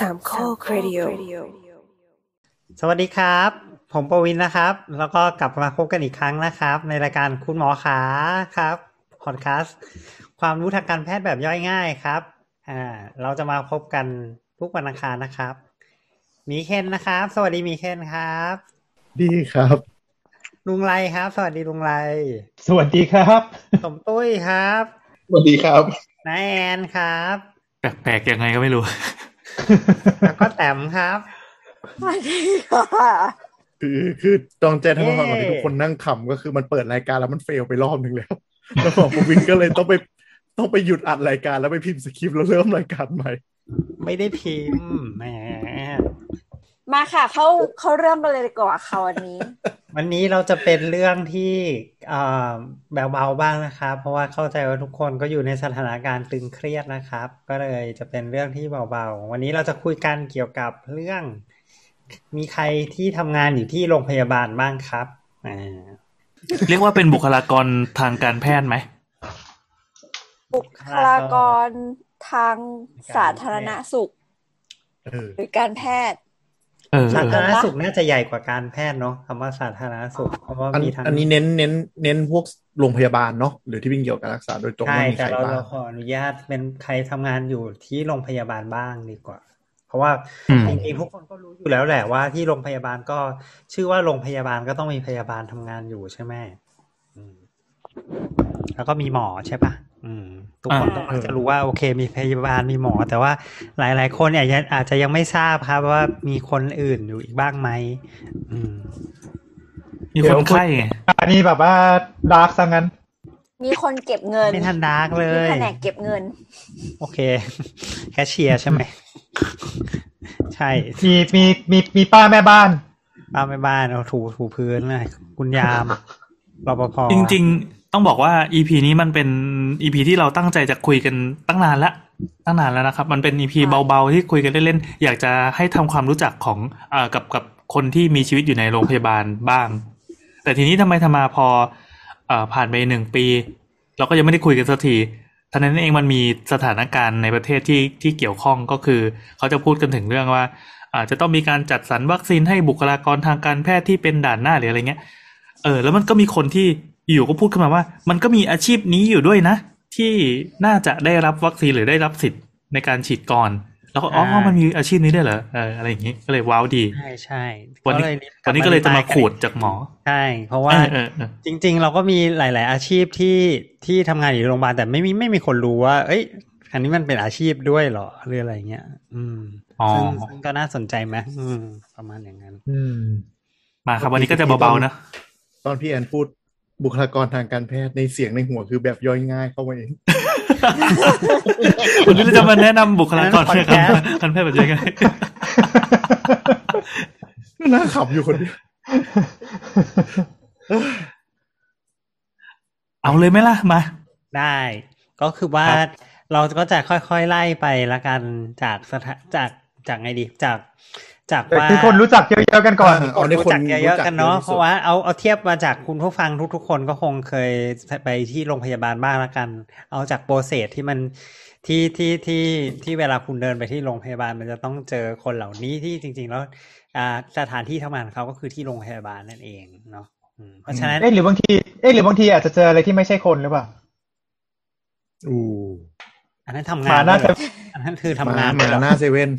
สามข้อครดิโอสวัสดีครับ ผมประวินนะครับ แล้วก็กลับมาพบกันอีกครั้งนะครับ ในรายการคุณหมอขาครับพอดแคสต์ความรู้ทางการแพทย์แบบย่อยง่ายครับอ่าเราจะมาพบกันทุกวันอังคารนะครับ มีเคนนะครับ สวัสดีมีเคนครับ ดีครับ ลุงไรครับ สวัสดีลุงไร สวัสดีครับสมตุ้ยครับ สวัสดีครับนายแอนครับ แปลกๆยังไงก็ไม่รู้ แล้วก็แต้มครับสวัสดีค่ะคือคือต้องแจ้งให้ฟังก่อนเย้ที่ทุกคนนั่งขำก็คือมันเปิดรายการแล้วมันเฟลไปรอบหนึ่งแล้วแล้วของผมวินก็เลยต้องไปต้องไปหยุดอัดรายการแล้วไปพิมพ์สคริปต์แล้วเริ่มรายการใหม่ ไม่ได้พิมพ์แหมมาค่ะ เขาเขาเริ่มกันเลยดีกว่าค่ะวันนี้ วันนี้เราจะเป็นเรื่องที่เอ่อแบบเบาๆบ้างนะครับ เพราะว่าเข้าใจว่าทุกคนก็อยู่ในสถานการณ์ตึงเครียดนะครับ ก็เลยจะเป็นเรื่องที่เบาๆ วันนี้เราจะคุยกันเกี่ยวกับเรื่อง มีใครที่ทำงานอยู่ที่โรงพยาบาลบ้างครับอ่าเรียกว่าเป็นบุคลากรทางการแพทย์ไหม บุคลากรทางสาธารณสุขเออหรือการแพทย์เออ สาเออธารณสุขน่าจะใหญ่กว่าการแพทย์เนาะคำว่าสาธารณสุขเพราะว่าอันมีทั้งอันนี้เน้นเน้นเน้นพวกโรงพยาบาลเนาะหรือที่เป็นเกี่ยวกับการรักษาโดยตรงใช่ว่ามีแต่ใครเราบ้างเราขออนุญาตเป็นใครทำงานอยู่ที่โรงพยาบาลบ้างดีกว่า เพราะว่าอืมจริงๆทุกคนก็รู้อยู่แล้วแหละว่าที่โรงพยาบาลก็ชื่อว่าโรงพยาบาลก็ต้องมีพยาบาลทำงานอยู่ใช่ไหมอืมแล้วก็มีหมอใช่ปะอืม ทุกคนอ่าต้องจะรู้ว่าโอเค มีพยาบาลมีหมอ แต่ว่าหลาย ๆ คนเนี่ยยังอาจจะยังไม่ทราบครับว่ามีคนอื่นอยู่อีกบ้างไหมอืมมีคนไข้ไงอันนี้แบบว่า dark ซะงั้น มีคนเก็บเงินไม่ทัน dark เลยมีแผนกเก็บเงิน โอเค แคชเชียร์ใช่ไหมใช่มีมีมีมีป้าแม่บ้านป้าแม่บ้านเอาถูถูพื้นเลยคุณยามรปภจริงๆ ต้องบอกว่า EP นี้มันเป็น EP ที่เราตั้งใจจะคุยกันตั้งนานละตั้งนานแล้วนะครับ มันเป็น EP ค่ะเบาๆ ที่คุยกันเล่นๆอยากจะให้ทำความรู้จักของเอ่อกับกับคนที่มีชีวิตอยู่ในโรงพยาบาลบ้าง แต่ทีนี้ทำไมทำมาพอเอ่อผ่านไปหนึ่งปี เราก็ยังไม่ได้คุยกันสักทีท่านั้นเองมันมีสถานการณ์ในประเทศที่ที่เกี่ยวข้องก็คือ เขาจะพูดกันถึงเรื่องว่าอาจจะต้องมีการจัดสรรวัคซีนให้บุคลากรทางการแพทย์ที่เป็นด่านหน้าหรืออะไรเงี้ย เออ แล้วมันก็มีคนที่ อยู่ก็พูดขึ้นมาว่า มันก็มีอาชีพนี้อยู่ด้วยนะ ที่น่าจะได้รับวัคซีนหรือได้รับสิทธิ์ในการฉีดก่อน แล้วก็อ๋อมันมีอาชีพนี้ได้วยเหรอเอออะไรอย่างงี้ก็เลยว้าวดี ใช่ใช่วันนี้ก็เลยวันนี้ก็เลยจะมาขูดจากหมอใช่เพราะว่าเออเออเออจริง ๆ เราก็มีหลาย ๆ อาชีพที่ที่ทำงานอยู่โรงพยาบาลแต่ไม่มีไม่มีคนรู้ว่า เอ้ยอันนี้มันเป็นอาชีพด้วยเหรอหรืออะไรเงี้ย อืมอ๋อซึ่งซึ่งก็น่าสนใจไหมอืม ประมาณอย่างนั้น อืม มาครับวันนี้ก็จะเบาๆนะ ตอนพี่แอนพูด บุคลากรทางการแพทย์ในเสียงในหัวคือแบบย่อยง่ายเข้ามาเองวันนี้เราจะมาแนะนำบุคลากรอันทานั้นงการแพทย์แบบยังไงน่าขำอยู่คนเดียวเอาเลยไหมล่ะ มา ได้ ก็คือว่าครับเราก็จะค่อยๆไล่ไปละกันจากสถาจากจากไงดีจาก จากแต่ว่าที่คนรู้จักเยอะๆกันก่อนเอาในรู้คนจักเยอะๆกันเนาะรู้จักเยอะที่สุดเพราะว่าเอาเอาเทียบมาจากคุณผู้ฟังทุกๆ คนก็คงเคยไปที่โรงพยาบาลบ้างละกัน เอาจากโปรเซสที่มันที่ที่ที่ที่เวลาคุณเดินไปที่โรงพยาบาลมันจะต้องเจอคนเหล่านี้ที่จริง ๆ แล้วอ่าสถานที่ทำงานของเขาก็คือที่โรงพยาบาลนั่นเองเนาะอืมเพราะฉะนั้นเอ๊ะหรือบางทีเอ๊ะหรือบางทีอาจจะเจออะไรที่ไม่ใช่คนหรือเปล่าอู้อันนั้นทำหงามานน่าด้วยจะเหรออันนั้นคือทำมางานมาด้วยเหรอหน้าเซเว่น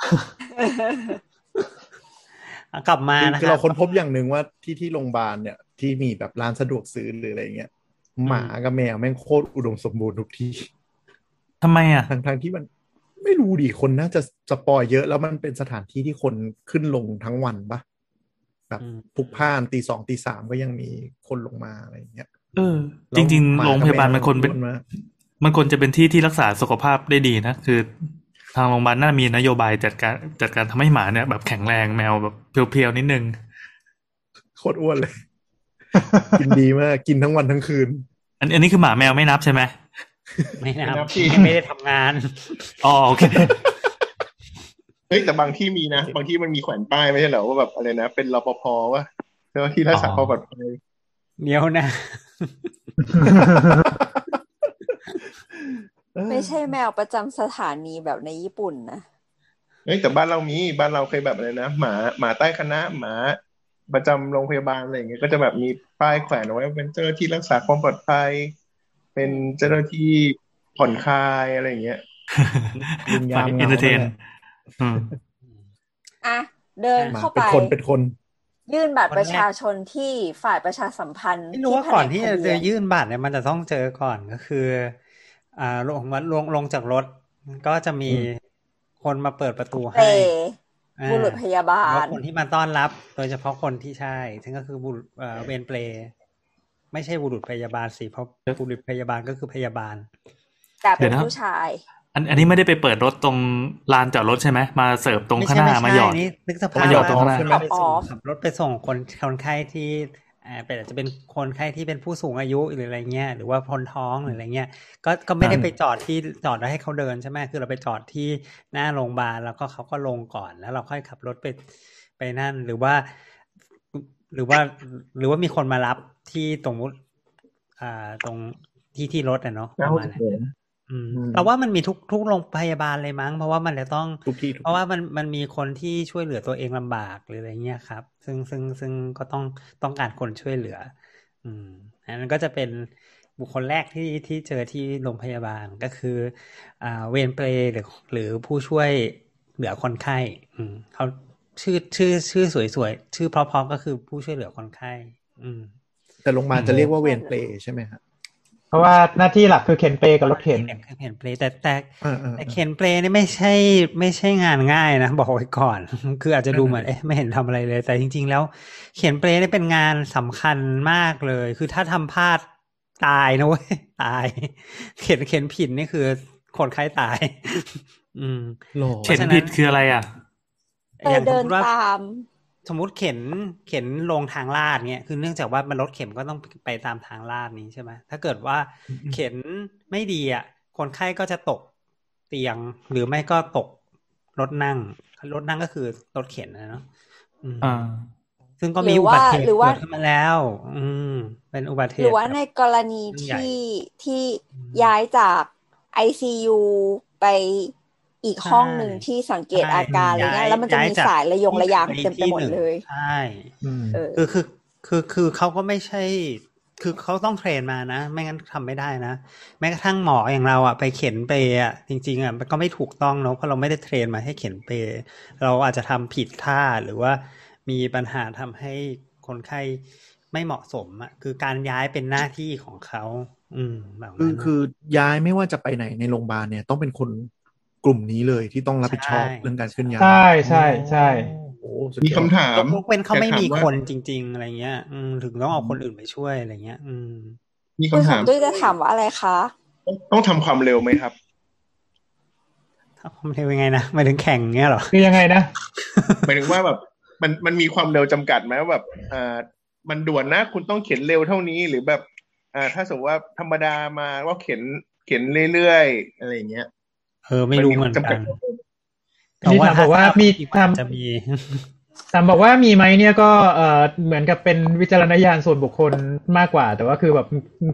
อะ กลับมานะคือครัเราบค้นพบอย่างหนึ่งว่าที่ที่โรงพยาบาลเนี่ยที่มีแบบร้านสะดวกซื้อหรืออะไรเงี้ยหมากับแมวแม่งโคตรอุดมสมบูรณ์ทุกที่ทำไมอะทั้งทงๆที่มันไม่รู้ดิคนน่าจะสปอยเยอะ แล้วมันเป็นสถานที่ที่คนขึ้นลงทั้งวันปะแบบอืมพลุกพล่านตีสองตีสามก็ยังมีคนลงมาอะไรอย่างเงี้ยเออ จริงแล้ๆวโรงพยาบาลมันควรเป็นหมากับแมวมันควรจะเป็นที่ที่รักษาสุขภาพได้ดีนะ คือ ทางโรงพยาบาลน่ามีนโยบายจัดการจัดการทำให้หมาเนี่ยแบบแข็งแรงแมวแบบเพรียวๆนิดนึงโคตรอ้วนเลย กินดีมาก กินทั้งวันทั้งคืน อันอันนี้คือหมาแมวไม่นับใช่ไหมไม่นับไม่นับที่ไม่ได้ทำงานอ๋อโอเคเฮ้ยแต่บางที่มีนะ บางที่มันมีแขวนป้ายไม่ใช่เหรอว่าแบบอะไรนะ เป็นรปภว่าเจ้าหน้าที่รักษาความปลอดภัยเดี๋ยวนะ ไม่ใช่แมวประจำสถานีแบบในญี่ปุ่นนะเอ้ยแต่บ้านเรามีบ้านเราเคยแบบอะไรนะหมาหมาใต้คณะหมาประจำโรงพยาบาลอะไรอย่างเงี้ยก็จะแบบมีป้ายแขวนเอาไว้ว่าเป็นเจ้าหน้าที่รักษาความปลอดภัย เป็นเจ้าหน้าที่ผ่อนคลายอะไรอย่างเงี้ยวิญญาณเอนเตอร์เทนเงานั่นแหละอืมอะเดินหมาเข้าเป็ไปนคนเป็นคน ยื่นบัตรคนแรกประชาชนที่ฝ่ายประชาสัมพันธ์ไม่รู้ว่าก่อนที่แผจะทะจะเบียนยื่นบัตรเนี่ยมันจะต้องเจอก่อนก็คือ อ่าลงมาลงลงจากรถ ก็จะมีอืมคนมาเปิดประตูเปรให้ย์อ่าบุรุษพยาบาแล้วลคนที่มาต้อนรับ โดยเฉพาะคนที่ใช่ซึ่งก็คือบุรุษเอ่อเวรเปรย์ไม่ใช่บุรุษพยาบาลสิเพราะบุรุษพยาบาลก็คือพยาบาล แต่เป็นเดี๋ยวนะผู้ชาย อันอันนี้ไม่ได้ไปเปิดรถตรงลานจอดรถใช่ไหมมาเสิร์ฟตรงไม่ข้างใช่หไม่น้ามาใช่หยอดนี่นึกสภาพมาหยอดตรงข้างหน้าขับไปส่งขับออฟขับรถไปส่งคนคนไข้ที่อ่า เป็นอาจจะเป็นคนไข้ที่เป็นผู้สูงอายุหรืออะไรเงี้ยหรือว่าคนท้องหรืออะไรเงี้ยก็ก็ไม่ได้อืมไปจอดที่จอดแล้วให้เขาเดินใช่ไหมคือเราไปจอดที่หน้าโรงพยาบาลแล้วก็เขาก็ลงก่อนแล้วเราค่อยขับรถไปไปนั่นหรือว่า หรือว่าหรือว่ามีคนมารับที่ตรงมุอ่าตรงที่ที่รถอะเนาะประมาณนั้น อืมอืมเราว่ามันมีทุกทุกโรงพยาบาลเลยมั้ง เพราะว่ามันจะต้องทุกที่ทุกเพราะว่ามันมันมีคนที่ช่วยเหลือตัวเองลำบากหรืออะไรเงี้ยครับ ซึ่งซึ่งซึ่งก็ต้องต้องการคนช่วยเหลือ อืมอันนั้นก็จะเป็นบุคคลแรกที่ที่เจอที่โรงพยาบาลก็คืออ่าเวรเปรย์หรือหรือผู้ช่วยเหลือคนไข้ อืมเขาชื่อชื่อชื่อสวยๆ ชื่อเพราะๆก็คือผู้ช่วยเหลือคนไข้ อืม แต่โรงพยาบาลจะเรียกว่าเวรเปลใช่ไหมครับ เพราะว่าหน้าที่หลักคือเข็นเปรย์กับรถเข็นเข็นเปลแต่แต่อ่าอ่าแต่เข็นเปลนี่ไม่ใช่ไม่ใช่งานง่ายนะบอกไว้ก่อน คืออาจจะดูเหมือนเอ๊ะไม่เห็นทำอะไรเลย แต่จริง ๆ แล้ว เขียนเปลนี่เป็นงานสำคัญมากเลย คือถ้าทำพลาดตายนะเว้ยตาย เขียนเขียนผิดนี่คือคนไข้ตาย อืมหรอเข็นผิดคืออะไรอะเออเดินสมมุติว่าตาม สมมุติเข็นเข็นลงทางลาดเนี่ยคือเนื่องจากว่ามันรถเข็มก็ต้องไปตามทางลาดนี้ใช่ไหมถ้าเกิดว่าเข็นไม่ดีอะคนไข้ก็จะตกเตียงหรือไม่ก็ตกรถนั่งรถนั่งก็คือรถเข็นนะเนาะอืมอ่าซึ่งก็หรืมีออุว่าบัติเหตุหรือว่าเกิดขึ้นมาแล้ว อืม เป็นอุบัติเหหตุรือว่าในแบบกรณีเรื่องใหญ่ที่ที่ย้ายจาก ICU ไป อีกห้องหนึ่งที่สังเกตอาการอะไรเงี้ยแล้วมันจะมีสายระยงระยางเต็มไปหมดเลยใช่อืมเออคือคือคือคือเขาก็ไม่ใช่ คือเขาต้องเทรนมานะ ไม่งั้นทำไม่ได้นะ แม้กระทั่งหมออย่างเราอะไปเข็นเปรย์อะจริง ๆอะมันก็ไม่ถูกต้องเนาะเพราะเราไม่ได้เทรนมาให้เข็นเปรย์เราอาจจะทำผิดท่าหรือว่ามีปัญหาทำให้คนไข้ไม่เหมาะสมอะคือการย้ายเป็นหน้าที่ของเขาอืมแบบคือนั้นคือย้ายไม่ว่าจะไปไหนในโรงพยาบาลเนี่ยต้องเป็นคน กลุ่มนี้เลยที่ต้องรับผิดชอบใช่เรื่องการเคลื่อนย้ายใช่ใช่ใช่โอ้สุดมียอดคำถามยกเว้นเขาไม่มีอยกถคนว่าจริง ๆ อะไรเงี้ย อืมถึงต้องเอาคนอื่นไปช่วยอะไรเงี้ย อืมมีคุณคำสถามมด้วยจะถามว่าอะไรคะ ต้องทำความเร็วไหมครับถ้าความเร็วยังไงนะหมายถึงแข่งเงี้ยเหรอคือยังไงนะหมายถึงว่าแบบมันมันมีความเร็วจำกัดไหมว่าแบบอ่ามันด่วนนะคุณต้องเข็นเร็วเท่านี้หรือแบบ อ่า ถ้าสมมติว่าธรรมดามาว่าเข็นเข็นเรื่อยๆอะไรอย่างเงี้ย เออไม่รู้เหมือนจำกัดนนี่ถามบอกว่ามีทำทำจะมีถามบอกว่ามีไหมเนี่ยก็เอ่อเหมือนกับเป็นวิจารณญาณส่วนบุคคลมากกว่า แต่ว่าคือแบบ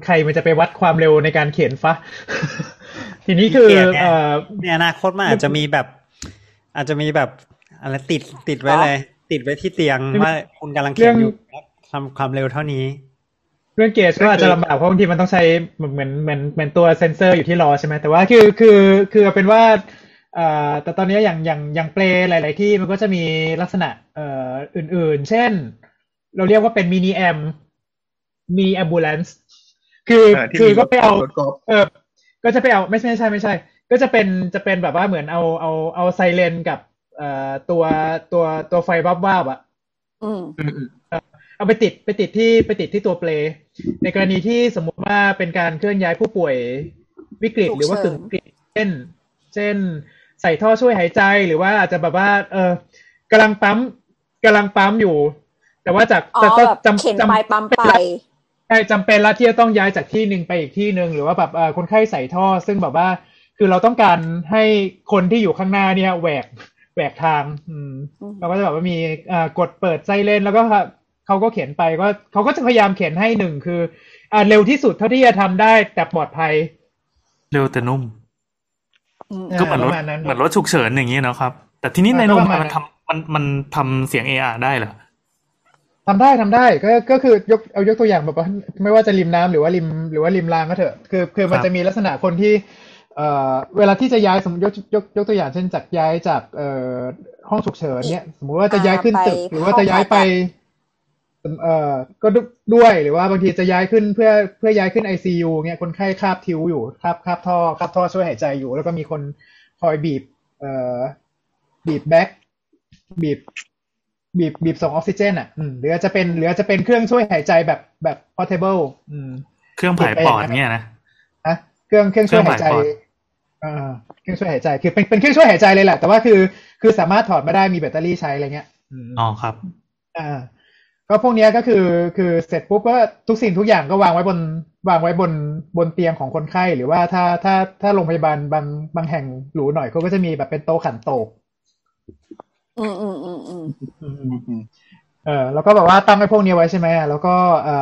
ใครมันจะไปวัดความเร็วในการเขียนฟะทีนี้คือขี้เกียจไงเอ่อในอนาคตมันอาจจะมีแบบ อาจจะมีแบบอะไรติดติดไว้เลย ติดไว้ที่เตียงว่าคุณกำลังเข็นอยู่ทำความเร็วเท่านี้ เรื่อง gauge ก็อาจจะลำบากเพราะบางทีมันต้องใช้เหมือนเหมือนเหมือนเหมือนตัวเซนเซอร์อยู่ที่ล้อใช่ไหมแต่ว่าคือคือคือเอาเป็นว่าเอ่อแต่ตอนนี้อย่างอย่างอย่างเปลหลาย ๆ ที่มันก็จะมีลักษณะเอ่ออื่น ๆ เช่น เราเรียกว่าเป็น mini am มี ambulanceคืออ่าที่คือมีก็ไปเอารถกอล์ฟเออก็จะไปเอาไม่ใช่ไม่ใช่ไม่ใช่ ก็จะเป็นจะเป็นแบบว่าเหมือนเอาเอาเอาไซเรนกับเอ่อตัวตัวตัวไฟวับวาบๆอะอืมอืมอืม เอาไปติดไปติดที่ไปติดที่ตัวเปลในกรณีที่สมมุติว่าเป็นการเคลื่อนย้ายผู้ป่วยวิกฤตฉุกหรือว่าเฉิกึ่นงวิกฤตเช่น เช่น ใส่ท่อช่วยหายใจหรือว่าอาจจะแบบว่า เออกำลังปั๊มกำลังปั๊มอยู่ แต่ว่าจากอ๋อแต่ก็แบบจำเข็นจำไปปั๊มไปใช่จำเป็นแล้วที่จะต้องย้ายจากที่หนึ่งไปอีกที่หนึ่งหรือว่าแบบเอ่อคนไข้ใส่ท่อ ซึ่งแบบว่า คือเราต้องการให้คนที่อยู่ข้างหน้าเนี่ยแหวกแหวกทาง อืมอืมเราก็จะแบบว่ามีอ่ากดเปิดไซเรนแล้วก็ เขาก็เขียนไปก็เขาก็จะพยายามเขียนให้หนึ่งคือ อ่าเร็วที่สุดเท่าที่จะทำได้แต่ปลอดภัย เร็วแต่นุ่มอืมอ่าก็เหมือนรถประมาณนั้นเหมือนรถฉุกเฉินอย่างนี้เนาะครับ แต่ทีนี้ในอ่าโรงพก็ประยามาณบาลมันทำมันมันทำเสียง AR ได้เหรอทำได้ทำได้ก็ก็คือยกเอายกตัวอย่างแบบว่าไม่ว่าจะริมน้ำหรือว่าริมหรือว่าริมรางก็เถอะคือคือมันครับจะมีลักษณะคนที่เอ่อเวลาที่จะย้ายสมมติยกยกยกตัวอย่างเช่นจากย้ายจากเอ่อห้องฉุกเฉินเนี่ย สมมุติว่าจะย้ายขึ้นตึกหรือว่าจะย้ายไป เอ่อก็ด้วยหรือว่าบางทีจะย้ายขึ้นเพื่อเพื่อย้ายขึ้นไอซียูเนี่ยคนไข้คาบทิวอยู่คาบคาบท่อคาบท่อช่วยหายใจอยู่ แล้วก็มีคนคอยบีบ เอ่อบีบ bag บีบบีบบีบส่งออกซิเจนอะอืมหรืออาจจะเป็นหรืออาจจะเป็นเครื่องช่วยหายใจแบบแบบ portable อืม เครื่องผายปอดเนี่ยนะนะเครื่องเครื่องช่วยหายใจเครื่องผายปอดอ่าเครื่องช่วยหายใจคือเป็นเป็นเครื่องช่วยหายใจเลยแหละแต่ว่าคือ คือสามารถถอดมาได้มีแบตเตอรี่ใช้อะไรเงี้ยอืมอ๋อครับ อ่า ก็พวกเนี้ยก็คือคือเสร็จปุ๊บก็ทุกสิ่งทุกอย่างก็วางไว้บนวางไว้บนบนเตียงของคนไข้ หรือว่าถ้าถ้าถ้าโรงพยาบาลบางบางแห่งหรูหน่อยเขาก็จะมีแบบเป็นโต๊ะขันโตกอืมอืมอืมอืมเออแล้วก็แบบว่าตั้งไอ้พวกนี้ไว้ใช่ไหมแล้วก็เออ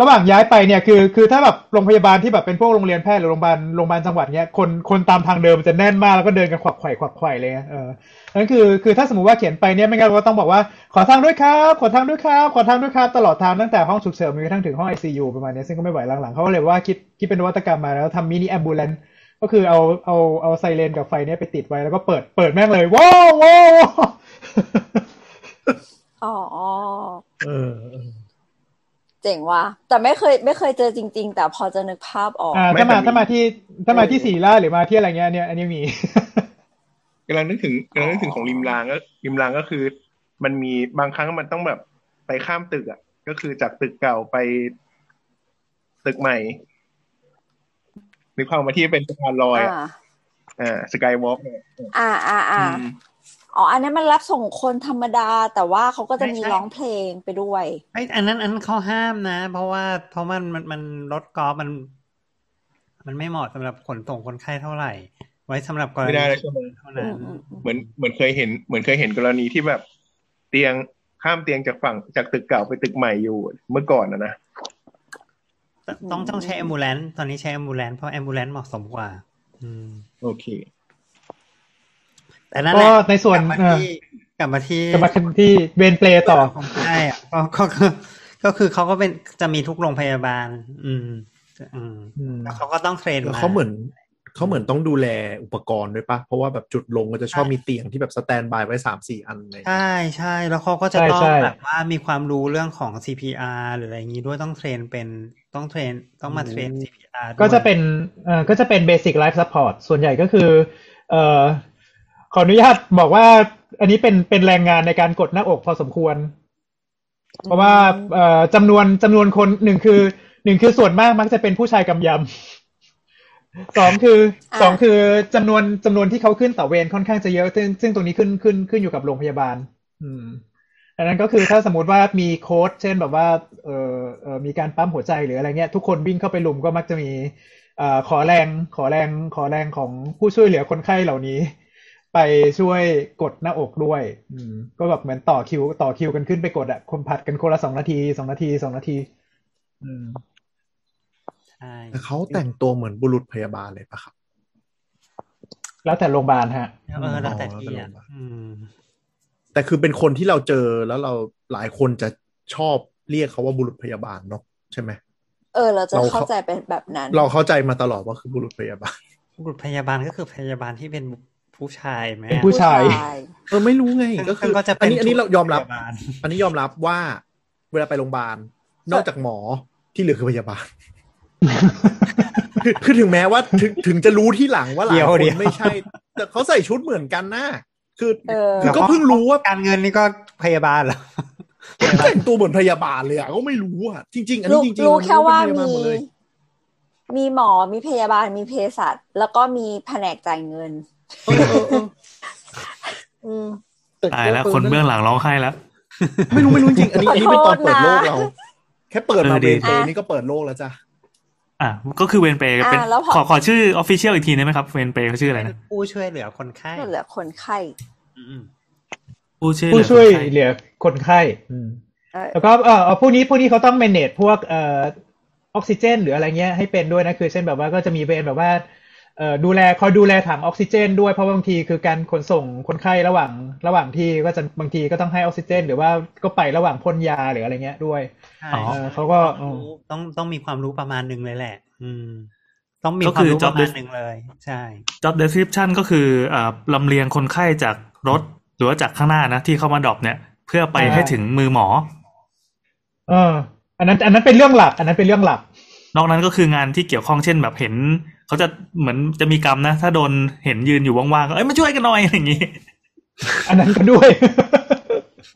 ระหว่างย้ายไปเนี่ยคือคือถ้าแบบโรงพยาบาลที่แบบเป็นพวกโรงเรียนแพทย์หรือโรงพยาบาลโรงพยาบาลจังหวัดเนี้ยคนคนตามทางเดิมมันจะแน่นมากแล้วก็เดินกันขวักไขว่ขวักไขว่เลยเออนั่นคือคือถ้าสมมติว่าเขียนไปเนี่ยไม่งั้นเราก็ต้องบอกว่าขอทางด้วยครับขอทางด้วยครับขอทางด้วยครับตลอดทางตั้งแต่ห้องฉุกเฉินจนกระทั่งถึงห้องไอซียูประมาณเนี้ยซึ่งก็ไม่ไหวหลังๆเขาก็เลยว่าคิดคิดเป็นนวัตกรรมมาแล้วทำมินิแอมบูเลนก็คือเอาเอาเอาไซเรนกับไฟเนี้ยไปติดไว้แล้วก็เปิดเปิดแม่งเลยว้าวว้าวอ๋อเออ เออเจ๋งว่ะแต่ไม่เคยไม่เคยเจอจริง ๆ แต่พอจะนึกภาพออกอ่าไม่ถ้ามาแต่มีถ้ามาที่ถ้ามาที่สีล่าหรือมาที่อะไรเงี้ยเนี่ยอันนี้มีกำลังนึกถึงกำลังนึกถึงของริมรางก็ริมรางก็คือ มันมีบางครั้งมันต้องแบบไปข้ามตึกอะ ก็คือจากตึกเก่าไปตึกใหม่นึกภาพมาที่เป็นสะพานลอยอะอ่าอ่าสกายวอล์กเนี่ยอ่าอ่าอ่า อืมอ๋อ อันนี้มันรับส่งคนธรรมดา แต่ว่าเขาก็จะมีใช่ร้องเพลงไปด้วยไอ้ยอันนั้นอันนั้นเขาห้ามนะ เพราะว่าเพราะมันมันมันรถกอล์ฟมัน มันไม่เหมาะสำหรับขนส่งคนไข้เท่าไหร่ ไว้สำหรับกรไม่ณีได้เลยใช่ไหมเท่านั้นอืมอืมอืมเหมือนเหมือนเคยเห็น เหมือนเคยเห็นกรณีที่แบบ เตียงข้ามเตียงจากฝั่งจากตึกเก่าไปตึกใหม่อยู่เมื่อก่อนนะนะต้องต้องใช้แอมบูเลนตอนนี้ใช้แอมบูเลนเพราะแอมบูเลนเหมาะสมกว่า อืม โอเค แต่นั่นแหก็ละในส่วนกลับมาเออที่กลับมาที่กลับมาที่เวนเปลต่อใช่อะก็ก็คือก็คือเขาก็เป็นจะมีทุกโรงพยาบาล อืม อืมอืมแล้วเขาก็ต้อง train แล้วมาเขาเหมือนเขาเหมือนต้องดูแลอุปกรณ์ด้วยปะ เพราะว่าแบบจุดลงก็จะชอบมีเตียงที่แบบ standby ไว้สามสี่อันเลย ใช่ใช่ แล้วเขาก็จะใช่ต้องใช่แบบว่ามีความรู้เรื่องของ CPR หรืออะไรอย่างนี้ด้วยต้องเทรนเป็นต้องเทรนต้องมาเทรน CPR ด้วยก็จะเป็นเอ่อก็จะเป็นเบสิ c ไลฟ์ซัพพอร์ตส่วนใหญ่ก็คือ เอ่อ ขออนุญาตบอกว่า อันนี้เป็นเป็นแรงงานในการกดหน้าอกพอสมควร เพราะว่าเอ่อจำนวนจำนวนคนหนึ่งคือหนึ่งคือส่วนมากมักจะเป็นผู้ชายกำยำสองคืออ่าสองคือจำนวนจำนวนที่เขาขึ้นต่อเวรค่อนข้างจะเยอะ ซึ่งซึ่งตรงนี้ขึ้นขึ้นขึ้นอยู่กับโรงพยาบาล อืมดังนั้นก็คือถ้าสมมติว่ามีโค้ดเช่นแบบว่าเออเออมีการปั๊มหัวใจหรืออะไรเงี้ย ทุกคนวิ่งเข้าไปลุมก็มักจะมีเอ่อขอแรงขอแรงขอแรงของผู้ช่วยเหลือคนไข้เหล่านี้ ไปช่วยกดหน้าอกด้วย อืม ก็แบบเหมือนต่อคิว ต่อคิวกันขึ้นไปกดอะคนผัดกันคนละสองนาทีสองนาทีสองนาที อืมใช่แต่เขาแต่งตัวเหมือนบุรุษพยาบาลเลยปะครับ แล้วแต่โรงพยาบาลฮะเออแล้วแต่ที่อ๋ออะอืมแต่คือเป็นคนที่เราเจอแล้วเราหลายคนจะชอบเรียกเขาว่าบุรุษพยาบาลเนาะใช่ไหมเออ เราจะเราเข้าใจเป็นแบบนั้น เราเข้าใจมาตลอดว่าคือบุรุษพยาบาล บุรุษพยาบาลก็คือพยาบาลที่เป็น ผู้ชายไหมเป็นผู้ชาย เออไม่รู้ไงซึ่งก็คืซึ่องก็จะอัเป็นนี้อันนี้เรายอมรับพยาบาลอันนี้ยอมรับว่าเวลาไปโรงพยาบาล นอกจากหมอที่เหลือคือพยาบาลคือคือถึงแม้ว่าถึงถึงจะรู้ที่หลังว่าหลายเดี๋ยวคนเดี๋ยวไม่ใช่ แต่เขาใส่ชุดเหมือนกันนะคือเออคือก็เพิ่งรู้ว่าการเงินนี่ก็พยาบาลเหรอแต่งตัวเหมือนพยาบาลเลยอะก็ไม่รู้อะจริง ๆ อันนี้รู้จริงๆรู้มันแค่ว่าเป็นพยบลมีหดเลยมีหมอมีพยาบาลมีเภสัชแล้วก็มีแผนกจ่ายเงิน เออเออเอออืมตายแล้วคนเบื้องหลังร้องไห้แล้ว ไม่รู้ไม่รู้จริงๆอันนี้อันนี้เป็นตอนเปิดโลกขอโทษนะเรา แค่เปิดมาเออดีเบเตนี่ก็เปิดโลกแล้วจ้ะอะก็คือเวนเปย์เป็นอ่าแล้วพอขอขอชื่อออฟฟิเชียลอีกทีได้ไหมครับเวนเปย์เขาชื่ออะไรเป็นนะผู้ช่วยเหลือคนไข้ก็เหลือคนไข้อืมผู้ช่วยผู้ช่วยคนไข้เหลือคนไข้อืมเออแล้วก็เออพวกนี้พวกนี้เขาต้อง manage พวกเอ่อออกซิเจน หรืออะไรเงี้ยให้เป็นด้วยนะคือเช่นแบบว่าก็จะมีเป็นแบบว่าเอ่อ ดูแลคอยดูแลถังออกซิเจน ด้วยเพราะบางทีคือการขนส่งคนไข้ระหว่างระหว่างที่ก็จะบางทีก็ต้องให้ออกซิเจน หรือว่าก็ไประหว่างพ่นยาหรืออะไรเงี้ยด้วยใช่อ๋อเออเขาก็ต้องรู้ต้องต้องมีความรู้ประมาณหนึ่งเลยแหละ อืม ต้องมีก็ความคือรู้ job ประมาณหนึ่งเลย ใช่ job description ก็คืออ่าลำเลียงคนไข้จากรถหรือว่าจากข้างหน้านะที่เข้ามาดรอปเนี่ย เพื่อไปใช่ให้ถึงมือหมอ เออ อันนั้น อันนั้นเป็นเรื่องหลัก อันนั้นเป็นเรื่องหลัก นอกนั้นก็คืองานที่เกี่ยวข้องเช่นแบบเห็น เขาจะเหมือนจะมีกรรมนะ ถ้าโดนเห็นยืนอยู่ว่างๆก็เอ้ยมาช่วยกันหน่อยอะไรอย่างงี้ อันนั้นก็ด้วย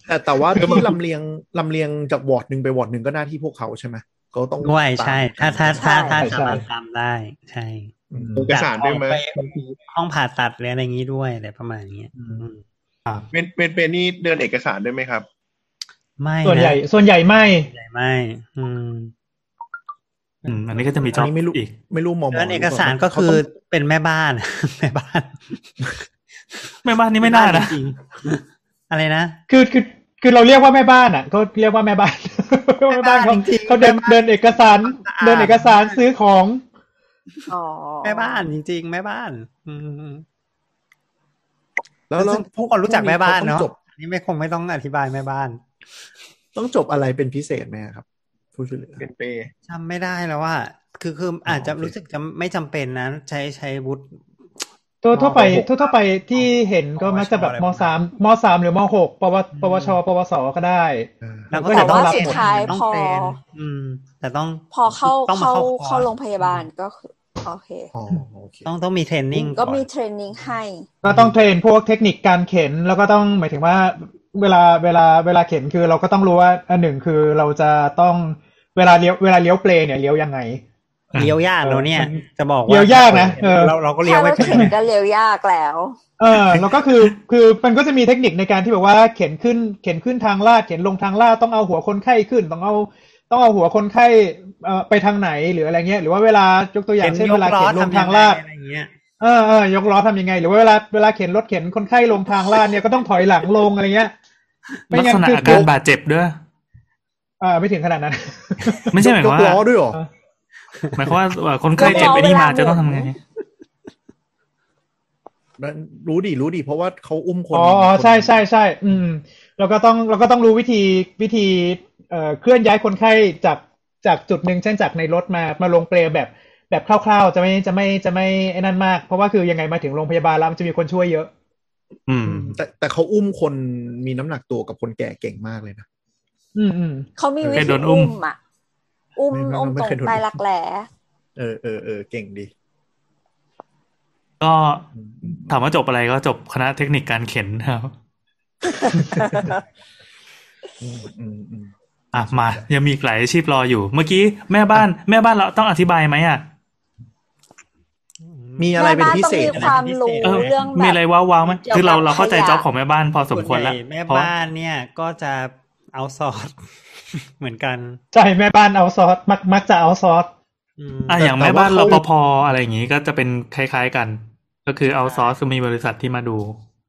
แต่แต่ว่าที่ลำเลียงลำเลียงจากวอร์ดหนึ่งไปวอร์ดหนึ่งก็หน้าที่พวกเขาใช่ไหมเขาต้องด้วยใช่ ถ้าถ้าถ้าถ้าใช่สามารถทำได้ใช่อืมเอกสารด้วยไหมอยากออกไปห้องผ่าตัดหรืออะไรอย่างนี้ด้วยอะไรประมาณนี้อืมเป็นเป็นเป็นนี่เดินเอกสารด้วยไหมครับ ไม่ส่วนใหญ่ะส่วนใหญ่ไม่ส่วนใหญ่ไม่ อืม อืมอันนี้ก็จะมีอัจ็นอบนี้ไม่รู้อีก ไม่รู้หมอหมอเรื่องเอกสารหก็เปล่คือเขาต้งเป็นแม่บ้าน แม่บ้าน แม่บ้านนี่ไม่น่านะจริงๆอะไรนะคือคือคือเราเรียกว่าแม่บ้านอะก็เรียกว่าแม่บ้านแม่บ้านเขาจริงๆเขาเดินแม่บ้านเดินเอกสารสะอาดเดินเอกสารซื้อของอ๋อแม่บ้านจริง ๆ แม่บ้าน อืมแล้วแล้วพวกคนรู้จักแม่บ้านเนาะต้องจบอันนี่ไม่คงไม่ต้องอธิบายแม่บ้าน ต้องจบอะไรเป็นพิเศษไหมครับ ผู้ช่วยเหลือเป็นเปจำไม่ได้แล้วว่าคือคืออาจจะโอเครู้สึกจะไม่จำเป็นนะ ใช้ใช้วุฒิตัวทั่วไปมหกทั่วทั่วไปที่เห็นก็มักจะแบบอะไรมประมาณสามมสามหรือมหกปวปวชปวสก็ได้อ่าแล้วก็แต่จะต้องว่ารับสุดหมดท้ายต้องพอเทรนอืมแต่ต้องพอเข้าต้องมาเข้าเข้าคอเข้าร์สโรงพยาบาลก็คือโอเคอ๋อโอเคต้องต้องมีเทรนนิ่งก็อนมีเทรนนิ่งให้ ก็ต้องเทรนพวกเทคนิคการเข็นแล้วก็ต้องหมายถึงว่าเวลาเวลาเวลาเข็นคือเราก็ต้องรู้ว่าอันหนึ่งคือเราจะต้อง เวลาเลี้ยวเวลาเลี้ยวเปลเนี่ยเลี้ยวยังไงเลี้ยวยากแล้วเนี่ยมันจะบอกว่าเลี้ยวยากนะเออเราเราก็เลี้ยแค่วไม่รถเป็นเข็นก็เร็วยากแล้ว เออแล้วก็คือคือมันก็จะมีเทคนิคในการที่แบบว่าเข็นขึ้นเข็นขึ้นทางลาดเข็นลงทางลาดต้องเอาหัวคนไข้ขึ้นต้องเอาต้องเอาหัวคนไข้เอ่อไปทางไหนหรืออะไรเงี้ย หรือว่าเวลายกตัวอย่างเช่นเวลาเข็นลงทางลาดอะไรอย่างเงี้ยเออเออยกล้อทำยังไง หรือว่าเวลาเวลาเข็นรถเข็นคนไข้ลงทางลาดเนี่ยก็ต้องถอยหลังลงอะไรเงี้ยไม่ลักงั้นษณะคืออาการบาดเจ็บด้วย อ่าไม่ถึงขนาดนั้น ไม่ใช่หมายยความกล้อว่าด้วยเหรอหมายความว่าเอ่อคนไข้เจ็บไอ้นี่มาจะต้องทำไงรู้ดิรู้ดิเพราะว่าเขาอุ้มคนอ๋ออ๋อคนใช่ใช่ใช่อืมเราก็ต้องเราก็ต้องรู้วิธีวิธีเอ่อเคลื่อนย้ายคนไข้จากจากจุดหนึ่งเช่นจากในรถมามาลงเปลแบบแบบคร่าวๆ จะไม่จะไม่จะไม่ไอ้นั่นมาก เพราะว่าคือยังไงมาถึงโรงพยาบาลแล้วมันจะมีคนช่วยเยอะ อืม แต่แต่เขาอุ้มคนมีน้ำหนักตัวกับคนแก่เก่งมากเลยนะ อืมอืมเขามีวิเคยโดธีนอุ้อุ้มมอะอุ้มไม่ไม่อุ้มไม่ตรงเคยโดนใต้รักแหลเออเออเออเก่งดี ก็อืมอืมถามว่าจบอะไรก็จบคณะเทคนิคการเข็นครับอืมอืมอืมอะมายังมีอีกหลายอาชีพรออยู่ เมื่อกี้แม่บ้านแม่บ้านเราต้องอธิบายไหมอะมีอะไรเป็นพิเศษแม่บ้านต้องมีความรู้เออเรื่องแบบมีอะไรว้าวๆไหมเกี่ยวกับคือเราเราเข้าใจขยะจ็อบของแม่บ้านพอสมควรแล้วส่นใหญ่แม่เพราะบ้านเนี่ยก็จะ เอาซอร์สเหมือนกันใช่แม่บ้านเอาซอสมักมักจะเอาซอสอืมอะแต่อย่างแต่แม่บ้านว่ารเขาปภอะไรอย่างงี้ก็จะเป็นคล้ายๆกัน ก็คือเอาซอสมีบริษัทที่มาดู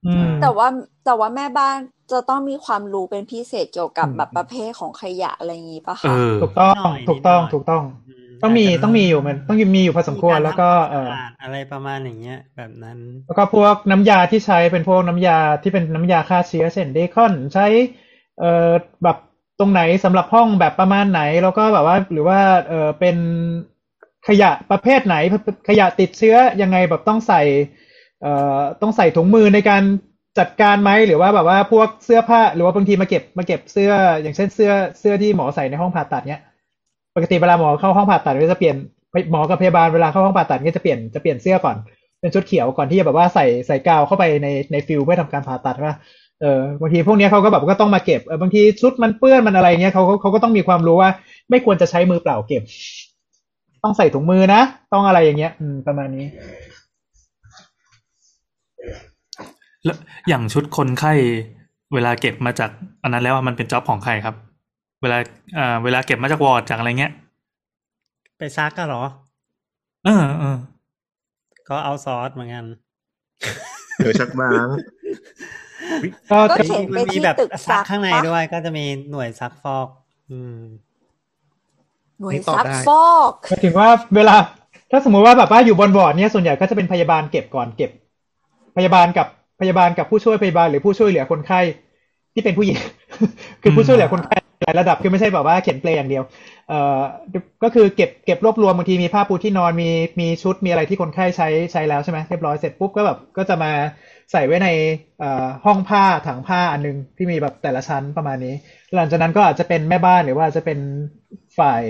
อืมแต่ว่าแต่ว่าแม่บ้านจะต้องมีความรู้เป็นพิเศษเกี่ยวกับอืมแบบประเภทของขยะอะไรอย่างนี้ปะเอคะอถูกต้องหน่อยถูกต้องนิดหน่อยถูกต้องมต้องมีาจจะต้องมีอยู่มันต้องมีอยู่พอสมควรแล้วก็เออมีารทำความสะอาดอะไรประมาณอย่างเงี้ย แบบนั้น แล้วก็พวกน้ำยาที่ใช้เป็นพวกน้ำยาที่เป็นน้ำยาฆ่าเชื้อเช่นเดคอนใช้ เออแบบตรงไหนสำหรับห้องแบบประมาณไหน แล้วก็แบบว่าหรือว่าเออเป็นขยะประเภทไหนขยะติดเชื้อยังไงแบบต้องใส่เอ่อต้องใส่ถุงมือในการจัดการไหมหรือว่าแบบว่าพวกเสื้อผ้า หรือว่าบางทีมาเก็บมาเก็บเสื้อ อย่างเช่นเสื้อเสื้อที่หมอใส่ในห้องผ่าตัดเนี้ย ปกติเวลาหมอเข้าห้องผ่าตัดก็จะเปลี่ยนหมอกับพยาบาลเวลาเข้าห้องผ่าตัดก็จะเปลี่ยนจะเปลี่ยนเสื้อก่อน เป็นชุดเขียวก่อนที่จะแบบว่าใส่ใส่กาวเข้าไปในในฟิลเพื่อทำการผ่าตัดว่า เออบางทีพวกเนี้ยเขาก็แบบก็ต้องมาเก็บเออบางทีชุดมันเปื้อนมันอะไรเงี้ยเขาเขาเขาก็ต้องมีความรู้ว่า ไม่ควรจะใช้มือเปล่าเก็บ ต้องใส่ถุงมือนะ ต้องอะไรอย่างเงี้ย อืมประมาณนี้แล้วอย่างชุดคนไข้เวลาเก็บมาจากอันนั้นแล้วอะมันเป็นจ็อบของใครครับ เวลาอ่าเวลาเก็บมาจากวอร์ดจากอะไรเงี้ย ไปซักก็เหรอ เออเออก็เอาซอสเหมือนกันเดี๋ยวชักบ้าง ก็ก็จะเข็นไปมันมีที่แบบตึกซัซักกข้างในปะด้วย ก็จะมีหน่วยซักฟอก อืม หน่วยนี่ตอบซักได้ฟอกหมายถึงว่าเวลา ถ้าสมมุติว่าแบบว่าอยู่บนบอร์ดเนี่ยส่วนใหญ่ก็จะเป็นพยาบาลเก็บก่อนเก็บ พยาบาลกับพยาบาลกับผู้ช่วยพยาบาลหรือผู้ช่วยเหลือคนไข้ที่เป็นผู้หญิง คือผู้ช่วยเหลือคนไข้หลายระดับคือไม่ใช่แบบว่าเขียนเปลอย่างเดียว เอ่อ ก็คือเก็บเก็บรวบรวมบางทีมีผ้าปูที่นอนมีมีชุดมีอะไรที่คนไข้ใช้ใช้แล้วใช่ไหมเรียบร้อยเสร็จปุ๊บก็แบบก็จะมา ใส่ไว้ในเอ่อห้องผ้าถังผ้าอันนึงที่มีแบบแต่ละชั้นประมาณนี้ หลังจากนั้นก็อาจจะเป็นแม่บ้านหรือว่าจะเป็นฝ่าย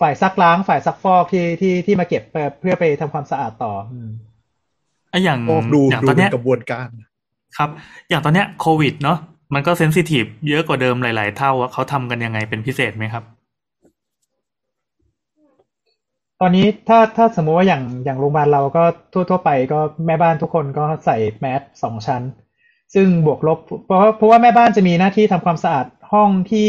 ฝ่ายซักล้างฝ่ายซักฟอกที่ที่ที่มาเก็บเพื่อไปทำความสะอาดต่ออืมไอะอย่างโอ้ดูอย่างดูตอนเป็เนี้นยกระบวนการ ครับ อย่างตอนเนี้ยโควิด เนาะมันก็เซนซิทีฟเยอะกว่าเดิมหลาย ๆ เท่าอะเขาทำกันยังไงเป็นพิเศษไหมครับ ตอนนี้ถ้าถ้าสมมุติว่าอย่างอย่างโรงพยาบาลเราก็ทั่วทั่วไปก็แม่บ้านทุกคนก็ใส่แมสสองชั้น ซึ่งบวกลบ เพราะเพราะว่าแม่บ้านจะมีหน้าที่ทำความสะอาดห้องที่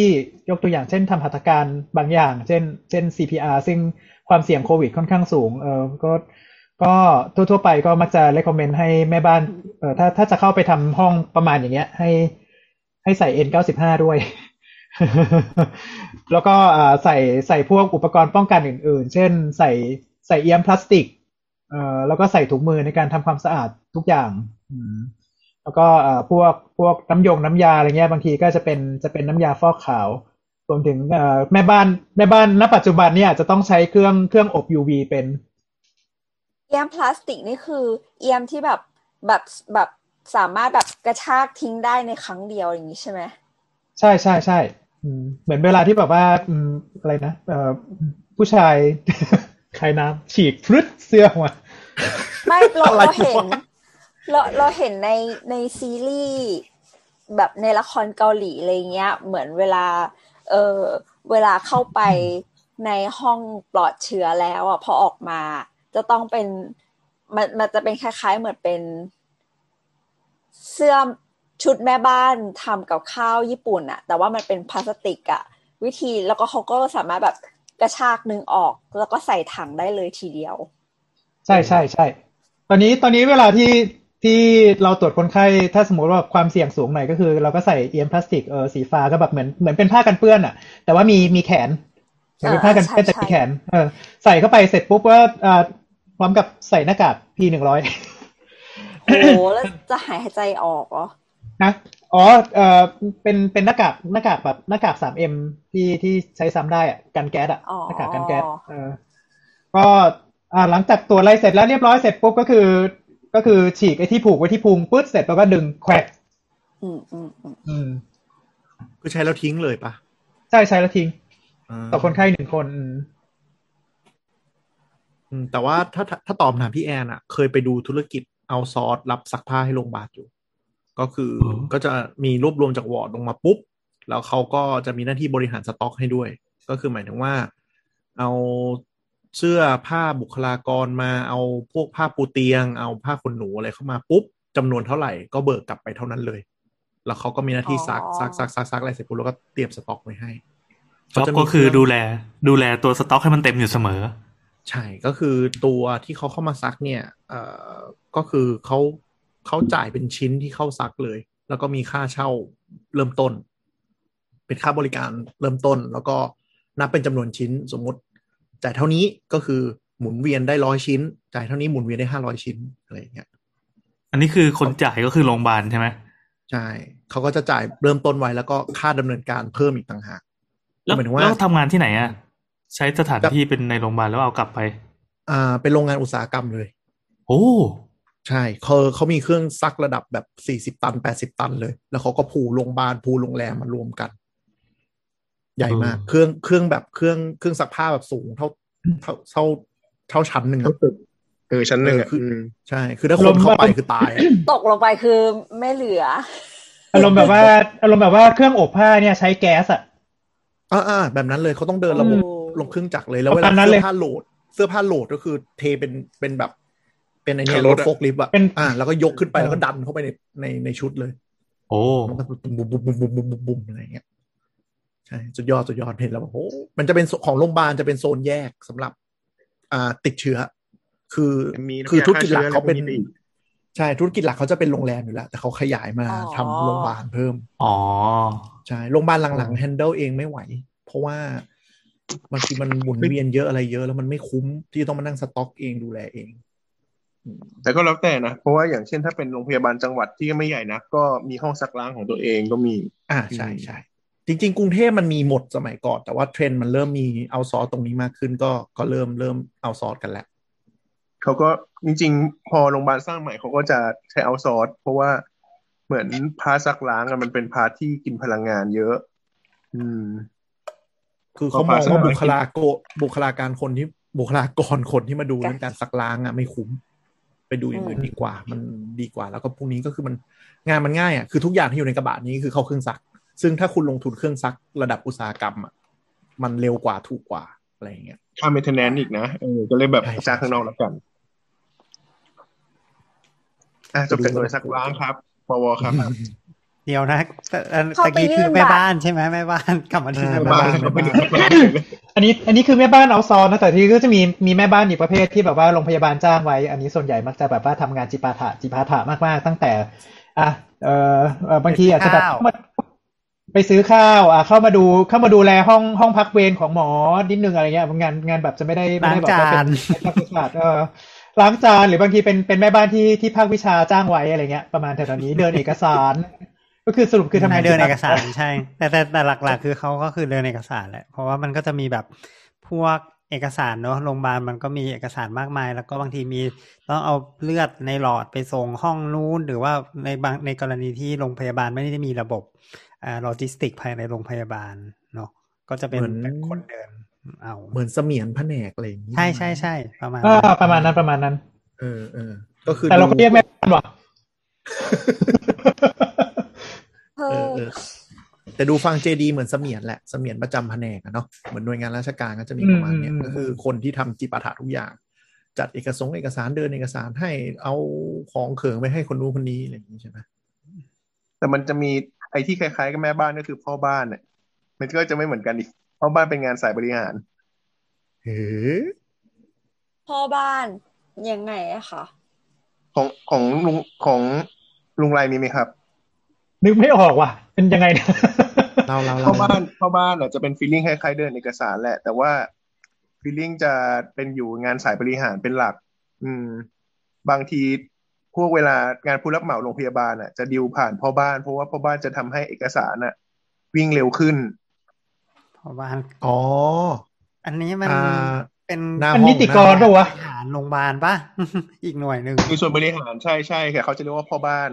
ยกตัวอย่างเช่นทำหัตถการบางอย่าง เช่น เช่น CPR ซึ่งความเสี่ยงโควิดค่อนข้างสูง เออก็ก็ทั่วทั่วไปก็มักจะ recommend ให้แม่บ้านเออถ้าถ้าจะเข้าไปทำห้องประมาณอย่างเงี้ย ให้ให้ใส่ N95 ด้วย แล้วก็อ่าใส่ใส่พวกอุปกรณ์ป้องกันอื่น ๆ เช่น ใส่ใส่เอี้ยมพลาสติกเอ่อแล้วก็ใส่ถุงมือในการทำความสะอาดทุกอย่างอืมแล้วก็อ่าพวกพวกน้ำยงน้ำยาอะไรเงี้ยบางทีก็จะเป็นจะเป็นน้ำยาฟอกขาวรวมถึงเอ่อแม่บ้านแม่บ้านณปัจจุบันเนี่ยอาจจะต้องใช้เครื่องเครื่องอบ UV เป็น เอียมพลาสติกนี่คือ เอียมที่แบบแบบแบบสามารถแบบกระชากทิ้งได้ในครั้งเดียวอย่างนี้ใช่ไหมใช่ใช่ใช่อืม เหมือนเวลาที่แบบว่าอืมอะไรนะเอ่อผู้ชายคายน้ำฉีกฟลุดเสื้อออกมาไม่เราอะไรเราเห็นวะเราเราเห็นในในซีรีส์แบบในละครเกาหลีอะไรเงี้ย เหมือนเวลา เออเวลาเข้าไปในห้องปลอดเชื้อแล้วอะพอออกมา จะต้องเป็นมันมันจะเป็นคล้ายๆเหมือนเป็นเสื้อ ชุดแม่บ้านทำกับข้าวญี่ปุ่นอะแต่ว่ามันเป็นพลาสติกอะวิธีแล้วก็เขาก็สามารถแบบกระชากนึงออก แล้วก็ใส่ถังได้เลยทีเดียว ใช่ใช่ใช่ตอนนี้ตอนนี้เวลาที่ที่เราตรวจคนไข้ถ้าสมมติว่าความเสี่ยงสูงหน่อยก็คือ เราก็ใส่เอียมพลาสติกเออสีฟ้าก็แบบเหมือนเหมือนเป็นผ้ากันเปื้อนอะแต่ว่ามีมีแขนเหมือนเป็นผ้ากันเปื้อนแต่ใช่มีใช่แขนเออใส่เข้าไปเสร็จปุ๊บว่าอ่าพร้อมกับใส่หน้ากาก P หนึ่งร้อยโอ้โหแล้วจะหายใจออกเหรอ นะอ๋อเออเป็นเป็นหน้ากากหน้ากากแบบหน้ากากสามเอ็มที่ที่ใช้ซ้ำได้อะกันแก๊สอะอ๋อหน้ากากกันแก๊สเออก็อ่าหลังจากตรวจอะไรเสร็จแล้วเรียบร้อยเสร็จปุ๊บก็คือ ก็คือฉีกไอ้ที่ผูกไว้ที่พุงปึ๊ดเสร็จแล้วก็ดึงแควกอืมอืมอืมอืมคือใช้แล้วทิ้งเลยปะใช่ใช้แล้วทิ้งาต่อคนไข้หนึ่งคนอืมอืมแต่ว่าถ้าถ้าถ้าตอบคำถามพี่แอนอะเคยไปดูธุรกิจoutsource รับซักผ้าให้โรงพยาบาลอยู่ ก็คือออก็จะมีรวบรวมจากวอร์ดลงมาปุ๊บ แล้วเขาก็จะมีหน้าที่บริหารสต็อกให้ด้วย ก็คือหมายถึงว่า เอาเสื้อผ้าบุคลากรมาเอาพวกผ้าปูเตียง เอาผ้าขนหนูอะไรเข้ามาปุ๊บจำนวนเท่าไหร่ก็เบิกกลับไปเท่านั้นเลย แล้วเขาก็มีหน้าที่ซักซักซักซักซักอะไรเสร็จปุ๊บแล้วก็เตรียมสต็อกไว้ให้จ็อบเขาจะมีก็คือเครื่องดูแลดูแลตัวสต็อกให้มันเต็มอยู่เสมอ ใช่ก็คือตัวที่เขาเข้ามาซักเนี่ยเอ่อก็คือเขา เขาจ่ายเป็นชิ้นที่เข้าซักเลย แล้วก็มีค่าเช่าเริ่มต้น เป็นค่าบริการเริ่มต้น แล้วก็นับเป็นจำนวนชิ้นสมมติจ่ายเท่านี้ก็คือหมุนเวียนได้ร้อยชิ้น จ่ายเท่านี้หมุนเวียนได้ห้าร้อยชิ้นอะไรอย่างเงี้ยอันนี้คือคนจ่ายก็คือโรงพยาบาลใช่ไหมใช่เขาก็จะจ่ายเริ่มต้นไว้แล้วก็ค่าดำเนินการเพิ่มอีกต่างหากแล้วหมายถึงว่าแล้วทำงานที่ไหนอะใช้สถานที่เป็นในโรงพยาบาลแล้วเอากลับไป อ่าเป็นโรงงานอุตสาหกรรมเลย โอ้ ใช่เขาเขามีเครื่องซักระดับแบบสี่สิบตันแปดสิบตันเลย แล้วเขาก็ผูโรงพยาบาลผูโรงแรมมารวมกัน ใหญ่มาก เครื่องเครื่องแบบเครื่องเครื่องซักผ้าแบบสูงเท่าเท่าเท่าเท่าชั้นหนึ่งทั้อะงตึกเออชั้นหนึ่งอะเออคืออืมใช่ คือถ้าคนเข้าไปคือตายอะตกลงไปคือไม่เหลือ อารมณ์แบบว่า อารมณ์แบบว่าเครื่องอบผ้าเนี่ยใช้แก๊สอะอ่าอ่าแบบนั้นเลยเขาต้องเดินระบบโอ้ลงเครื่องจักรเลยแล้วเวประลามาณนั้นเสื้เลอยผ้าโหลด เสื้อผ้าโหลดก็คือเทเป็นเป็นแบบ เป็นไอเนี้ยรถโฟกลิฟต์อะอ่า แล้วก็ยกขึ้นไปแล้วก็ดันเข้าไปในในในชุดเลย โอ้มันบุมบุมบุมบุมบุมบุมบุมอะไรเงี้ยใช่สุดยอดสุดยอดเห็นแล้วโอ้มันจะเป็นของโรงพยาบาลจะเป็นโซนแยกสำหรับ อ่าติดเชื้อ คือคือธุรกิจหลักเขาเป็นใช่ธุรกิจหลักเขาจะเป็นโรงแรมอยู่แล้ว แต่เขาขยายมาทำโรงพยาบาลเพิ่ม อ๋อใช่โรงพยาบาลหลังๆ handle เองไม่ไหว เพราะว่าบางทีมันหมุนเวียนเยอะอะไรเยอะ แล้วมันไม่คุ้มที่ต้องมานั่งสต็อกเองดูแลเอง แต่ก็แล้วแต่นะ เพราะว่าอย่างเช่นถ้าเป็นโรงพยาบาลจังหวัดที่ไม่ใหญ่นะก็มีห้องซักล้างของตัวเองก็มี อ่าใช่ใช่จริง ๆ กรุงเทพมันมีหมดสมัยก่อน แต่ว่าเทรนด์มันเริ่มมี outsource ตรงนี้มากขึ้นก็ก็เริ่มเริ่ม outsource กันแล้วเขาก็จริง ๆ พอโรงพยาบาลสร้างใหม่เขาก็จะใช้ outsource เพราะว่าเหมือน part ซักล้างอะมันเป็น part ที่กินพลังงานเยอะ อืม คือเขามองพอว่าพาสบุคลากรบุคลาการคนที่บุคลากรคนที่มาดูเรื่องการซักล้างอะไม่คุ้ม ไปดูอย่างอื่นดีกว่า มันดีกว่า แล้วก็พวกนี้ก็คือมันงานมันง่ายอะคือทุกอย่างที่อยู่ในกระบะนี้คือเข้าเครื่องซัก ซึ่งถ้าคุณลงทุนเครื่องซักระดับอุตสาหกรรมอะมันเร็วกว่าถูกกว่าอะไรอย่างเงี้ยค่าเมนเทนแนนอีกนะเออก็เลยแบบใช่ใช่จ้างข้างนอกแล้วกันอะจบจากหน่วยซักล้างครับปวครับ เดี๋ยวนะแต่อันเข้าตะไปกี้ยื่คือนบัตรแม่บ้านใช่ไหมแม่บ้านกลับมาที่อ่าแม่บ้าบ้านนเขาไปดูซักล้างเลยอันนี้อันนี้คือแม่บ้านเอาซอนนะแต่ที่ก็จะมีมีแม่บ้านอีกประเภทที่แบบว่าโรงพยาบาลจ้างไว้ อันนี้ส่วนใหญ่มักจะแบบว่าทำงานจิปาถะจิปาถะมากๆ ตั้งแต่ อะเออเออบางทีอาจจะแบบเข้ามาไปซื้อข้าว อะเข้ามาดูเข้ามาดูแลห้องห้องพักเวรของหมอนิดนึงอะไรเงี้ยงานงานแบบจะไม่ได้ไม่ล้างได้แบบจาว่าเป็นนภาควิชาเออล้างจานหรือบางทีเป็นเป็นแม่บ้านที่ที่ภาควิชาจ้างไว้อะไรเงี้ยประมาณแถวๆนี้เดินเอกสาร ก็คือสรุปคือทำงานเดินเอกสารจิปถะใช่ แต่แต่แต่หลักๆ คือเขาก็คือเดินเอกสารแหละ เพราะว่ามันก็จะมีแบบพวกเอกสารเนอะโรงพยาบาลมันก็มีเอกสารมากมาย แล้วก็บางทีมีต้องเอาเลือดในหลอดไปส่งห้องนู้น หรือว่าในบางในกรณีที่โรงพยาบาลไม่ได้มีระบบอ่าโลจิสติกภายในโรงพยาบาลเนาะก็จะเป็นเหมือนเป็นคนเดินเอาเหมือนเสมียนแผนกอะไรอย่างงี้ใช่ใช่ใช่ประมาณอ่านั้นประมาณนั้นประมาณนั้น เออเออก็คือแต่เราก็เรียกแม่บ้านว่ะเอเอออเออแต่ดูฟัง JD เหมือนเสมียนแหละเสมียนประจำแผนกอะเนาะเหมือนหน่วยงานราชการก็จะมีประมาณเนี้ยอืมก็คือคนที่ทำจิปาถะทุกอย่าง จัดเอกสงค์เอกสารเดินเอกสารให้เอาของเขิงไปให้คนนู้นคนนี้อะไรอย่างนี้ใช่ไหมแต่มันจะมีไอ้ที่คล้ายๆกับแม่บ้านก็คือพ่อบ้านเนี่ยมันก็จะไม่เหมือนกันอีกพ่อบ้านเป็นงานสายบริหารเฮ้พ่อบ้านยังไงอะคะของของลุงของลุงไรมีไหมครับ นึกไม่ออกว่ะ เป็นยังไงเนี่ยเราเราพ่อเราบ้านพ่อบ้านอาจจะเป็นฟีลลิ่งคล้ายๆเดินเอกสารแหละ แต่ว่าfeeling จะเป็นอยู่งานสายบริหารเป็นหลัก อืม บางทีพวกเวลางานผู้รับเหมาโรงพยาบาลอะจะดิวผ่านพ่อบ้าน เพราะว่าพ่อบ้านจะทำให้เอกสารอะ วิ่งเร็วขึ้นเพราะว่าอ๋อ อันนี้มันอ่าเป็นหน้ามันห้องนิติกรหน้าห้องปะวะบริหารโรงพยาบาลปะอีกหน่วยหนึ่งคือส่วนบริหารใช่ใช่ค่ะเขาจะเรียกว่าพ่อบ้าน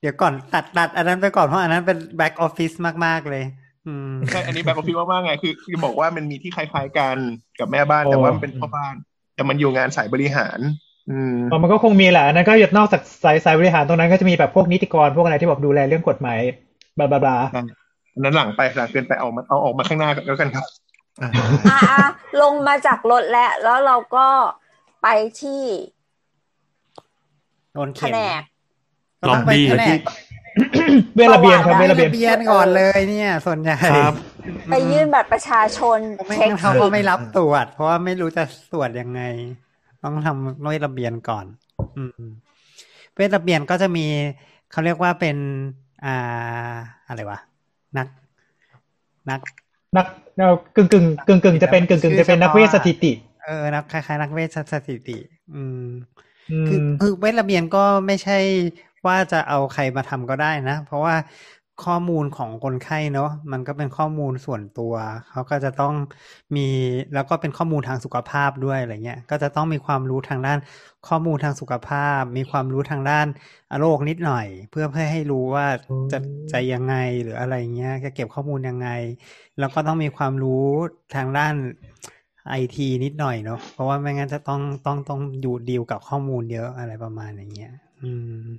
เดี๋ยวก่อนตัดตัดอันนั้นไปก่อนเพราะอันนั้นเป็น back officeมาก ๆ เลยอืมใช่อันนี้ back office มากๆไงคือคือบอกว่ามันมีที่คล้าย ๆกันกับแม่บ้านแต่ว่ามันเป็นพ่อบ้าน แต่มันอยู่งานสายบริหารอืมอ๋อมันก็คงมีแหละอันนั้นก็นอกจากสายสายบริหารตรงนั้นก็จะมีแบบพวกนิติกรพวกอะไรที่แบบดูแลเรื่องกฎหมาย blah blah blah อันนั้นหลังไปหลังเกินไปเอามาเอาออกมาข้างหน้ากันแล้วกันครับอ่าอะอะลงมาจากรถแล้วแล้วเราก็ไปที่โดนแผเข็มนก ก็ต้องไปล็อบบี้แผนกเวลระเบียนครับเวลระเบียนเบียนก่อนเลยเนี่ย ส่วนใหญ่ครับไปยื่นบัตรประชาชนไม่เช็คงั้นเขาก็ไม่รับตรวจ เพราะว่าไม่รู้จะตรวจยังไง ต้องทำเวทระเบียนก่อน อืมเวทระเบียนก็จะมีเขาเรียกว่าเป็น อ่า อะไรวะ นัก นัก นักเรากึ่งกึ่งกึ่งกึ่งจะเป็นกึ่งกึ่งจะเป็นนักเวชสถิติ เออนักคล้ายๆนักเวชสถิติ อืมอืคือมคือเวทระเบียนก็ไม่ใช่ ว่าจะเอาใครมาทำก็ได้นะ เพราะว่าข้อมูลของคนไข้เนาะมันก็เป็นข้อมูลส่วนตัวเขาก็จะต้องมีแล้วก็เป็นข้อมูลทางสุขภาพด้วยอะไรเงี้ยก็จะต้องมีความรู้ทางด้านข้อมูลทางสุขภาพ มีความรู้ทางด้านโรคนิดหน่อย เพื่อเพื่อให้รู้ว่าจะจะยังไงหรืออะไรเงี้ยจะเก็บข้อมูลยังไง แล้วก็ต้องมีความรู้ทางด้านไอทีนิดหน่อยเนาะเพราะว่าไม่งั้นจะต้องต้องต้องอยู่ดีลกับข้อมูลเยอะอะไรประมาณอย่างเงี้ย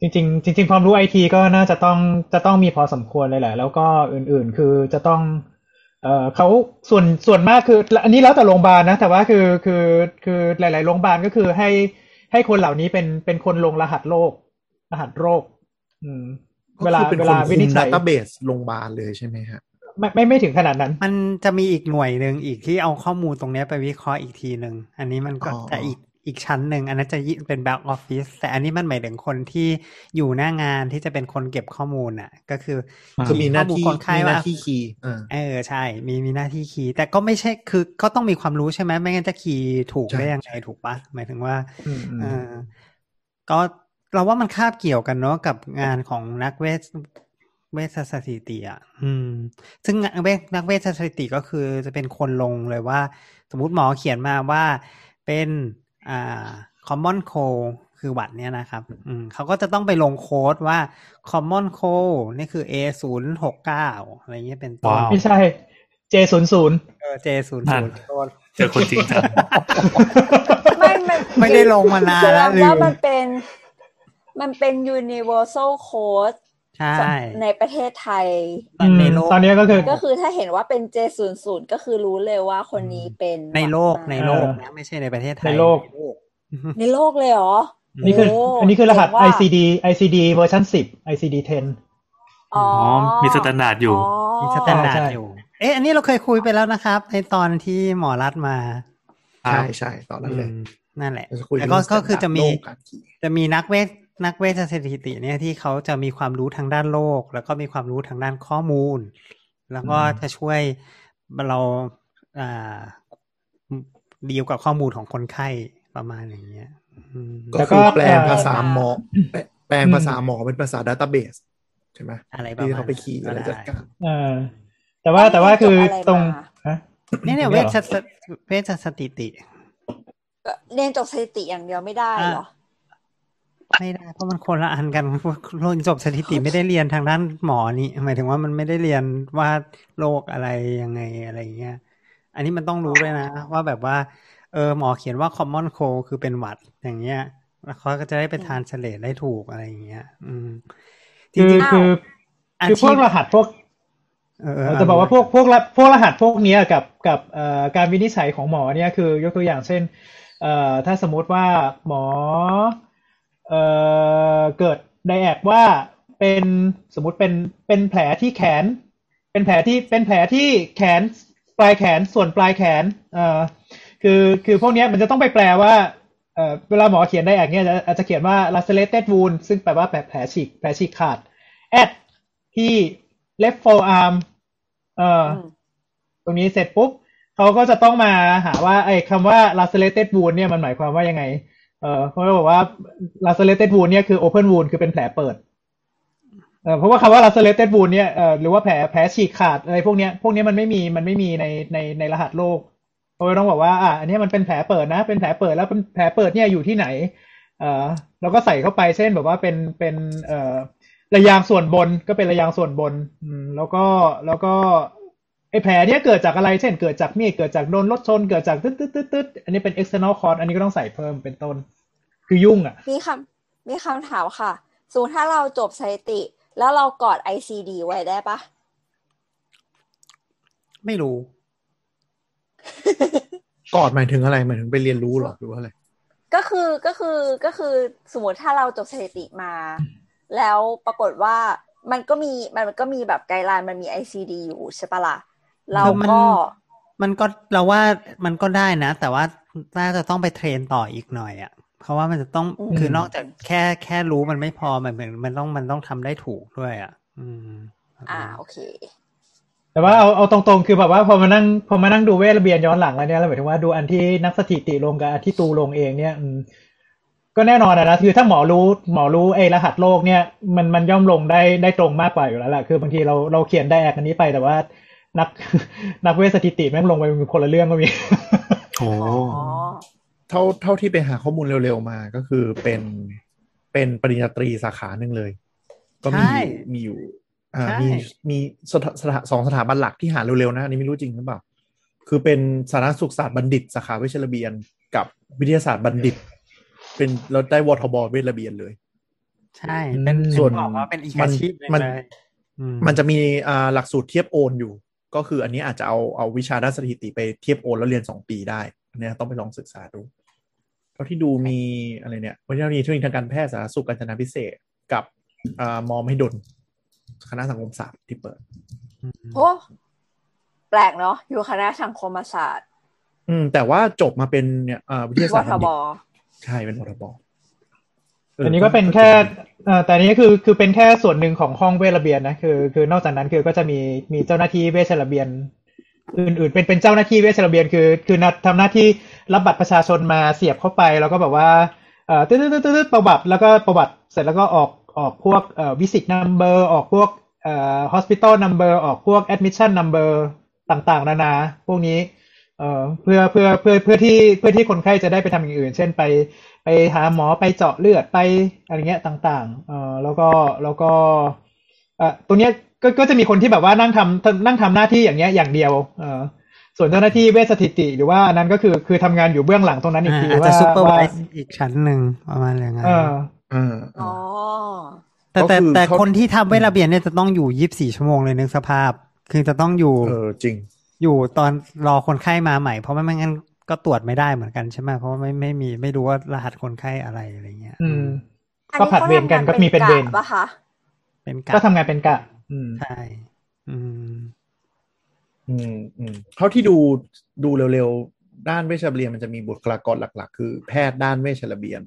จริงๆจริงๆความรู้ไอทีก็น่าจะต้องจะต้องมีพอสมควรเลยแหละ แล้วก็อื่นๆคือจะต้อง เอ่อเขาส่วนส่วนมากคือ อันนี้แล้วแต่โรงพยาบาลนะ แต่ว่าคือคือคือหลาย ๆ โรงพยาบาลก็คือให้ให้คนเหล่านี้เป็นเป็นคนลงรหัสโรครหัสโรค อืม เวลาก็คือเป็นเวคนลาวิคุนิมจดัฉัตยต้าเบสโรงพยาบาลเลยใช่ไหมฮะไม่ไม่ไม่ถึงขนาดนั้น มันจะมีอีกหน่วยหนึ่งอีกที่เอาข้อมูลตรงเนี้ยไปวิเคราะห์อีกทีหนึ่ง อันนี้มันก็อ๋อจะอีก อีกชั้นหนึ่งอันนั้นจะยิ่งเป็น back office แต่อันนี้มันหมายถึงคนที่อยู่หน้างานที่จะเป็นคนเก็บข้อมูลอะ ก็คือคือมีหน้าที่ข้อมูลคนไข้ว่ามีหว่าน้าที่ key อ่าเออใช่ มีมีหน้าที่ key แต่ก็ไม่ใช่คือก็ต้องมีความรู้ใช่ไหมไม่งั้นจะ key ถูกใช่ได้ยังไงใช่ถูกปะหมายถึงว่าอืมอืมเออก็เราว่ามันคาบเกี่ยวกันเนาะกับงานของนักเวชเวชสถิติอะ อืม ซึ่งเวชนักเวชสถิติก็คือจะเป็นคนลงเลยว่า สมมติหมอเขียนมาว่าเป็น อ่า common cold คือหวัดเนี่ยนะครับอืมเขาก็จะต้องไปลงโค้ดว่า common cold นี่คือ A ศูนย์หกเก้าอะไรเงี้ยเป็นต้นว้าวไม่ใช่ J ศูนย์ศูนย์เออ J ศูนย์นั่ศูนนย์เจอคนจริงจังไม่มันไม่ได้ลงมานานแล้วแสดงลืว่ามมันเป็น มันเป็น universal code ใช่ในประเทศไทยในโลกตอนนี้ก็คือก็คือถ้าเห็นว่าเป็น J00 ก็คือรู้เลยว่าคนนี้เป็นหวัดมา ในโลกในโลกนะไม่ใช่ในประเทศไทยในโลก ในโลกเลยเหรออันนี้คือโอ้อันนี้คือรหัสเจ๋งว่ะ ICD ICD version สิบ ICD 10อ๋ออ๋อ มี standard อยู่ มี standard ใช่อยู่ เอ๊ะอันนี้เราเคยคุยไปแล้วนะครับ ในตอนที่หมอรัฐมา ใช่ใช่ตอนนั้นเลยอืมนั่นแหละเราจะคุยแต่เรื่ก็องก็คือจะมีโลกการขี่จะมีนักเวท นักเวชสถิติเนี่ยที่เขาจะมีความรู้ทางด้านโลก แล้วก็มีความรู้ทางด้านข้อมูล แล้วก็จะช่วยเราอ่าดีลกับข้อมูลของคนไข้ประมาณอย่างเงี้ยอืมก็แล้วก็คือแปลงเอ่อภาษาหมอแปลแปลงภาษาหมอเป็นภาษาดัตต้าเบสใช่ไหมอะไรประที่มาณเขาไปคีย์อะไรจัดการเออแต่ว่าแต่ว่าคือตรงฮะเนี่ยเนี่ยไม่เวเหรชอสเวชสถิติเรียนจบสถิติอย่างเดียวไม่ได้เหรอ ไม่ได้เพราะมันคนละอันกันโรงจบสถิติไม่ได้เรียนทางด้านหมอนี่หมายถึงว่ามันไม่ได้เรียนว่าโรคอะไรยังไงอะไรเงี้ย อันนี้มันต้องรู้ด้วยนะ ว่าแบบว่า เออหมอเขียนว่า common cold คือเป็นหวัดอย่างเงี้ย แล้วเขาก็จะได้ไปทานเฉลดได้ถูกอะไรอย่างเงี้ย อืมจคือริงคือๆอาคือพชีวพกรหัสพวกเออเออจะบอกว่าพวกพวกรพวกรหัสพวกเนี้ยกับกับเอ่อการวินิจฉัยของหมอเนี่ยคือยกตัวอย่างเช่นเอ่อถ้าสมมุติว่าหมอ เอ่อเกิดไดแอกว่าเป็นสมมติเป็นเป็นแผลที่แขน เป็นแผลที่เป็นแผลที่แขนปลายแขนส่วนปลายแขนเอ่อคือคือพวกนี้มันจะต้องไปแปลว่าเอ่อเวลาหมอเขียนไดแอกเนี่ยอาจจะเขียนว่า lacerated wound ซึ่งแปลว่าแผลแผลฉีกแผลฉีกขาด at ที่ left forearm เอ่ออมตรงนี้เสร็จปุ๊บเขาก็จะต้องมาหาว่าไอ้คำว่า lacerated wound เนี่ยมันหมายความว่ายังไง เออเขาบอกว่า lacerated wound เนี่ยคือ open wound คือเป็นแผลเปิดเออเพราะว่าคำว่า lacerated wound เนี่ยเออหรือว่าแผลแผลฉีกขาดอะไรพวกเนี้ยพวกเนี้ยมันไม่มีมันไม่มีในในในรหัสโลกเขาต้องบอกว่าอะอันนี้มันเป็นแผลเปิดนะ เป็นแผลเปิดแล้วเป็นแผลเปิดเนี่ยอยู่ที่ไหน เออแล้วก็ใส่เข้าไปเช่นแบบว่าเป็นเป็นเอ่อระยางส่วนบนก็เป็นระยางส่วนบน อืมแล้วก็แล้วก็ ไอแผลเนี้ยเกิดจากอะไร เช่น เกิดจากมีด เกิดจากโดนรถชน เกิดจากตึ๊ดตึ๊ดตึ๊ดตึ๊ดอันนี้เป็น external cause อันนี้ก็ต้องใส่เพิ่มเป็นต้น คือยุ่งอะ มีคำมีคำถามค่ะสมมติถ้าเราจบสถิติ แล้วเรากอด ICD ไว้ได้ปะ ไม่รู้ กอดหมายถึงอะไร หมายถึงไปเรียนรู้เหรอหรือว่าอะไร ก็คือ ก็คือ ก็คือ สมมติถ้าเราจบสถิติมา แล้วปรากฏว่ามันก็มี มันก็มีแบบไกด์ไลน์ มันมี ICD อยู่ใช่ปะล่ะ เราคือมันก็มันก็เราว่ามันก็ได้นะ แต่ว่าน่าจะต้องไปเทรนต่ออีกหน่อยอะ่ะ เพราะว่ามันจะต้องอืมคือนอกจากแค่แค่รู้มันไม่พอมันเหมือนมันต้องมันต้องทำได้ถูกด้วยอะ่ะ อืม อ่าโอเค แต่ว่าเอาเอาตรงๆ คือแบบว่าพอมานั่งพอมานั่งดูเวทระเบียนย้อนหลังแล้วเนี่ยเราหมายถึงว่าดูอันที่นักสถิติลงกับอันที่ตูลงเองเนี่ยอืมก็แน่นอนอะนะคือถ้าหมอรู้หมอรู้ไอ้รหัสโลกเนี่ยมันมันย่อมลงได้ได้ตรงมากกว่าอยู่แล้วแหละคือบางทีเราเราเขียนได้แอกอันนี้ไปแต่ว่า นักนักเวทสถิติแม่งลงไปเป็นคนละเรื่องก็มีโอ้อ๋อเท่าเท่าที่ไปหาข้อมูลเร็วๆมาก็คือเป็นเป็นปริญญาตรีสาขาหนึ่งเลย ก็มีใช่อยู่มีอยู่ อ่าใช่มีมีสถาสถาสองสถาบันหลักที่หาเร็วๆนะอันนี้ไม่รู้จริงหรือเปล่า คือเป็นสาธารณสุขศาสตร์บัณฑิต สาขาเวชระเบียน กับวิทยาศาสตร์บัณฑิต เป็นเราได้วทบเวชระเบียนเลย ใช่เป็นส่วนบอกว่าเป็นอีกมัอานชีพหนึ่งมันเลยอืมมันจะมีอ่าหลักสูตรเทียบโอนอยู่ ก็คืออันนี้อาจจะเอาเอาวิชาด้านสถิติไปเทียบโอนแล้วเรียนสองปีได้อันเนี้ยต้องไปลองศึกษาดูเท่าที่ดูมีอะไรเนี่ยวิทยาลัยเทคนิคทางการแพทย์สาธารณสุขการจนาพิเศษกกับอ่ามอมให้ดลคณะสังคมศาสตร์ที่เปิดโอ้แปลกเนาะอยู่คณะสังคมศาสตร์ อืม แต่ว่าจบมาเป็นเนี่ยอ่าวิทยาศาวสตร์ทบัณฑิบตใช่เป็นพรบ อันนี้ก็เป็นแค่เอ่อแต่อันนี้คือคือเป็นแค่ส่วนหนึ่งของห้องเวชระเบียนนะคือ คือนอกจากนั้นคือก็จะมีมีเจ้าหน้าที่เวชระเบียน อื่นๆ เป็นเป็นเจ้าหน้าที่เวชระเบียนคือ คือนัดทำหน้าที่รับบัตรประชาชนมาเสียบเข้าไป แล้วก็แบบว่าเอ่อตึ๊ดตึ๊ดตึ๊ดตึ๊ดประวัติแล้วก็ประวัติเสร็จแล้วก็ออกออกพวกเอ่อวิสิตนัมเบอร์ออกพวกเอ่อ hospital number ออกพวก admission number ต่างๆ นานา พวกนี้เอ่อเพื่อเพื่อเพื่อเพื่อที่เพื่อที่คนไข้จะได้ไปทำอย่างอื่น เช่นไป ไปหาหมอไปเจาะเลือดไปอะไรเงี้ยต่างๆเอ่อแล้วก็แล้วก็เอ่อตรงเนี้ยก็ก็จะมีคนที่แบบว่านั่งทำนั่งทำหน้าที่อย่างเงี้ยอย่างเดียวเอ่อส่วนเจ้าหน้าที่เวชสถิติ หรือว่าอันนั้นก็คือคือทำงานอยู่เบื้องหลังตรงนั้นอีกทีอาจว่าจะซูเปอร์ไวว่าส์อีกชั้นหนึ่งประมาณอย่างนั้นเอออ่าอ๋อแต่แต่ก็คือแต่เขาคนที่ทำเวทระเบียนเนี่ยจะต้องอยู่ยีิบสี่ชั่วโมงเลยนึกสภาพ คือจะต้องอยู่ เออจริง อยู่ตอนรอคนไข้มาใหม่เพราะไม่งั้น ก็ตรวจไม่ได้เหมือนกันใช่ไหมเพราะว่าไม่ไม่มีไม่รู้ว่ารหัสคนไข้อะไรอะไรเงี้ย อืมอันก็นี้ผัดเวรกันขาก็ทำงามีเป็นเวรกะปะคะเป็นกะก็ทำงานเป็นกะ อืมใช่อืม อืมอืมเท่าที่ดูดูเร็วๆ ด้านเวชระเบียนมันจะมีบุคลากรหลัก ๆ คือแพทย์ด้านเวชระเบียน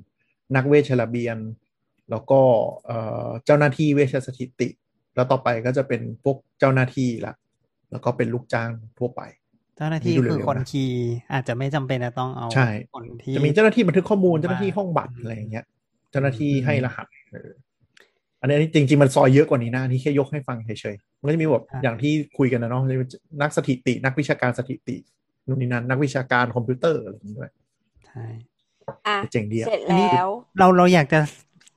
นักเวชระเบียน แล้วก็เอ่อเจ้าหน้าที่เวชสถิติ แล้วต่อไปก็จะเป็นพวกเจ้าหน้าที่ละแล้วก็เป็นลูกจ้างทั่วไป เจ้าหน้าที่ดูเร็วๆคือคนนะคีย์อาจจะไม่จำเป็นจะต้องเอาใช่คนที่จะมีเจ้าหน้าที่บันทึกข้อมูลมาเจ้าหน้าที่ห้องบัตรอะไรอย่างเงี้ย เจ้าหน้าที่อืมให้รหัสเอออันนี้จริง ๆ มันซอยเยอะกว่านี้นะอันนี่แค่ยกให้ฟังเฉยๆมันก็จะมีแบบอย่างที่คุยกันนะเนาะจะมีนักสถิติ นักวิชาการสถิตินู่นนี่นั่นนักวิชาการคอมพิวเตอร์อะไรอย่างเงี้ยด้วยใช่อะเจ๋งดีอะเสร็จแล้วเราเราอยากจะ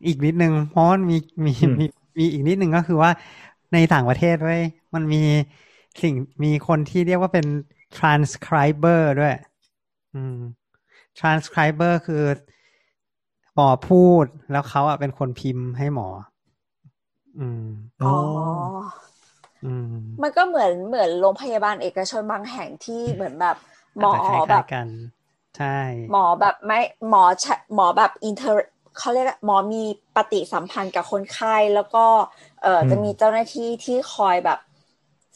อีกนิดนึงเพราะมันมีมีอืมมีมีอีกนิดนึงก็คือว่าในต่างประเทศเว้ยมันมีสิ่งมีคนที่เรียกว่าเป็น transcriber ด้วย อืม transcriber คือหมอพูดแล้วเขาอะเป็นคนพิมพ์ให้หมอ อืมอ๋ออืมมันก็เหมือนเหมือนโรงพยาบาลเอกชนบางแห่งที่เหมือนแบบ หมออาจจะคล้ายๆแบบกันใช่ หมอแบบไม่หมอใช้หมอแบบอินเทอร์เขาเรียกว่าหมอมีปฏิสัมพันธ์กับคนไข้แล้วก็ เอ่ออมจะมีเจ้าหน้าที่ที่คอยแบบ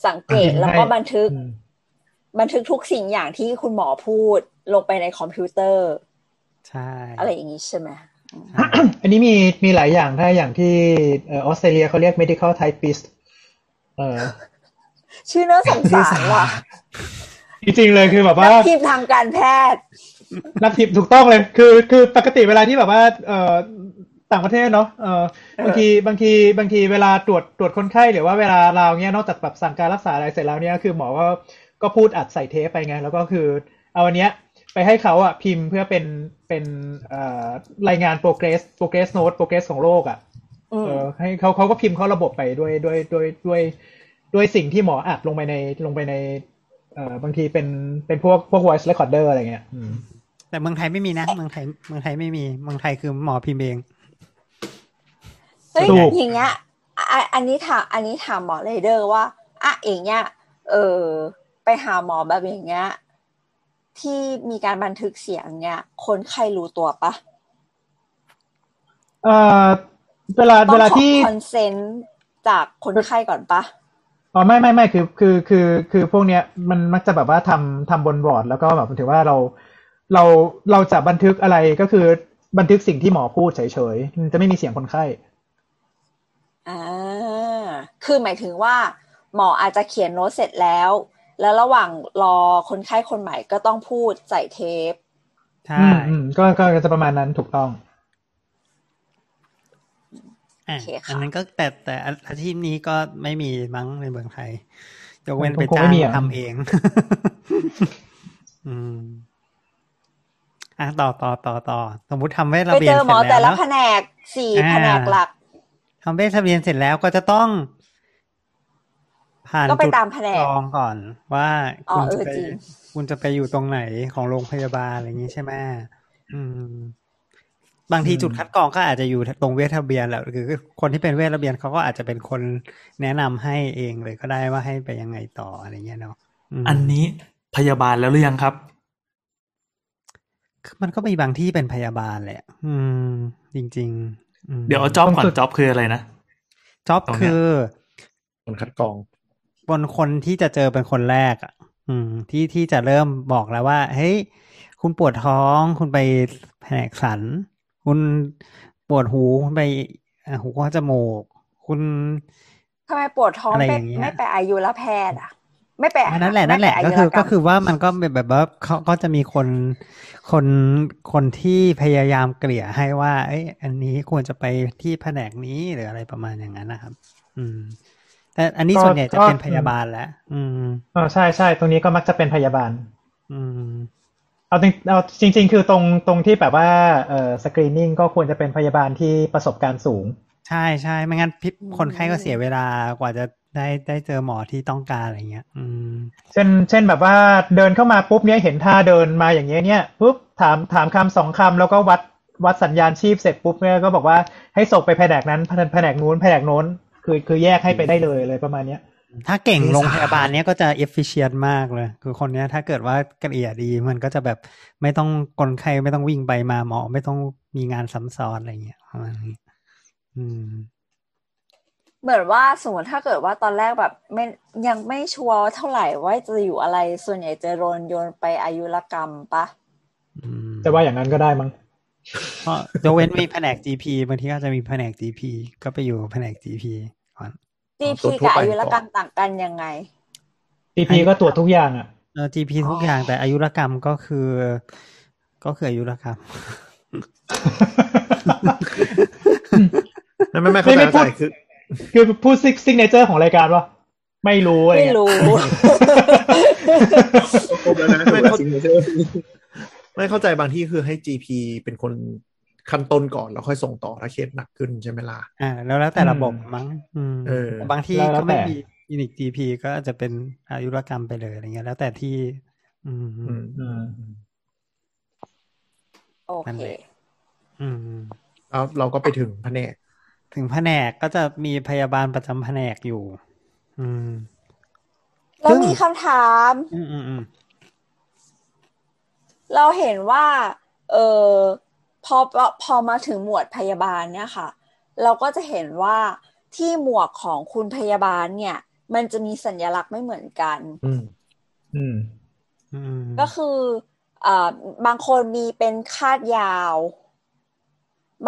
สังเกตอะแล้วก็ให้บันทึกอืม บันทึกทุกสิ่งอย่างที่คุณหมอพูดลงไปในคอมพิวเตอร์ ใช่ อะไรอย่างนี้ใช่ไหมใช่อันนี้มีมีหลายอย่างถ้าอย่างที่เออออสเตรเลียเขาเรียก medical typist เออชื่อน่าสงสารว่ะจริงๆเลยคือแบบว่านักพิมพ์ทางการแพทย์นักพิมพ์ถูกต้องเลย คือคือปกติเวลาที่แบบว่า เอ่อต่างประเทศเนาะเอ่อบางทีบางทีบางทีเวลาตรวจตรวจคนไข้หรือว่าเวลาเราเนี้ยนอกจากแบบสั่งการรักษาอะไรเสร็จแล้วเนี่ยคือหมอก็ ก็พูดอัดใส่เทปไปไง แล้วก็คือ เอาอันเนี้ยไปให้เขาอะพิมพ์เพื่อเป็นเป็นเอ่อรายงาน progress progress note progress ของโรคอะอืมเออให้เขาเขาก็พิมพ์เข้าระบบไปด้วยด้วยด้วยด้วยด้วยสิ่งที่หมออัดลงไปในลงไปในเอ่อบางทีเป็นเป็นพวกพวก voice recorder อะไรเงี้ยอืมแต่เมืองไทยไม่มีนะ เมืองไทยเมืองไทยไม่มีเมืองไทยคือหมอพิมพ์เองเฮ้ยถูกอย่างเงี้ยอะอันนี้ถามอันนี้ถามหมอเรเดอร์ว่าอะอย่างเงี้ยเออ ไปหาหมอแบบอย่างเงี้ยที่มีการบันทึกเสียงเงี้ยคนไข้รู้ตัวปะเอ่อเวลาต้อเวงลาขอที่คอนเซนต์จากคนไข้ก่อนปะอ๋อไม่ไม่ไม่คือคือคือคือพวกเนี้ยมันมักจะแบบว่าทำทำบนบอร์ด แล้วก็แบบถือว่าเราเราเราจะบันทึกอะไรก็คือบันทึกสิ่งที่หมอพูดเฉยๆมันจะไม่มีเสียงคนไข้อ่าคือหมายถึงว่า หมออาจจะเขียนโน้ตเสร็จแล้ว แล้วระหว่างรอคนไข้คนใหม่ก็ต้องพูดใส่เทปใช่อืมอืมก็ก็จะประมาณนั้นถูกต้องอะโอเคค่ะอันนั้นก็แต่แต่อาชีพนี้ก็ไม่มีมั้งในเมืองไทยยกเว้นคงไปคงจ้าไม่งมีอะทำเอง อืมอะต่อต่อต่อต่อสมมุติทำเวทระไปเบีเจยนอเสหมร็อจแต่แล้วละเนแผอะนกสี่อ่าแผนกหลักทำเวทระเบียนเสร็จแล้วก็จะต้อง ผ่านก็ไปจุดตามแผนกจองก่อนว่าอ๋อคุณจะเออไปจริงคุณจะไปอยู่ตรงไหนของโรงพยาบาลอะไรอย่างนี้ใช่ไหมอืม บางทีอืมจุดคัดกรองก็อาจจะอยู่ตรงเวทระเบียนแหละคือ คนที่เป็นเวทระเบียนเขาก็อาจจะเป็นคนแนะนำให้เองเลยก็ได้ว่าให้ไปยังไงต่ออะไรเงี้ยเนาะมอันนี้พยาบาลแล้วหรือยังครับคือมันก็มีบางที่เป็นพยาบาลแหละ อืม จริงๆอืมเดี๋ยวเอาจ็อบก่อนจ็อบคืออะไรนะจ็อบตรงเนี้ยคือคนคัดกรอง บนคนที่จะเจอเป็นคนแรกอะอืม ที่ที่จะเริ่มบอกแล้วว่า เฮ้ย คุณปวดท้อง คุณไปแผนกสัน คุณปวดหู คุณไปอ่าหูคอจมูก คุณทำไมปวดท้องอะไรอไม่ย่างเงี้ยไม่ไปอายุรแพทย์อะไม่ไปอันนั้นแหละไม่นั่นแหละไปก็คือยุรรมก็คือว่ามันก็เป็นแบบว่าเขาก็จะมีคนคนคนที่พยายามเกลี่ยให้ว่า เอ้ยอันนี้ควรจะไปที่แผนกนี้หรืออะไรประมาณอย่างนั้นนะครับ อืม แต่อันนี้ก็ส่วนใหญ่จะก็เป็นพยาบาลแหละอืมเออใช่ใช่ตรงนี้ก็มักจะเป็นพยาบาล อืมเอาจริงเอาจริง ๆ คือตรงตรงที่แบบว่าเอ่อสกรีนิ่งก็ควรจะเป็นพยาบาลที่ประสบการณ์สูง ใช่ใช่ไม่งั้นพิคนไข้ก็เสียเวลากว่าจะได้ได้เจอหมอที่ต้องการอะไรเงี้ย อืม เช่น เช่นแบบว่าเดินเข้ามาปุ๊บเนี้ยเห็นท่าเดินมาอย่างเงี้ยเนี่ยปุ๊บถามถามคำสองคำแล้วก็วัดวัดสัญญาณชีพเสร็จปุ๊บเนี่ยก็บอกว่าให้ส่งไปแผนกนั้นแผนแผนกนู้นแผนกโน้น คือคือแยกให้ไปได้เลยเลยประมาณเนี้ย ถ้าเก่งเมษาโรงพยาบาลเนี้ยก็จะ efficient มากเลย คือคนเนี้ยถ้าเกิดว่าเกลี่ยดีมันก็จะแบบไม่ต้องคนไข้ไม่ต้องวิ่งไปมาหมอ ไม่ต้องมีงานซ้ำซ้อนอะไรเงี้ยประมาณนี้อืมเหมือนว่าสมมติถ้าเกิดว่าตอนแรกแบบไม่ยังไม่ชัวร์เท่าไหร่ว่าจะอยู่อะไรส่วนใหญ่จะโดนโยนไปอายุรกรรมปะอืมจะว่าอย่างนั้นก็ได้มั้งก็ ยกเว้นมีแผนก GP บางทีก็จะมีแผนก GP ก็ไปอยู่แผนก GP ก่อน GP ตรวจทั่วกับไปอายุรกรรมก่อนต่างกันยังไง TP ก็ตรวจทุกอย่างอะเออ GP ทุกอย่างแต่อายุรกรรมก็คือ ก็คืออายุรกรรมไม่ไม่ไม่เข้าใจไม่ไม่เข้าใจพูดคือคือพูดซิกเนเจอร์ของรายการวะไม่รู้อะไรไม่เงี้ยรู้ ไหมไม่เข้าใจบางที่คือให้ GP เป็นคนขั้นต้นก่อนแล้วค่อยส่งต่อถ้าเคสหนักขึ้นใช่ไหมล่ะอ่าแล้วแล้วแต่ระบบมั้งอืมเออแต่บางที่ก็ไม่มีคลินิก GP ก็อาจจะเป็นอายุรกรรมไปเลยอะไรเงี้ยแล้วแต่ที่ อืมอืมอืมโอนั่นเคแหละอืมแล้วเราก็ไปถึงแผนก ถึงแผนกก็จะมีพยาบาลประจำแผนกอยู่ อืมแล้วมีคำถาม อืมอืมอืม เราเห็นว่าเออพอพอมาถึงหมวดพยาบาลเนี่ยค่ะ เราก็จะเห็นว่าที่หมวกของคุณพยาบาลเนี่ย มันจะมีสัญลักษณ์ไม่เหมือนกัน อืม อืมอืมก็คืออ่าบางคนมีเป็นคาดยาว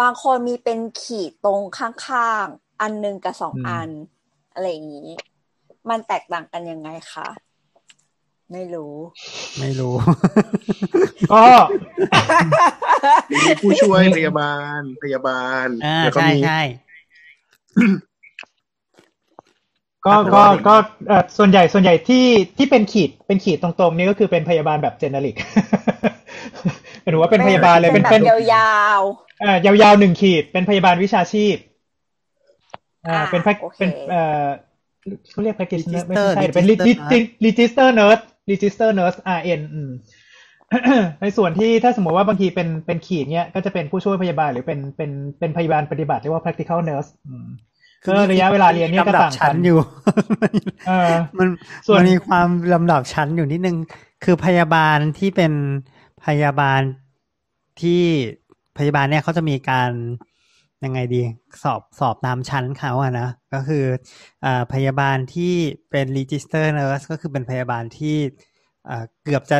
บางคนมีเป็นขีดตรงข้างๆ อันหนึ่งกับสองอืมอัน อะไรอย่างนี้ มันแตกต่างกันยังไงคะ ไม่รู้ ไม่รู้ ก็ มีผู้ช่วยพยาบาลพยาบาลอ่าแล้วก็ใช่มี ใช่ก็ครับก็ผมก็เอ่อส่วนใหญ่ ส่วนใหญ่ที่ ที่เป็นขีด เป็นขีดตรงๆ นี่ก็คือเป็นพยาบาลแบบเจเนริก หรือว่าเป็นพยาบาลเลย เป็เป็นนแบบเป็นยาวเอ่อยาวๆหนึ่งขีด เป็นพยาบาลวิชาชีพ อ่าอ่าเป็นแพ็คโอเคเป็น เอ่อเขาเรียก practitioner ไม่ Register ใช่ เป็น Register register nurse register nurse RN อืมในส่วนที่ถ้าสมมติว่าบางทีเป็นเป็นขีดเนี้ยก็จะเป็นผู้ช่วยพยาบาลหรือเป็นเป็นเป็นพยาบาลปฏิบัติเรียกว่า practical nurse อืมก็ระยะเวลาเรียนเนี่ยก็ลำดับต่างชั้กันนอยู่เออมันส่วนมันมีความลำดับชั้นอยู่นิดนึง คือพยาบาลที่เป็นพยาบาลที่พยาบาลเนี่ยเขาจะมีการ ยังไงดีสอบสอบตามชั้นเขาอะนะก็คืออ่าพยาบาลที่เป็น register nurse ก็คือเป็นพยาบาลที่อ่าเกือบจะ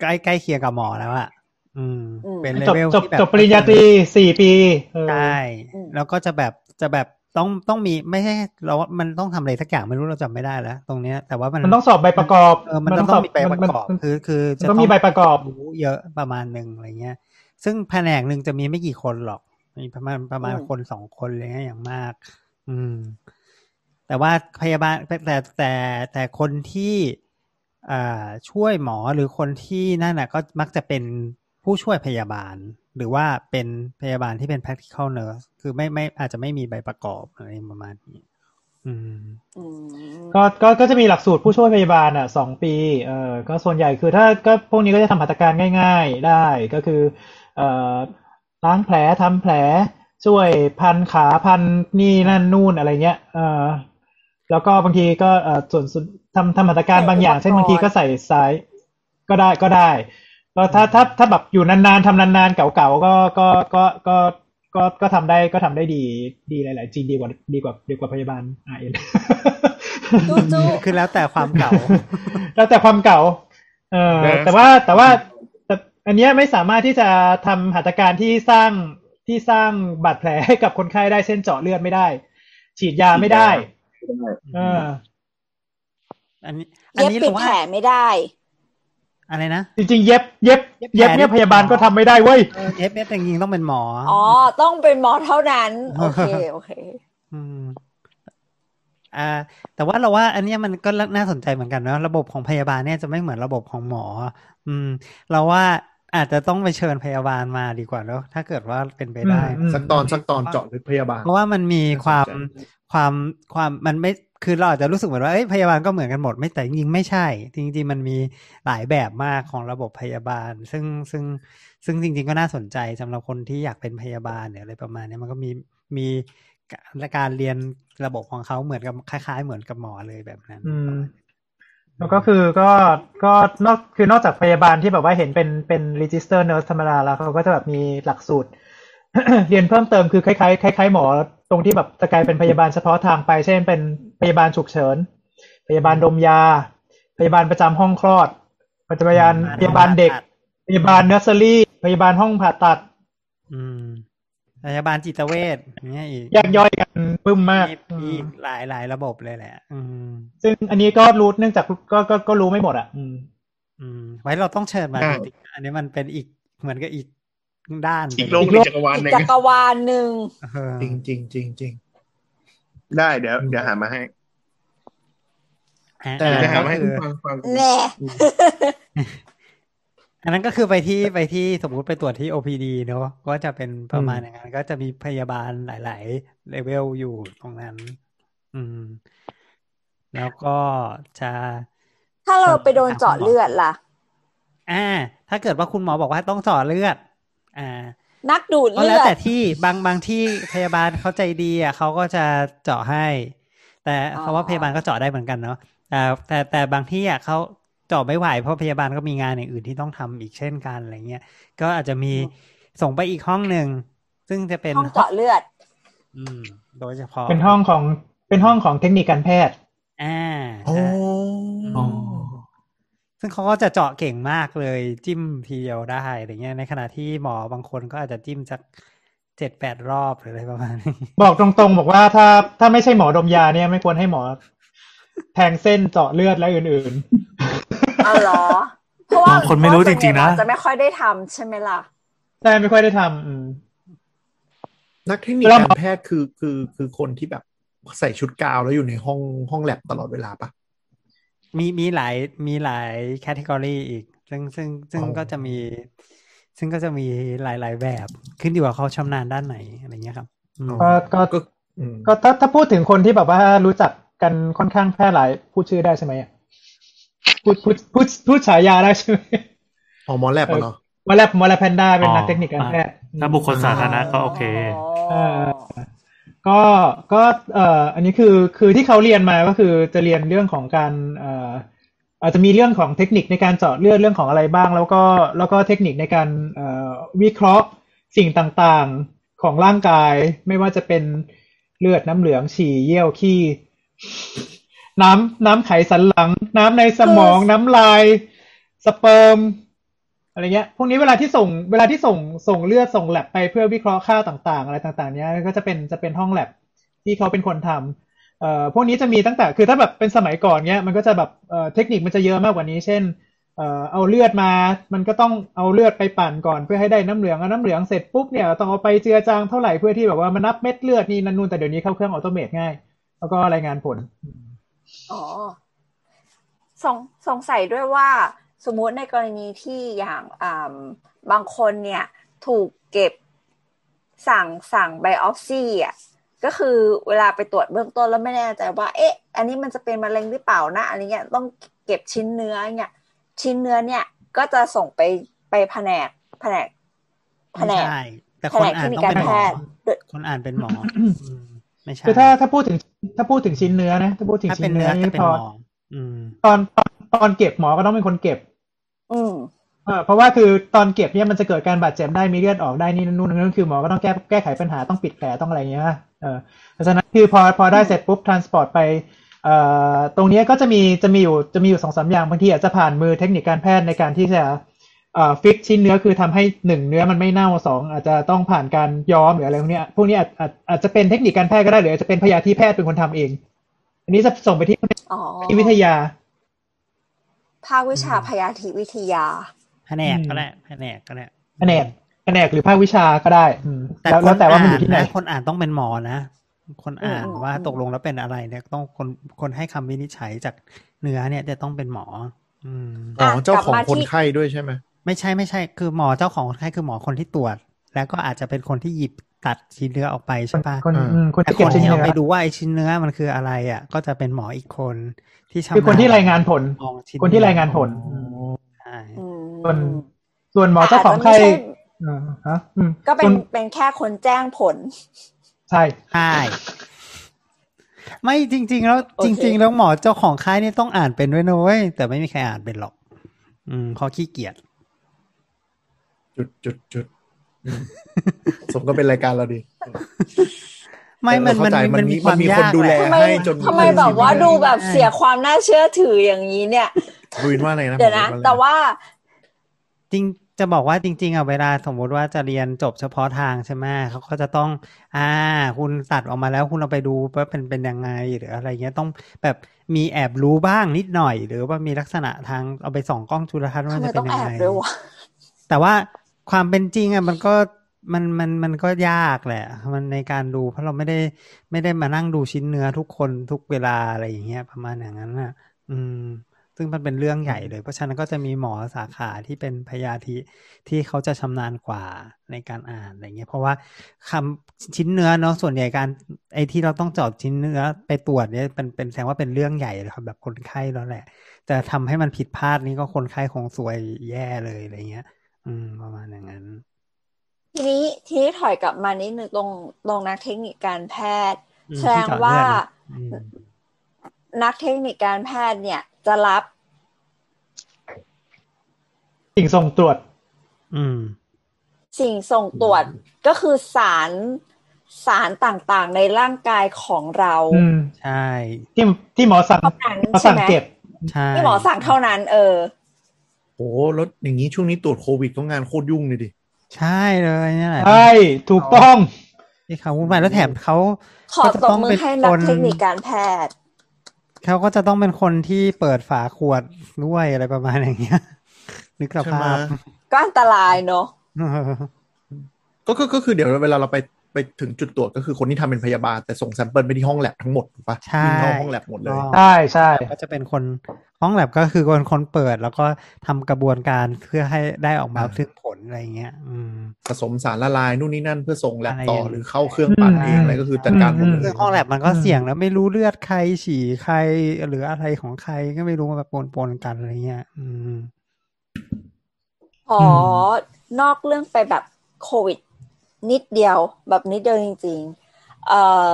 ใกล้ใกล้เคียงกับหมอแล้วอะอืมอืมเป็นเลจบเวลจบที่แบบจบปริญญาตรีสี่ปีเออใช่อืมแล้วก็จะแบบจะแบบต้องต้องมีไม่ใช่เราว่ามันต้องทำอะไรสักอย่างไม่รู้เราจำไม่ได้แล้ว ตรงเนี้ย แต่ว่ามันมันต้องสอบใบประกอบเออมันต้องสต้องมีใบประกอบมันคือคือมันจะต้องมีใบประกอบรู้เยอะประมาณหนึ่งอะไรเงี้ย ซึ่งแผนกหนึ่งจะมีไม่กี่คนหรอก มีประมาณประมาณอืมคนสองคนอะไรเงี้ยอย่างมาก อืม แต่ว่าพยาบาลแต่แต่แต่แต่คนที่อ่าช่วยหมอหรือคนที่นั่นน่ะก็มักจะเป็นผู้ช่วยพยาบาล หรือว่าเป็นพยาบาลที่เป็น practical nurse คือไม่ไม่อาจจะไม่มีใบประกอบอะไรประมาณนี้อืมอืมก็ก็ก็จะมีหลักสูตรผู้ช่วยพยาบาลอะสองปีเอ่อก็ส่วนใหญ่คือถ้าก็พวกนี้ก็จะทำหัตถการง่าย ๆ ได้ก็คือ เอ่อ ล้างแผลทำแผล ช่วยพันขาพันนี่นั่นนู่นอะไรเงี้ย เอ่อแล้วก็บางทีก็เอ่อส่วนส่วนทำทำหัตถการบางอย่าง เช่นบางทีก็ใส่สายก็ได้ก็ได้ก็ถ้าถ้าถ้าแบบอยู่นานๆทำนานๆเก่าๆก็ก็ก็ก็ก็ก็ทำได้ก็ทำได้ดีดีหลายๆจริงดีกว่าดีกว่าดีกว่าพยาบาลอ่าเอ็นจู้จู้คือแล้วแต่ความเก่า แล้วแต่ความเก่า เออแต่ว่าแต่ว่าแต่ อันเนี้ยไม่สามารถที่จะทำหัตถการที่สร้างที่สร้างบาดแผลให้กับคนไข้ได้เช่นเจาะเลือดไม่ได้ ฉีดยาไม่ได้เอออันนี้อันเย็บนี้ปิเราดว่าแผลไม่ได้อะไรนะจริงๆเย็บเย็บเย็เย็บบแผลเนี่ยนี่พยาบาลก็ทำไม่ได้เว้ยเออเอฟเอฟจริงๆต้องเป็นหมออ๋อต้องเป็นหมอเท่านั้น โอเคโอเค อืมอ่า แต่ว่าเราว่า อันเนี้ยมันก็น่าสนใจเหมือนกันเนาะระบบของพยาบาลเนี่ยจะไม่เหมือนระบบของหมอ อืม เราว่า อาจจะต้องไปเชิญพยาบาลมาดีกว่าเนาะถ้าเกิดว่าเป็นไปได้อืมสักตอนสักตอนเจาะลึกพยาบาล เพราะว่ามันมีความน่าสนใจความความมันไม่คือเราอาจจะรู้สึกเหมือนว่าเอ้ยพยาบาลก็เหมือนกันหมดไม่แต่จริงๆไม่ใช่ จริง ๆ มันมีหลายแบบมากของระบบพยาบาล ซึ่งซึ่งซึ่งจริง ๆ ก็น่าสนใจสำหรับคนที่อยากเป็นพยาบาลเนี่ยอะไรประมาณเนี้ยมันก็มีมีการเรียนระบบของเขาเหมือนกับคล้าย ๆ เหมือนกับหมอเลยแบบนั้นอืม แล้วก็คือก็ก็นอกคือนอกจากพยาบาลที่แบบว่าเห็นเป็นเป็น register nurse ธรรมดาแล้วเขาก็จะแบบมีหลักสูตร เรียนเพิ่มเติมคือคล้ายๆคล้ายๆหมอตรงที่แบบจะกลายเป็นพยาบาลเฉพาะทางไป เช่นเป็นพยาบาลฉุกเฉิน พยาบาลดมยา พยาบาลประจำห้องคลอดพยาบาลพยาบาลเด็ก พยาบาลเนอร์เซอรี่ พยาบาลห้องผ่าตัด อืม พยาบาลจิตเวชอย่างเงี้ยอีกแยกย่อยกันปึ้มมากมีอืมีมหลายหลายระบบเลยแหละ อืม ซึ่งอันนี้ก็รู้เนื่องจากก็ก็ก็รู้ไม่หมดอะ อืม อืม ไว้เราต้องเชิญมาใช่จริงๆอันนี้มันเป็นอีกเหมือนกับอีกด้านอีกไปโลกเยหนึ่งจักรวาลอีกหนึ่งจักรวาลหนึ่งเออจริงจริงจริงจริงได้เดี๋ยวเดี๋ยวหามาให้แต่เดี๋ยวจะหามาให้ก็ทุคืกอฟังฟังแน่ อันนั้นก็คือไปที่ไปที่สมมุติไปตรวจที่ OPD เนอะก็จะเป็นประมาณอย่างนั้นก็จะมีพยาบาลหลาย ๆ เลเวลอยู่ตรงนั้น อืม แล้วก็จะ ถ้าเราไปโดนเจาะเลือดล่ะ อ่า ถ้าเกิดว่าคุณหมอบอกว่าต้องเจาะเลือด อ่า นักดูดก็เลืแล้วอดแต่ที่บางบางที่พยาบาลเขาใจดีอะเขาก็จะเจาะให้ แต่อ๋อเขาว่าพยาบาลก็เจาะได้เหมือนกันเนาะแต่แต่แต่บางที่อะเขา เจาะไม่ไหวเพราะพยาบาลก็มีงานอย่างอื่นที่ต้องทำอีกเช่นกันอะไรเงี้ยก็อาจจะมีส่งไปอีกห้องหนึ่งซึ่งจะเป็นห้องเจาะเลือด อืม โดยเฉพาะเป็นห้องของเป็นห้องของเทคนิคการแพทย์อ่าโอ้ใช่อ๋อซึ่งเขาก็จะเจาะเก่งมากเลยจิ้มทีเดียวได้อะไรเงี้ยในขณะที่หมอบางคนก็อาจจะจิ้มจากเจ็ดแปดรอบหรืออะไรประมาณนี้บอกตรงๆ บอกว่าถ้าถ้าไม่ใช่หมอดมยาเนี่ยไม่ควรให้หมอแทงเส้นเจาะเลือดและอื่น เอาเหรอ เพราะว่าบางคนไม่รู้จริงๆนะเพาว่าส่วใหญ่หมอจะไม่ค่อยได้ทำใช่ไหมล่ะๆแต่ไม่ค่อยได้ทำอืมนักเทคนิคแล้วหมกาอรแพทย์คือคือคือคนที่แบบใส่ชุดกาวแล้วอยู่ในห้องห้องแลบตลอดเวลาปะมีมีหลายมีหลายแคตตากรีอีก ซึ่งซึ่งซึ่งอ๋อก็จะมี ซึ่งก็จะมีหลายๆแบบขึ้นอยู่กับเขาชำนาญด้านไหนอะไรเงี้ยครับอืมก็ก็ก็อืมก็ถ้าถ้าพูดถึงคนที่แบบว่ารู้จักกันค่อนข้างแพร่หลายพูดชื่อได้ใช่ไหมอะ พูดพูดพูดพูดฉายาได้ใช่ไหมอ๋อหมอแลบอะเนาะวอลแลบวอลแลบแพนด้าเป็นอ๋อนักเทคนิคการแพทย์ถ้าบุคคลสาธารณะก็โอเคอ๋อก็ก็เอ่ออันนี้คือคือที่เขาเรียนมาก็คือจะเรียนเรื่องของการเอ่ออาจจะมีเรื่องของเทคนิคในการเจาะเลือดเรื่องของอะไรบ้าง แล้วก็แล้วก็เทคนิคในการเอ่อวิเคราะห์สิ่งต่างๆของร่างกาย ไม่ว่าจะเป็นเลือดน้ำเหลืองฉี่เยี่ยวขี้ น้ำน้ำไขสันหลัง น้ำในสมอง น้ำลาย สเปิร์มอะไรเงี้ย พวกนี้เวลาที่ส่ง เวลาที่ส่งส่งเลือดส่งแลบไปเพื่อวิเคราะห์ค่าต่าง ๆ อะไรต่าง ๆ เนี้ยก็จะเป็นจะเป็นห้องแลบที่เขาเป็นคนทำเอ่อพวกนี้จะมีตั้งแต่คือถ้าแบบเป็นสมัยก่อนเนี้ยมันก็จะแบบเอ่อเทคนิคมันจะเยอะมากกว่านี้ เช่นเอ่อเอาเลือดมา มันก็ต้องเอาเลือดไปปั่นก่อนเพื่อให้ได้น้ำเหลืองเอาน้ำเหลืองเสร็จปุ๊บเนี่ยต้องเอาไปเจือจางเท่าไหร่เพื่อที่แบบว่ามันนับเม็ดเลือดนี่นั่นนู่นแต่เดี๋ยวนี้เข้าเครื่องออโตเมตง่าย แล้วก็รายงานผล อ๋อสงสงสัยด้วยว่าสมมุติในกรณีที่อย่างอ่าบางคนเนี่ยถูกเก็บสั่งสั่งไบออฟซี่อะก็คือเวลาไปตรวจเบื้องต้นแล้วไม่แน่ใจว่า เอ๊ะ อันนี้มันจะเป็นมะเร็งหรือเปล่านะอันนี้เงี้ยต้องเก็บชิ้นเนื้อเนี่ย ชิ้นเนื้อเนี่ยก็จะส่งไปไปแผนกแผนกแผไม่นกใช่แต่แผคนนกอ่าเทนคนิคต้องการเป็นหแพมอทย์โดยคนอ่านเป็นหมออืม ไม่ใช่คือถ้าถ้าพูดถึงถ้าพูดถึงชิ้นเนื้อนะถ้าพูดถึงถ้าชิ้เป็นนเนื้เนื้ออจะนี่เป็นพอหมออืมตอนตอนตอนเก็บหมอก็ต้องเป็นคนเก็บ อืมเออเพราะว่าคือตอนเก็บเนี่ยมันจะเกิดการบาดเจ็บได้มีเลือดออกได้นี่นั่นนู่นนั่นคือหมอก็ต้องแก้แก้ไขปัญหาต้องปิดแผลต้องอะไรอย่างเงี้ยนะเออเพราะฉะนั้นคือพอพอได้เสร็จปุ๊บ transport ไปเอ่อตรงเนี้ยก็จะมีจะมีอยู่จะมีอยู่สองสามอย่างบางทีอาจจะผ่านมือเทคนิคการแพทย์ในการที่จะเอ่อ fix ชิ้นเนื้อคือทำให้หนึ่งเนื้อมันไม่เน่าสองอาจจะต้องผ่านการย้อมหรืออะไรพวกเนี้ยพวกนี้อาจอาจอาจจะเป็นเทคนิคการแพทย์ก็ได้หรืออาจจะเป็นพยาธิแพทย์เป็นคนทำเอง อันนี้จะส่งไปที่อ๋อที่วิทยา ภาควิชาพยาธิวิทยาแผนกก็ได้แผนกก็ได้แผนกแผนกหรือภาควิชาก็ได้ อืมแต่แล้วคแล้นวแต่ว่ามันออ่านยู่ที่ไหนนะคนอ่านต้องเป็นหมอนะคนอ่านอืมอืมว่าอืมตกลงแล้วเป็นอะไรเนี่ยต้องคนคนให้คำวินิจฉัยจากเนื้อเนี่ยจะต้องเป็นหมอ อืมอ๋อเจ้าของกลับมาคนที่ไข้ด้วยใช่ไหม ไม่ใช่ไม่ใช่ คือหมอเจ้าของคนไข้คือหมอคนที่ตรวจ แล้วก็อาจจะเป็นคนที่หยิบตัดชิ้นเนื้อออกไปคใช่นปะคนอ่าอืมคนแต่ที่คเก็บนชิ้นที่เอาเนื้อไปดูว่าไอ้ชิ้นเนื้อมันคืออะไรอะ ก็จะเป็นหมออีกคนที่ชำคือคนที่รายงานผลมองชิ้นคนที่รายงานผลใช่อืมส่วนส่วนหมอเจ้าของไข้อาจจะไม่ใช่อ่าฮะอืมก็เป็นส่วนเป็นแค่คนแจ้งผล ใช่ใช่ไม่จริง ๆ แล้วโอจเคริง ๆ แล้วหมอเจ้าของค่ายนี่ต้องอ่านเป็นด้วยนะเว้ยแต่ไม่มีใครอ่านเป็นหรอก อืมเพราะขี้เกียจ จุดจุดจุดอืมสมก็เป็นรายการเราดี ไม่มันเข้ามันใจมันมันมีมีความมันมียาคนกดูแลหะทำไมให้จนทำไมแบบว่าดูแบบใช่เสียความน่าเชื่อถืออย่างนี้เนี่ยดูวินว่าอะไรนะเดี๋ยวนะผมว่าอะไรแต่ว่า จริงจะบอกว่าจริง ๆอะเวลาสมมุติว่าจะเรียนจบเฉพาะทางใช่ไหมเขาก็จะต้อง อ่า คุณตัดออกมาแล้วคุณเอาไปดูว่าเป็นเป็นยังไงหรืออะไรเงี้ยต้องแบบมีแอบรู้บ้างนิดหน่อย หรือว่ามีลักษณะทางเอาไปส่องกล้องจุลทรรศน์ว่าทำไมจะเป็ต้อนงยัแองบไงด้วยวะแต่ว่า ความเป็นจริงอะมันก็มันมันมันก็ยากแหละ มันในการดู เพราะเราไม่ได้ไม่ได้มานั่งดูชิ้นเนื้อทุกคนทุกเวลาอะไรอย่างเงี้ยประมาณอย่างนั้นน่ะ อืม ซึ่งมันเป็นเรื่องใหญ่เลย เพราะฉะนั้นก็จะมีหมอสาขาที่เป็นพยาธิที่เขาจะชำนาญกว่าในการอ่านอะไรเงี้ยเพราะว่าคำชิ้นเนื้อเนาะส่วนใหญ่การไอ้ที่เราต้องเจาะชิ้นเนื้อไปตรวจเนี่ยเป็นเป็นแสดงว่าเป็นเรื่องใหญ่เลยครับแบบคนไข้แล้วแหละ แต่ทำให้มันผิดพลาดนี่ก็คนไข้คงซวยแย่เลยอะไรเงี้ย อืม ประมาณอย่างนั้น ทีนี้ทีนี้ถอยกลับมานิดนึงตรงตรงนักเทคนิคการแพทย์อืมแสดงว่าที่เจาะเลือดนะอืมนักเทคนิคการแพทย์เนี่ย จะรับ สิ่งส่งตรวจ อืม สิ่งส่งตรวจก็คือสารสารต่างๆในร่างกายของเราอืมใช่ ที่ที่หมอสั่งเท่านั้นหมอใช่สั่งไหมเก็บ ใช่ ที่หมอสั่งเท่านั้น เออ โอ้แล้วอย่างนี้ช่วงนี้ตรวจโควิดก็งานโคตรยุ่งเลยดิ ใช่เลยนี่แหละใช่ถูกต้องที่เขาวุ่นวายแล้วแถมเขาขอก็จะตบต้องมืเป็อนให้นัคกนเทคนิคการแพทย์เขาก็จะต้องเป็นคนที่เปิดฝาขวดด้วยอะไรประมาณอย่างเงี้ยนึกสใช่ไหมภาพก็อันตรายเนอะเออก็ก็ก็คือเดี๋ยวเวลาเราไป ไปถึงจุดตรวจก็คือคนที่ทำเป็นพยาบาลแต่ส่งแซมเปิลไปที่ห้องแลบทั้งหมดถูกปะใช่วิ่งเข้าห้องแลบหมดเลยใช่ใช่ก็จะเป็นคนห้องแลบก็คือคนคนเปิดแล้วก็ทำกระบวนการเพื่อให้ได้ออกมาอ่าซึ่งผลอะไรเงี้ย อืมผสมสารละลายนู่นนี่นั่นเพื่อส่งแลบอะไรต่ออย่างหรือเข้าเครื่องปั่นเองอะไรก็คือจัดการหมดเลซึ่ยงห้องแลบมันก็เสี่ยงแล้วไม่รู้เลือดใครฉี่ใครหรืออะไรของใครก็ไม่รู้มาแบบปนๆกันอะไรเงี้ย อืมอ๋ออนอกเรื่องไปแบบโควิด นิดเดียว แบบนิดเดียวจริงๆเออ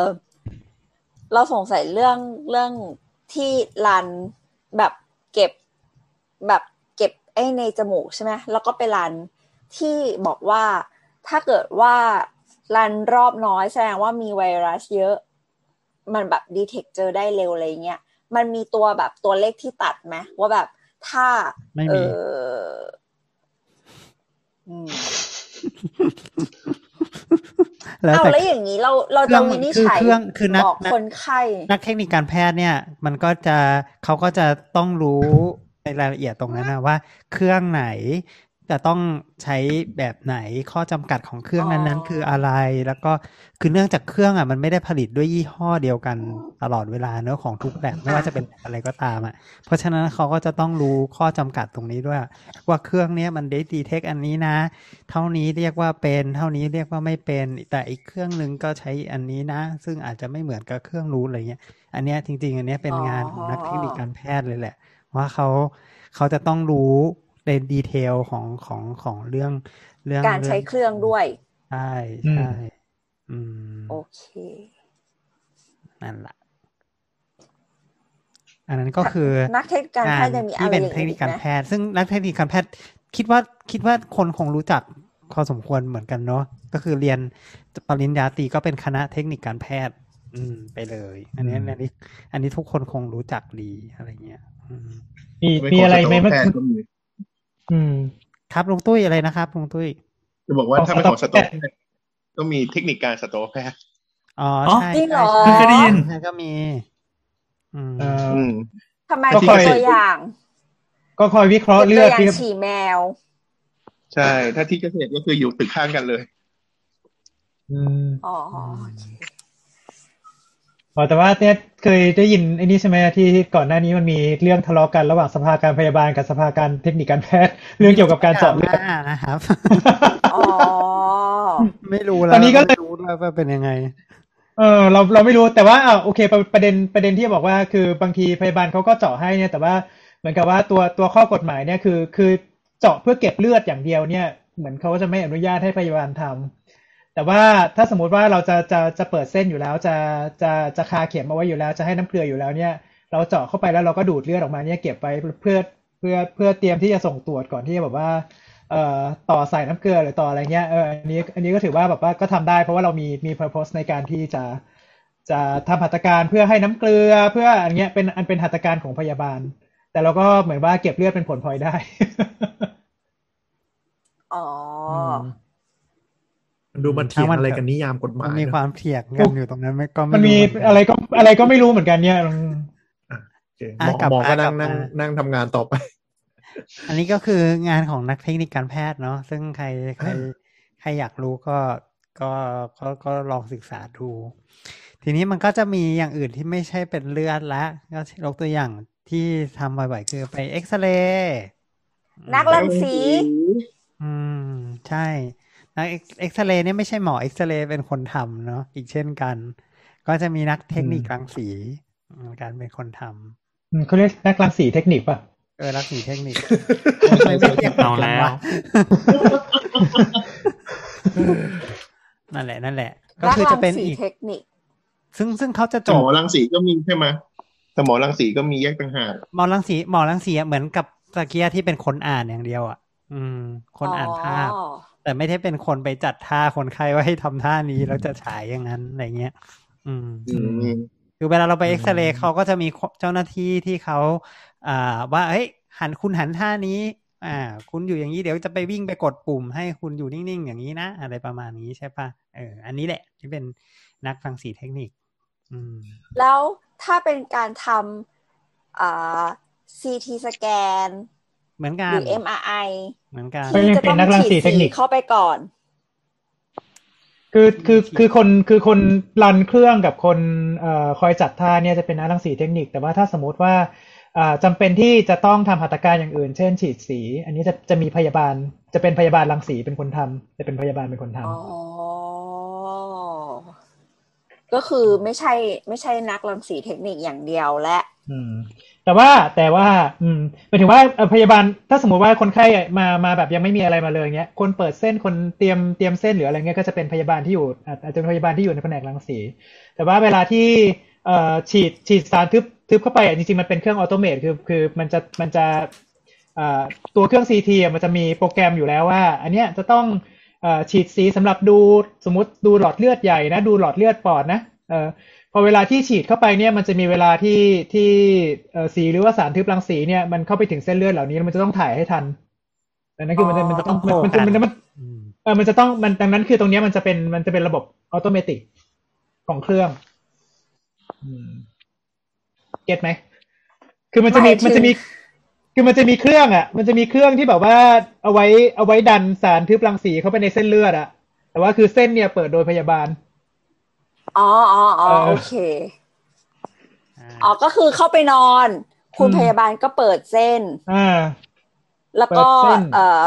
เราสงสัยเรื่องเรื่องที่รันแบบเก็บแบบเก็บไอ้ในจมูกใช่ไหมแล้วก็ไปรันที่บอกว่าถ้าเกิดว่ารันรอบน้อยแสดงว่ามีไวรัสเยอะ มันแบบดีเทคเจอได้เร็วอะไรเงี้ยมันมีตัวแบบตัวเลขที่ตัดไหมว่าแบบถ้าไม่มีเอออืม แล้วเอาแต่แล้วอย่างนี้เราเราเครื่จะองวินิจคือฉัยเครื่องคือนักบอกนักคนไข้นักเทคนิคการแพทย์เนี่ย มันก็จะเขาก็จะต้องรู้ในรายละเอียดตรงนั้นนะว่า เครื่องไหน จะต้องใช้แบบไหนข้อจำกัดของเครื่องนั้นๆ คืออะไร แล้วก็คือเนื่องจากเครื่องอะมันไม่ได้ผลิตด้วยยี่ห้อเดียวกันตลอดเวลาเนอะของทุกแบบไม่ว่าจะเป็นแบบอะไรก็ตามอะเพราะฉะนั้นเขาก็จะต้องรู้ข้อจำกัดตรงนี้ด้วย ว่าเครื่องเนี้ยมันได้ดีเทคอันนี้นะ เท่านี้เรียกว่าเป็น เท่านี้เรียกว่าไม่เป็น แต่อีกเครื่องหนึ่งก็ใช้อันนี้นะ ซึ่งอาจจะไม่เหมือนกับเครื่องรู้อะไรเงี้ย อันเนี้ยจริง ๆ อันเนี้ยเป็นงานของนักเทคนิคการแพทย์เลยแหละ ว่าเขาเขาจะต้องรู้ ในดีเทลของของของเรื่องเรื่องการใช้เครื่องด้วย ใช่อืมใช่อืมโอเค นั่นแหละอันนั้นก็คือนักเทคนิคการแพทย์ยังมีอะไรที่เป็นอย่างเทคอื่นนิอีคกการไหมแพทย์ ซึ่งนักเทคนิคการแพทย์ คิดว่าคิดว่าคนคงรู้จักพอสมควรเหมือนกันเนาะก็คือเรียนปริญญาตรีก็เป็นคณะเทคนิคการแพทย์ อืม ไปเลย อันนี้อืมอันนี้ อันนี้ทุกคนคงรู้จักดีอะไรเงี้ยอืมมีมีอะไรไหมเมื่อแพทกี้ย์ก็มี อืม ครับลุงตุ้ยอะไรนะครับลุงตุ้ยจะบอกว่าของถ้าเป็นของสัสัตตววแพทย์แพทย์ก็มีเทคนิคการสัตวแพทย์อ๋ออ๋อใช่จริงเหรอใช่เคยได้ยินใช่ก็มี อืมเอ่ออืมทำไมก็เป็นคอยตัวอย่าง ก็คอยวิเคราะห์เป็นเลืตัวอดอย่างที่ฉี่แมว ใช่ ถ้าที่เกษตรก็คืออยู่ตึกข้างกันเลย อืมอ๋อโอเคอ๋อแต่ว่าเนี่ยเคยได้ยินไอ้นี่ใช่ไหมที่ก่อนหน้านี้มันมีเรื่องทะเลาะกันระหว่างสภาการพยาบาลกับสภาการเทคนิคการแพทย์เรื่องเกี่ยวกับการเจาะเลือดหน้านะครับอ๋อไม่รู้แล้วตอนนี้ก็เลยไม่รู้ด้วยว่าเป็นยังไง เออเราเราไม่รู้แต่ว่าอ่าโอเคประประเด็นประเด็นที่บอกว่าคือบางทีพยาบาลเขาก็เจาะให้เนี่ย แต่ว่าเหมือนกับว่าตัวตัวข้อกฎหมายเนี่ยคือคือเจาะเพื่อเก็บเลือดอย่างเดียวเนี่ย เหมือนเขาก็จะไม่อนุญาตให้พยาบาลทำ แต่ว่าถ้าสมมุติว่าเราจะจะจะเปิดเส้นอยู่แล้วจะจะจะคาเข็มเอาไว้อยู่แล้ว จะให้น้ำเกลืออยู่แล้วเนี่ยเราเจาะเข้าไปแล้วเราก็ดูดเลือดออกมาเนี่ยเก็บไว้เพื่อเพื่อเพื่อเตรียมที่จะส่งตรวจก่อนที่จะแบบว่าเอ่อต่อใส่น้ำเกลือหรือต่ออะไรเงี้ยเอออันนี้อันนี้ก็ถือว่าแบบว่าก็ทำได้ เพราะว่าเรามีมี purpose ในการที่จะจะทำหัตถการเพื่อให้น้ำเกลือ เพื่ออันเงี้ยเป็นอันเป็นหัตถการของพยาบาล แต่เราก็เหมือนว่าเก็บเลือดเป็นผลพลอยได้อ๋อ ดูมันเถียงทั้งมันอะไรเถอะกันนิยามกฎหมัมานยมีเนอะความเถียงกันอยู่ตรงนั้นไม่ก็ไม่มันมีรู้เหอนกันอะไรก็อะไรก็ไม่รู้เหมือนกันเนี่ยอืมโอเคหอะมอกลับหมอก็มากลันั่งบนั่งมานั่งทำงานต่อไป อันนี้ก็คืองานของนักเทคนิคการแพทย์เนาะซึ่งใครใครใครอยากรู้ก็ก็ก็ก็ลองศึกษาดู ทีนี้มันก็จะมีอย่างอื่นที่ไม่ใช่เป็นเลือดละก็ยกตัวอย่างที่ทำบ่อยๆคือไปเอ็กซเรย์นักรังสี อืม ใช่ นักเอ็กซเรย์เนี่ยไม่ใช่หมอเอ็กซเรย์เป็นคนทำเนาะอีกเช่นกัน ก็จะมีนักเทคนิครังสีอืมการเป็นคนทำอืมเขาเรียกนักรังสีเทคนิคป่ะเออรังสีเทคนิคทำไมไม่เรียกเอาแล้วนั่นแหละ นั่นแหละ ก็นักคือรัจะงเป็นสีอีกเทคนิค ซึ่งซึ่งเขาจะสจมบอรังสีก็มีใช่ไหมสมอรังสีก็มีแยกต่างหากหมอรังสีหมอรังสีอะเหมือนกับตะเกียที่เป็นคนอ่านอย่างเดียวอะ อืม คนอ่านภาพอ๋อ แต่ไม่ได้เป็นคนไปจัดท่าคนไข้ว่าให้ทำท่านี้แล้วจะฉายอย่างนั้นอะไรเงี้ย อืมอืมคือเวลาเราไปอืมเอ็กซเรย์เขาก็จะมีเจ้าหน้าที่ที่เขาอ่าว่าเฮ้ยหันคุณหันท่านี้ อ่า คุณอยู่อย่างนี้เดี๋ยวจะไปวิ่งไปกดปุ่มให้คุณอยู่นิ่งๆ อย่างนี้นะ อะไรประมาณนี้ใช่ปะเออ อันนี้แหละที่เป็นนักรังสีเทคนิค อืม แล้วถ้าเป็นการทำอ่า CT สแกน เหมือนกัหนรือ MRI เหมือนกันก็ยังที่จะเป็ต้อนงนักรังสีฉีดเทคนิคสีเข้าไปก่อน คือคือคือคนคือคนรันเครื่องกับคนเอ่อคอยจัดท่าเนี่ยจะเป็นนักรังสีเทคนิค แต่ว่าถ้าสมมติว่าอ่าจำเป็นที่จะต้องทำหัตถการอย่างอื่น เช่น ฉีดสี อันนี้จะจะมีพยาบาล จะเป็นพยาบาลรังสีเป็นคนทำจะเป็นพยาบาลเป็นคนทำอ๋อก็คือไม่ใช่ไม่ใช่นักรังสีเทคนิคอย่างเดียวและ อืม แต่ว่าแต่ว่า อืมหมายถึงว่าพยาบาลถ้าสมมติว่าคนไข้มามาแบบยังไม่มีอะไรมาเลยเงี้ย คนเปิดเส้นคนเตรียมเตรียมเส้นหรืออะไรเงี้ยก็จะเป็นพยาบาลที่อยู่อาจจะเป็นพยาบาลที่อยู่ในแผนกรังสี แต่ว่าเวลาที่เอ่อฉีดฉีดสารทึบทึบเข้าไปอะจริงๆมันเป็นเครื่องออโตเมตคือคือมันจะมันจะเอ่อตัวเครื่อง CT อะมันจะมีโปรแกรมอยู่แล้วว่า อันเนี้ยจะต้องเอ่อฉีดสีสำหรับดูสมมติดูหลอดเลือดใหญ่นะ ดูหลอดเลือดปอดนะเออ พอเวลาที่ฉีดเข้าไปเนี่ยมันจะมีเวลาที่ที่เอ่อสีหรือว่าสารทึบรังสีเนี่ยมันเข้าไปถึงเส้นเลือดเหล่านี้แล้วมันจะต้องถ่ายให้ทันดังนั้นคือมันจะมันจะต้องต้องโคมันจะกันมันจะมันอืมเออมันจะต้องมันดังนั้นคือตรงเนี้ยมันจะเป็นมันจะเป็นระบบอัตโนมัติของเครื่องเก็ตไหมคือมันจะมีหมายถึงมันจะมี คือมันจะมีเครื่องอะ มันจะมีเครื่องที่แบบว่าเอาไว้เอาไว้ดันสารทึบรังสีเข้าไปในเส้นเลือดอะ แต่ว่าคือเส้นเนี่ยเปิดโดยพยาบาล อ๋ออ๋ออ๋อเออโอเคอ่าอ๋อก็คือเข้าไปนอน คุณอืมพยาบาลก็เปิดเส้นอ่าแล้วก็เปิดเส้นเอ่อ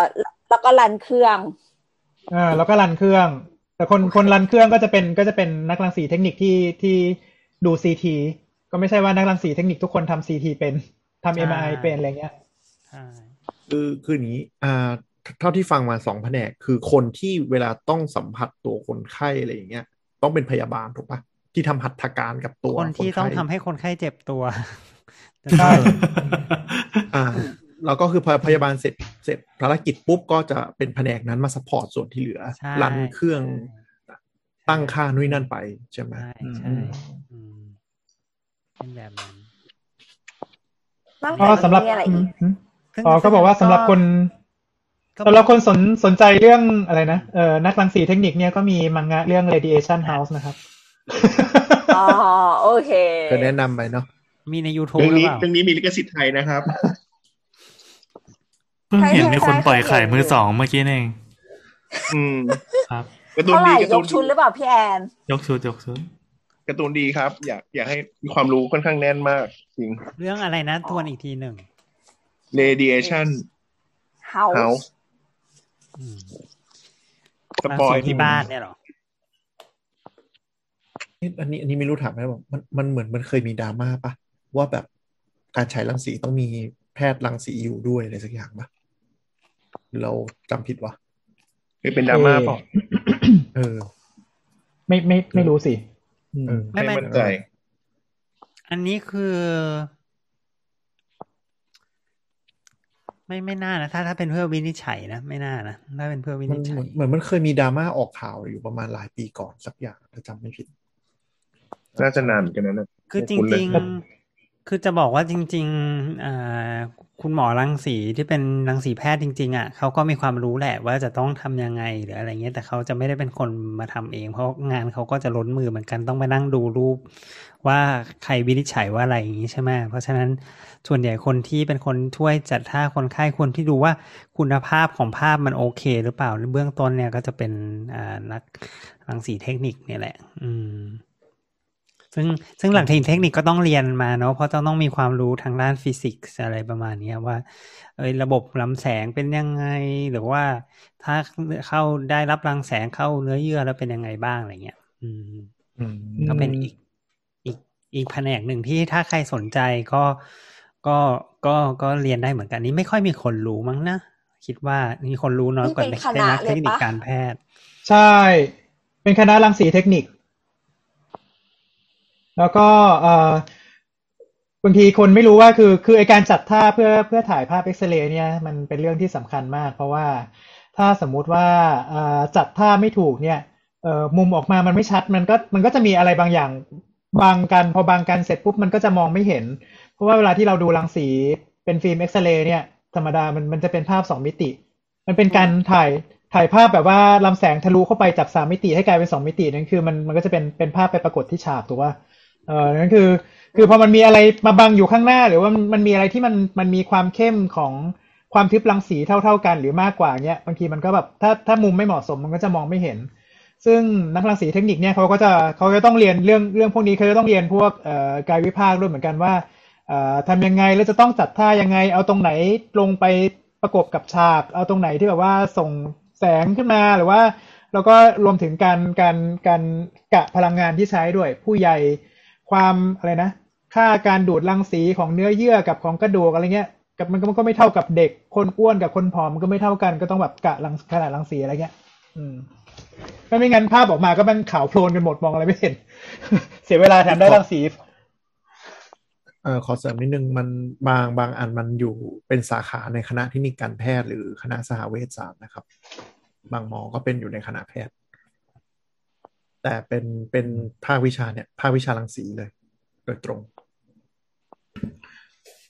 แล้วก็รันเครื่องอ่าแล้วก็รันเครื่อง แต่คนคนรันเครื่องก็จะเป็นก็จะเป็นนักรังสีเทคนิคที่ที่ดู CT ก็ไม่ใช่ว่านักรังสีเทคนิคทุกคนทำ CT เป็นทำ MRI เป็นอะไรเงี้ยใช่คือคืออย่างนี้อ่าเท่าที่ฟังมาสองแผนกคือคนที่เวลาต้องสัมผัสตัวคนไข้อะไรอย่างเงี้ย ต้องเป็นพยาบาลถูกปะที่ทำหัตถการกับตัวคนไข้ที่ต้องทำให้คนไข้เจ็บตัวใช่อ่าแล้วก็คือพอพยาบาลเสร็จเสร็จภารกิจปุ๊บก็จะเป็นแผนกนั้นมา support ส่วนที่เหลือใช่ run เครื่องตั้งค่านู่นนั่นไปใช่ไหมใช่อืมใช่อืมเป็นแบบนั้นนอกก็จากสำหรับนี้มีอะไรอือีมกอืมซึ่งอ๋อก็บอกว่าสำหรับคนก็ สำหรับคนสนสนใจเรื่องอะไรนะเอ่อนักรังสีเทคนิคเนี่ยก็มีมังงะเรื่อง radiation house นะครับอ๋อโอเค ก็แนะนำไปเนาะมีใน YouTube เรื่องหรือนี้เปล่าเรื่องนี้มีลิขสิทธิ์ไทยนะครับ เพิ่งเห็นใช่มีคนใช่ปล่อยไข่ใช่มือสองเมื่อกี้นี่เองอืมครับ การ์ตูนเท่าไหดีร่การ์ยตูกนชุดหรือเปล่าพี่แอนยกชุดยกชุดการ์ตูนดีครับ อยากอยากให้มีความรู้ค่อนข้างแน่นมาก จริง เรื่องอะไรนะทวนอีกทีหนึ่ง radiation House house อืม สปอยรังสีที่บ้านเนี่ยเหรอนี่อันนี้อันนี้ไม่รู้ถามไหมบอกมันมันเหมือนมันเคยมีดราม่าปะว่าแบบการใช้รังสีต้องมีแพทย์รังสีอยู่ด้วยอะไรสักอย่างปะหรือเราจำผิดวะคือเป็นดราม่าเปล่าเออ ไม่ไม่ไม่รู้สิอืมเออไม่ไม่ไม่มั่นใจ อันนี้คือ ไม่ไม่น่านะถ้าถ้าเป็นเพื่อวินิจฉัยนะไม่น่านะถ้าเป็นเพื่อวิมันนิจฉัเหมืยอนเหมือนมันเคยมีดราม่าออกข่าวอยู่ประมาณหลายปีก่อนสักอย่างถ้าจำไม่ผิด น่าจะนานเหมือนกันนะคือจไม่คุ้นเลยริง ๆ คือจะบอกว่าจริงๆอ่าคุณหมอรังสีที่เป็นรังสีแพทย์จริง ๆอะเขาก็มีความรู้แหละว่าจะต้องทำยังไงหรืออะไรเงี้ยแต่เขาจะไม่ได้เป็นคนมาทำเอง เพราะงานเขาก็จะล้นมือเหมือนกันต้องไปนั่งดูรูป ว่าใครวินิจฉัยว่าอะไรอย่างนี้ใช่ไหมเพราะฉะนั้น ส่วนใหญ่คนที่เป็นคนช่วยจัดท่าคนไข้คนที่ดูว่าคุณภาพของภาพมันโอเค หรือเปล่าเบื้องต้นเนี่ยก็จะเป็นอ่านักรังสีเทคนิคเนี่ยแหละ อืม ซึ่งซึ่งหลักเทคนิคก็ต้องเรียนมาเนาะเพราะต้องต้องมีความรู้ทางด้านฟิสิกส์อะไรประมาณเนี้ยว่า เอยระบบลำแสงเป็นยังไง หรือว่าถ้าเข้าได้รับรังแสงเข้าเนื้อเยื่อแล้วเป็นยังไงบ้างอะไรเงี้ย อืมอืมก็เป็นอีกอีกอีกแผนกหนึ่งที่ถ้าใครสนใจก็ ก็ก็ก็เรียนได้เหมือนกันนี่ไม่ค่อยมีคนรู้มั้งนะ คิดว่ามีคนรู้น้อยกว่านี่ในเป็นคณะนักเทคนิคเลยปะการแพทย์ ใช่ เป็นคณะรังสีเทคนิค แล้วก็เอ่อบางทีคนไม่รู้ว่าคือคือไอการจัดท่าเพื่อเพื่อถ่ายภาพเอ็กซเรย์เนี่ยมันเป็นเรื่องที่สำคัญมาก เพราะว่าถ้าสมมุติว่าเอ่อจัดท่าไม่ถูกเนี่ยเอ่อมุมออกมามันไม่ชัดมันก็มันก็จะมีอะไรบางอย่างบังกัน พอบังกันเสร็จปุ๊บมันก็จะมองไม่เห็น เพราะว่าเวลาที่เราดูรังสีเป็นฟิล์มเอ็กซเรย์เนี่ย ธรรมดามันมันจะเป็นภาพสองมิติ มันเป็นการถ่ายถ่ายภาพแบบว่าลำแสงทะลุเข้าไปจากสามมิติให้กลายเป็นสองมิตินั่นคือมันมันก็จะเป็นเป็นภาพไปปรากฏที่ฉากถูกป่ะเออนั่นคือ คือพอมันมีอะไรมาบังอยู่ข้างหน้า หรือว่ามันมันมีอะไรที่มันมันมีความเข้มของความทึบรังสีเท่าเท่ากันหรือมากกว่าเนี้ยบางทีมันก็แบบถ้าถ้ามุมไม่เหมาะสมมันก็จะมองไม่เห็น ซึ่งนักรังสีเทคนิคเนี่ยเขาก็จะเขาจะต้องเรียนเรื่องเรื่องพวกนี้เขาจะต้องเรียนพวกเอ่อกายวิภาคด้วยเหมือนกันว่าเอ่อ ทำยังไงแล้วจะต้องจัดท่ายังไง เอาตรงไหนลงไปประกบกับฉาก เอาตรงไหนที่แบบว่าส่งแสงขึ้นมาหรือว่า แล้วก็รวมถึงการการการกะพลังงานที่ใช้ด้วย ผู้ใหญ่ความอะไรนะ ค่าการดูดรังสีของเนื้อเยื่อกับของกระดูกอะไรเงี้ยกับมันก็มันก็ไม่เท่ากับเด็กคนอ้วนกับคนผอมมันก็ไม่เท่ากันก็ต้องแบบกะรังขนาดรังสีอะไรเงี้ย อืมไม่ไม่งั้นภาพออกมาก็มันขาวโพลนกันหมดมองอะไรไม่เห็น เสียเวลาแถมได้รังสี ออขอเสริมนิดนึงมันบางบางอันมันอยู่เป็นสาขาในคณะเทคนิคการแพทย์หรือคณะสหเวชศาสตร์นะครับ บางหมอก็เป็นอยู่ในคณะแพทย์ แต่เป็นเป็นภาควิชาเนี่ยภาควิชารังสีเลย โดยตรง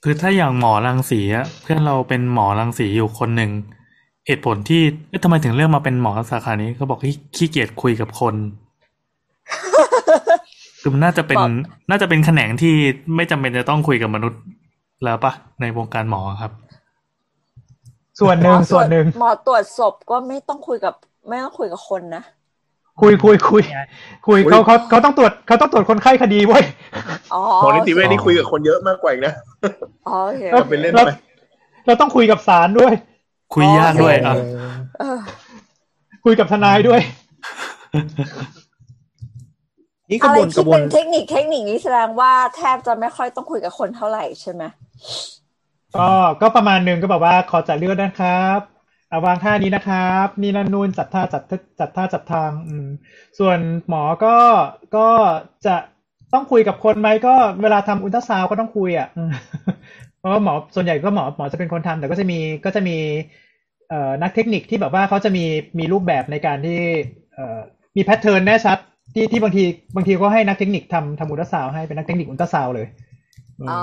คือถ้าอย่างหมอรังสีอะเพื่อนเราเป็นหมอรังสีอยู่คนหนึ่งเหตุผลที่เอ๊ะทำไมถึงเลือกมาเป็นหมอสาขานี้เขาบอกขี้เกียจคุยกับคน คือมันน่าจะเป็นบอกน่าจะเป็นแขนงที่ไม่จำเป็นจะต้องคุยกับมนุษย์แล้วปะในวงการหมอครับ ส่วนหนึ่งส่วนหนึ่งหมอตรวจศพก็ไม่ต้องคุยกับ ไม่ต้องคุยกับคนนะคุยคุยคุยคุยเขาเขาเขาต้องตรวจเขาต้องตรวจคนไข้คดีเว้ยอ๋อหมอนิติเวชนี่คุยกับคนเยอะมากกว่าอีกนะอ๋อโอเคแล้วทำเป็นเล่นแล้วไปเราต้องคุยกับศาลด้วย คุยยากด้วยอะเออคุยกับทนายด้วย นี่กอะระไรบวนกที่ระบวเป็นนเทคนิคเทคนิคนี้แสดงว่าแทบจะไม่ค่อยต้องคุยกับคนเท่าไหร่ใช่ไหมก็ก็ประมาณหนึ่งก็แบบว่าขอจัดเลือดนะครับเอาวางท่านี้นะครับ นี่นั่นนู่นจัดท่าจัดท่าจัดท่าจัดทาง อืม ส่วนหมอก็ก็จะต้องคุยกับคนไหมก็เวลาทำอุลตราซาวด์ก็ต้องคุยอะอืมเพราะว่าหมอส่วนใหญ่ก็หมอหมอจะเป็นคนทำแต่ก็จะมีก็จะมีเอ่อนักเทคนิคที่แบบว่าเขาจะมีมีรูปแบบในการที่เอ่อมี pattern แน่ชัด ที่ที่บางทีบางทีก็ให้นักเทคนิคทำทำอุลตราซาวด์ให้เป็นนักเทคนิคอุลตราซาวด์เลยอืมอ๋อ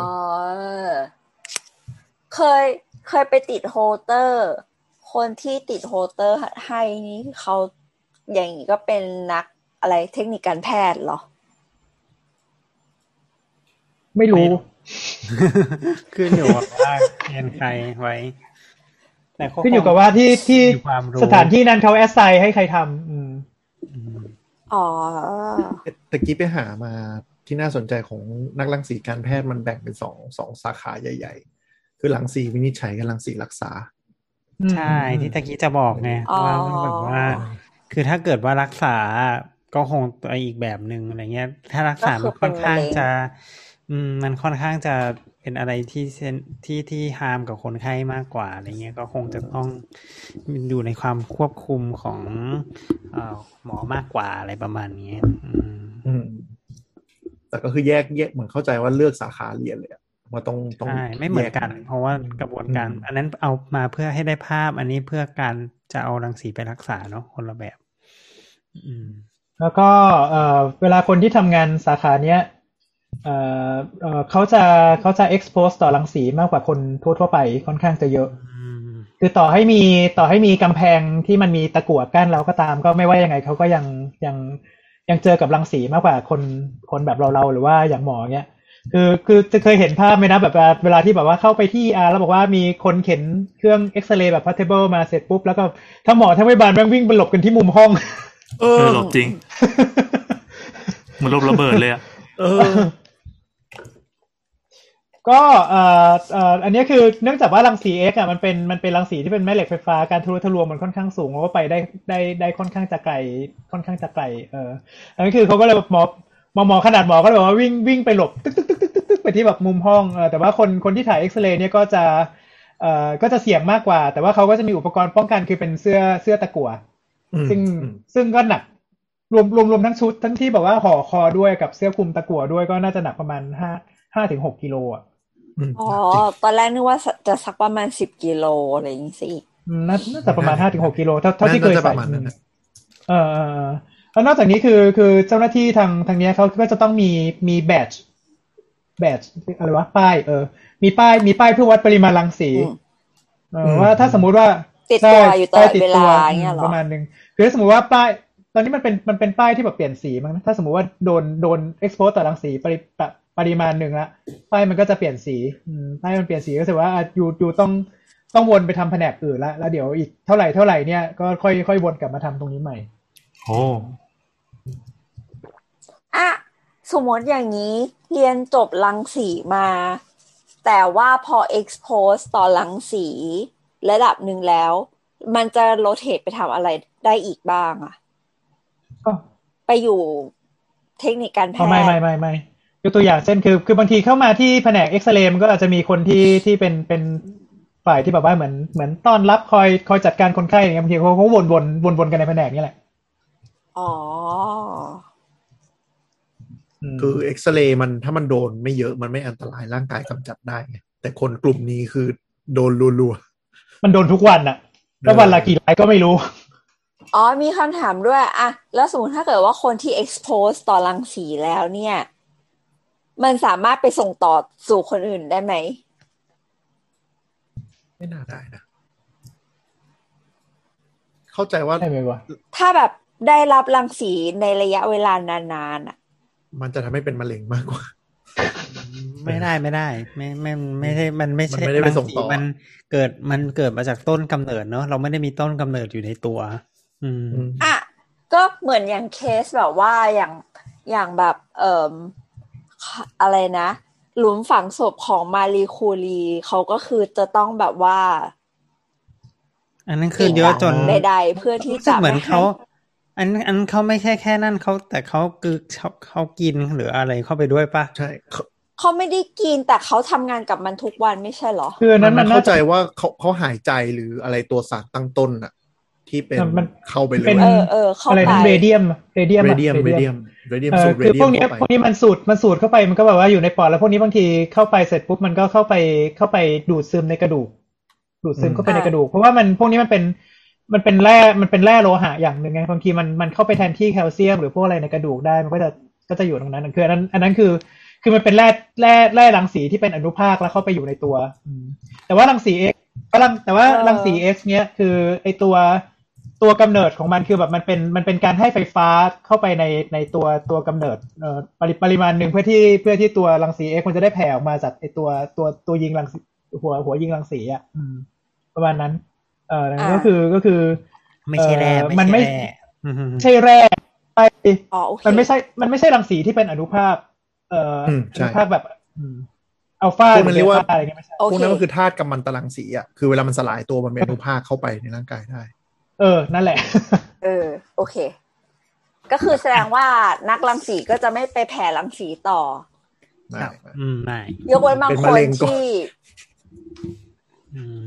เคยเคยไปติด Holter โฮคนที่ติด Holter ให้นี่เขาอย่างนี้ก็เป็นนักอะไรเทคนิคการแพทย์เหรอ ไม่รู้ ขึ้นอยู่กับว่าเรียนใครไว้ แต่ก็ขึ้นอยู่กับว่าที่ที่มีความรู้สถานที่นั้นเขาแอสไซน์ให้ใครทำอืมอืม อ๋อตะกี้ไปหามาที่น่าสนใจของนักรังสีการแพทย์มันแบ่งเป็นสองสองสาขาใหญ่ ๆ คือรังสีวินิจฉัยกับรังสีรักษา ใช่ที่ตะกี้จะบอกไงอ๋อว่ามันแบบว่า คือถ้าเกิดว่ารักษาก็คงตัวอีกแบบหนึ่งอะไรเงี้ย ถ้ารักษามันค่อนข้างจะ อืมมันค่อนข้างจะ เป็นอะไรที่เซนที่ที่ฮามกับคนไข้มากกว่าอะไรเงี้ยก็คงจะต้องอยู่ในความควบคุมของเอ่อหมอมากกว่าอะไรประมาณนี้อืมอืมแต่ก็คือแยกแยกเหมือนเข้าใจว่าเลือกสาขาเรียนเลยอะว่าต้องต้องใช่ไม่เหมือนกันแยเพราะว่ากระบวนการอืมอันนั้นเอามาเพื่อให้ได้ภาพ อันนี้เพื่อการจะเอารังสีไปรักษาเนาะคนละแบบ อืม แล้วก็เอ่อเวลาคนที่ทำงานสาขาเนี้ย เอ่อเอ่อเขาจะเขาจะ expose ต่อรังสีมากกว่าคนทั่วๆไปค่อนข้างจะเยอะอืมคือต่อให้มีต่อให้มีกำแพงที่มันมีตะกั่วกั้นแล้วก็ตาม ก็ไม่ว่ายังไงเขาก็ยังยังยังเจอกับรังสีมากกว่าคนคนแบบเราเราๆหรือว่าอย่างหมอเนี้ยคือคือจะเคยเห็นภาพไหมนะแบบเวลาเวลาที่แบบว่าเข้าไปที่อาแล้วบอกว่ามีคนเข็นเครื่องเอ็กซเรย์แบบ portable มาเสร็จปุ๊บ แล้วก็ถ้าหมอถ้าไม่บานแม่งวิ่งไปหลบกันที่มุมห้อง เอเอออหลบจริงเหมือนลบระเบิดเลยอะเออ ก็เอ่อเอ่ออันนี้คือเนื่องจากว่ารังสี X อะมันเป็นมันเป็นรังสีที่เป็นแม่เหล็กไฟฟ้าการทะลุทะลวงมันค่อนข้างสูงแล้วก็ไปได้ได้ได้ค่อนข้างจะไกลค่อนข้างจะไกลเอออันนี้คือเขาก็เลยหมอหมอหมอขนาดหมอก็เลยบอกว่าวิ่งวิ่งไปหลบตึ๊กตึ๊กตึ๊กตึ๊กตึ๊กตึ๊กไปที่แบบมุมห้องเออแต่ว่าคนคนที่ถ่ายเอ็กซเรย์เนี่ยก็จะเอ่อก็จะเสี่ยงมากกว่า แต่ว่าเขาก็จะมีอุปกรณ์ป้องกันคือเป็นเสื้อเสื้อตะกั่วอืมซึ่งอืมซึ่งก็หนักรวมรวมรวมทั้งชุดทั้งที่แบบว่าห่อคอด้วยกับเสื้อคลุมตะกั่วด้วยก็น่าจะหนักประมาณห้าห้าถึงหกกิโลอะ อืมอ๋อจริงตอนแรกนึกว่าจะสักประมาณสิบกิโลอะไรอย่างนี้สิอืมน่าน่าจะประมาณห้าถึงหกกิโลเท่าเท่าที่เคยน่าจะปใส่ระมาณนั้นนะเออเออเออแล้วนอกจากนี้คือคือเจ้าหน้าที่ทางทางเนี้ยเขาก็จะต้องมีมีแบตแบตอะไรวะป้ายเออ มีป้ายมีป้ายเพื่อวัดปริมาณรังสีอืมเออว่าถ้าสมมุติว่าติดตัวใช่อยู่ตลอดป้ติเวลาตัวเงี้ยเหรอประมาณนึงคือถ้าสมมติว่าป้าย ตอนนี้มันเป็นมันเป็นป้ายที่แบบเปลี่ยนสีมั้งนะถ้าสมมติว่าโดนโดน expose ต่อรังสีปริ ปะปริมาณหนึ่งละป้ายมันก็จะเปลี่ยนสีอืมป้ายมันเปลี่ยนสีก็แสดงว่าอะอยู่อยู่ต้องต้องวนไปทำแผนกอื่นละแล้วเดี๋ยวอีกเท่าไหร่เท่าไหร่เนี่ยก็ค่อยค่อยวนกลับมาทำตรงนี้ใหม่โอ้อะสมมติอย่างนี้เรียนจบรังสีมา แต่ว่าพอ expose ต่อรังสีระดับหนึ่งแล้ว มันจะโรเตทไปทำอะไรได้อีกบ้างอะก็ไปอยู่เทคนิคการแพอ๋อทไม่ย์ไม่ไม่ไม่ ยกตัวอย่างเช่นคือ คือบางทีเข้ามาที่แผนกเอ็กซเรย์มันก็อาจจะมีคนที่ที่เป็นเป็นฝ่ายที่แบบว่าเหมือนเหมือนต้อนรับคอยคอยจัดการคนไข้อย่างเงี้ยบางทีเขาเขาวนวนวนวนกันในแผนกนี่แหละอ๋อมคือเอ็กซเรย์มันถ้ามันโดนไม่เยอะมันไม่อันตรายร่างกายกำจัดได้ไงแต่คนกลุ่มนี้คือโดนรัวมันโดนทุกวันอะแล้ววันละกี่รายก็ไม่รู้ อ๋อมีคำถามด้วยอะแล้วสมมติถ้าเกิดว่าคนที่ expose ต่อรังสีแล้วเนี่ย มันสามารถไปส่งต่อสู่คนอื่นได้ไหมๆไม่น่าได้นะ เข้าใจว่าใช่ไหมวะถ้าแบบได้รับรังสีในระยะเวลานานๆอะมันจะทำให้เป็นมะเร็งมากกว่า ไม่ได้ไม่ได้ ไม่ไม่ไม่ใช่มันไม่ใช่มันไม่ได้ไปส่งต่อรัสีมันเกิดมันเกิดมาจากต้นกำเนิดเนอะเราไม่ได้มีต้นกำเนิดอยู่ในตัวอืมอืมอะก็เหมือนอย่างเคสแบบว่าอย่างอย่างแบบ เอ่อ อะไรนะ หลุมฝังศพของมารีคูรีเขาก็คือจะต้องแบบว่า อันนั้นคือเยอะจนใดๆเพื่อที่รู้สึกจะเหมือนไให้เขาอันอันเขาไม่ใช่แค่นั่นเขาแต่เขาคือเขาเขากินหรืออะไรเข้าไปด้วยปะใช่เขาเขาไม่ได้กินแต่เขาทำงานกับมันทุกวันไม่ใช่เหรอคืออันนั้นมัมันนเข้าน่าใจจะว่าเขาเขาหายใจหรืออะไรตัวสารตั้งต้นอะที่เป็นมันเข้าไปเลยเป็นเออเออเข้าอะไรไปนะเรเดียมเรเดียมเรเดียมเรเดียม เรเดียมเออสูตรเรคือเดีพยวมกเนี้ยเข้าพวกไปนี้มันสูดมันสูดเข้าไปมันก็แบบว่าอยู่ในปอดแล้วพวกนี้บางทีเข้าไปเสร็จปุ๊บมันก็เข้าไปเข้าไปดูดซึมในกระดูก ดูดซึมเข้าไปในกระดูก เพราะว่ามันพวกนี้มันเป็นมันเป็นแร่มันเป็นแร่โลหะอย่างหนึ่งไงบางทีมันมันเข้าไปแทนที่แคลเซียมหรือพวกอะไรในกระดูกได้มันก็จะก็จะอยู่ตรงนั้นคืออันนั้นอันนั้นคือคือมันเป็นแร่แร่แร่รังสีที่เป็นอนุภาคแล้วเข้าไปอยู่ในตัวอืมแต่ว่ารังสี X กำลังแต่ว่าเออรังสี X เนี้ยคือไอตัว ตัวกำเนิดของมันคือแบบมันเป็นมันเป็นการให้ไฟฟ้าเข้าไปในในตัวตัวกำเนิดเอ่อปริปริมาณหนึ่งเพื่อที่เพื่อที่ตัวรังสี X มันจะได้แผ่ออกมาจากไอตัวตัวตัวยิงรังสีหัวหัวยิงรังสีอะอืมประมาณนั้น เออก็คือก็คือ ไม่ใช่แร่เอ่อมันไม่ใช่แร่อืมใช่แร่ไปอ๋อโอเคมันไม่ใช่ มันไม่ใช่รังสีที่เป็นอนุภาคเอ่ออมใช่อนุภาคแบบอัลฟาพวกนั้นเรียกว่าอะไรเงี้ยไม่ใช่โอพวกเคนั้นก็คือธาตุกัมมันตรังสีอะคือเวลามันสลายตัวมันเป็นอนุภาคเข้าไปในร่างกายได้ เออ นั่นแหละ เออ โอเค ก็คือแสดงว่านักรังสีก็จะไม่ไปแผ่รังสีต่อไม่ครับไม่อืมไม่ยกเว้นบางเป็นคมะนเร็งก่อนที่อืม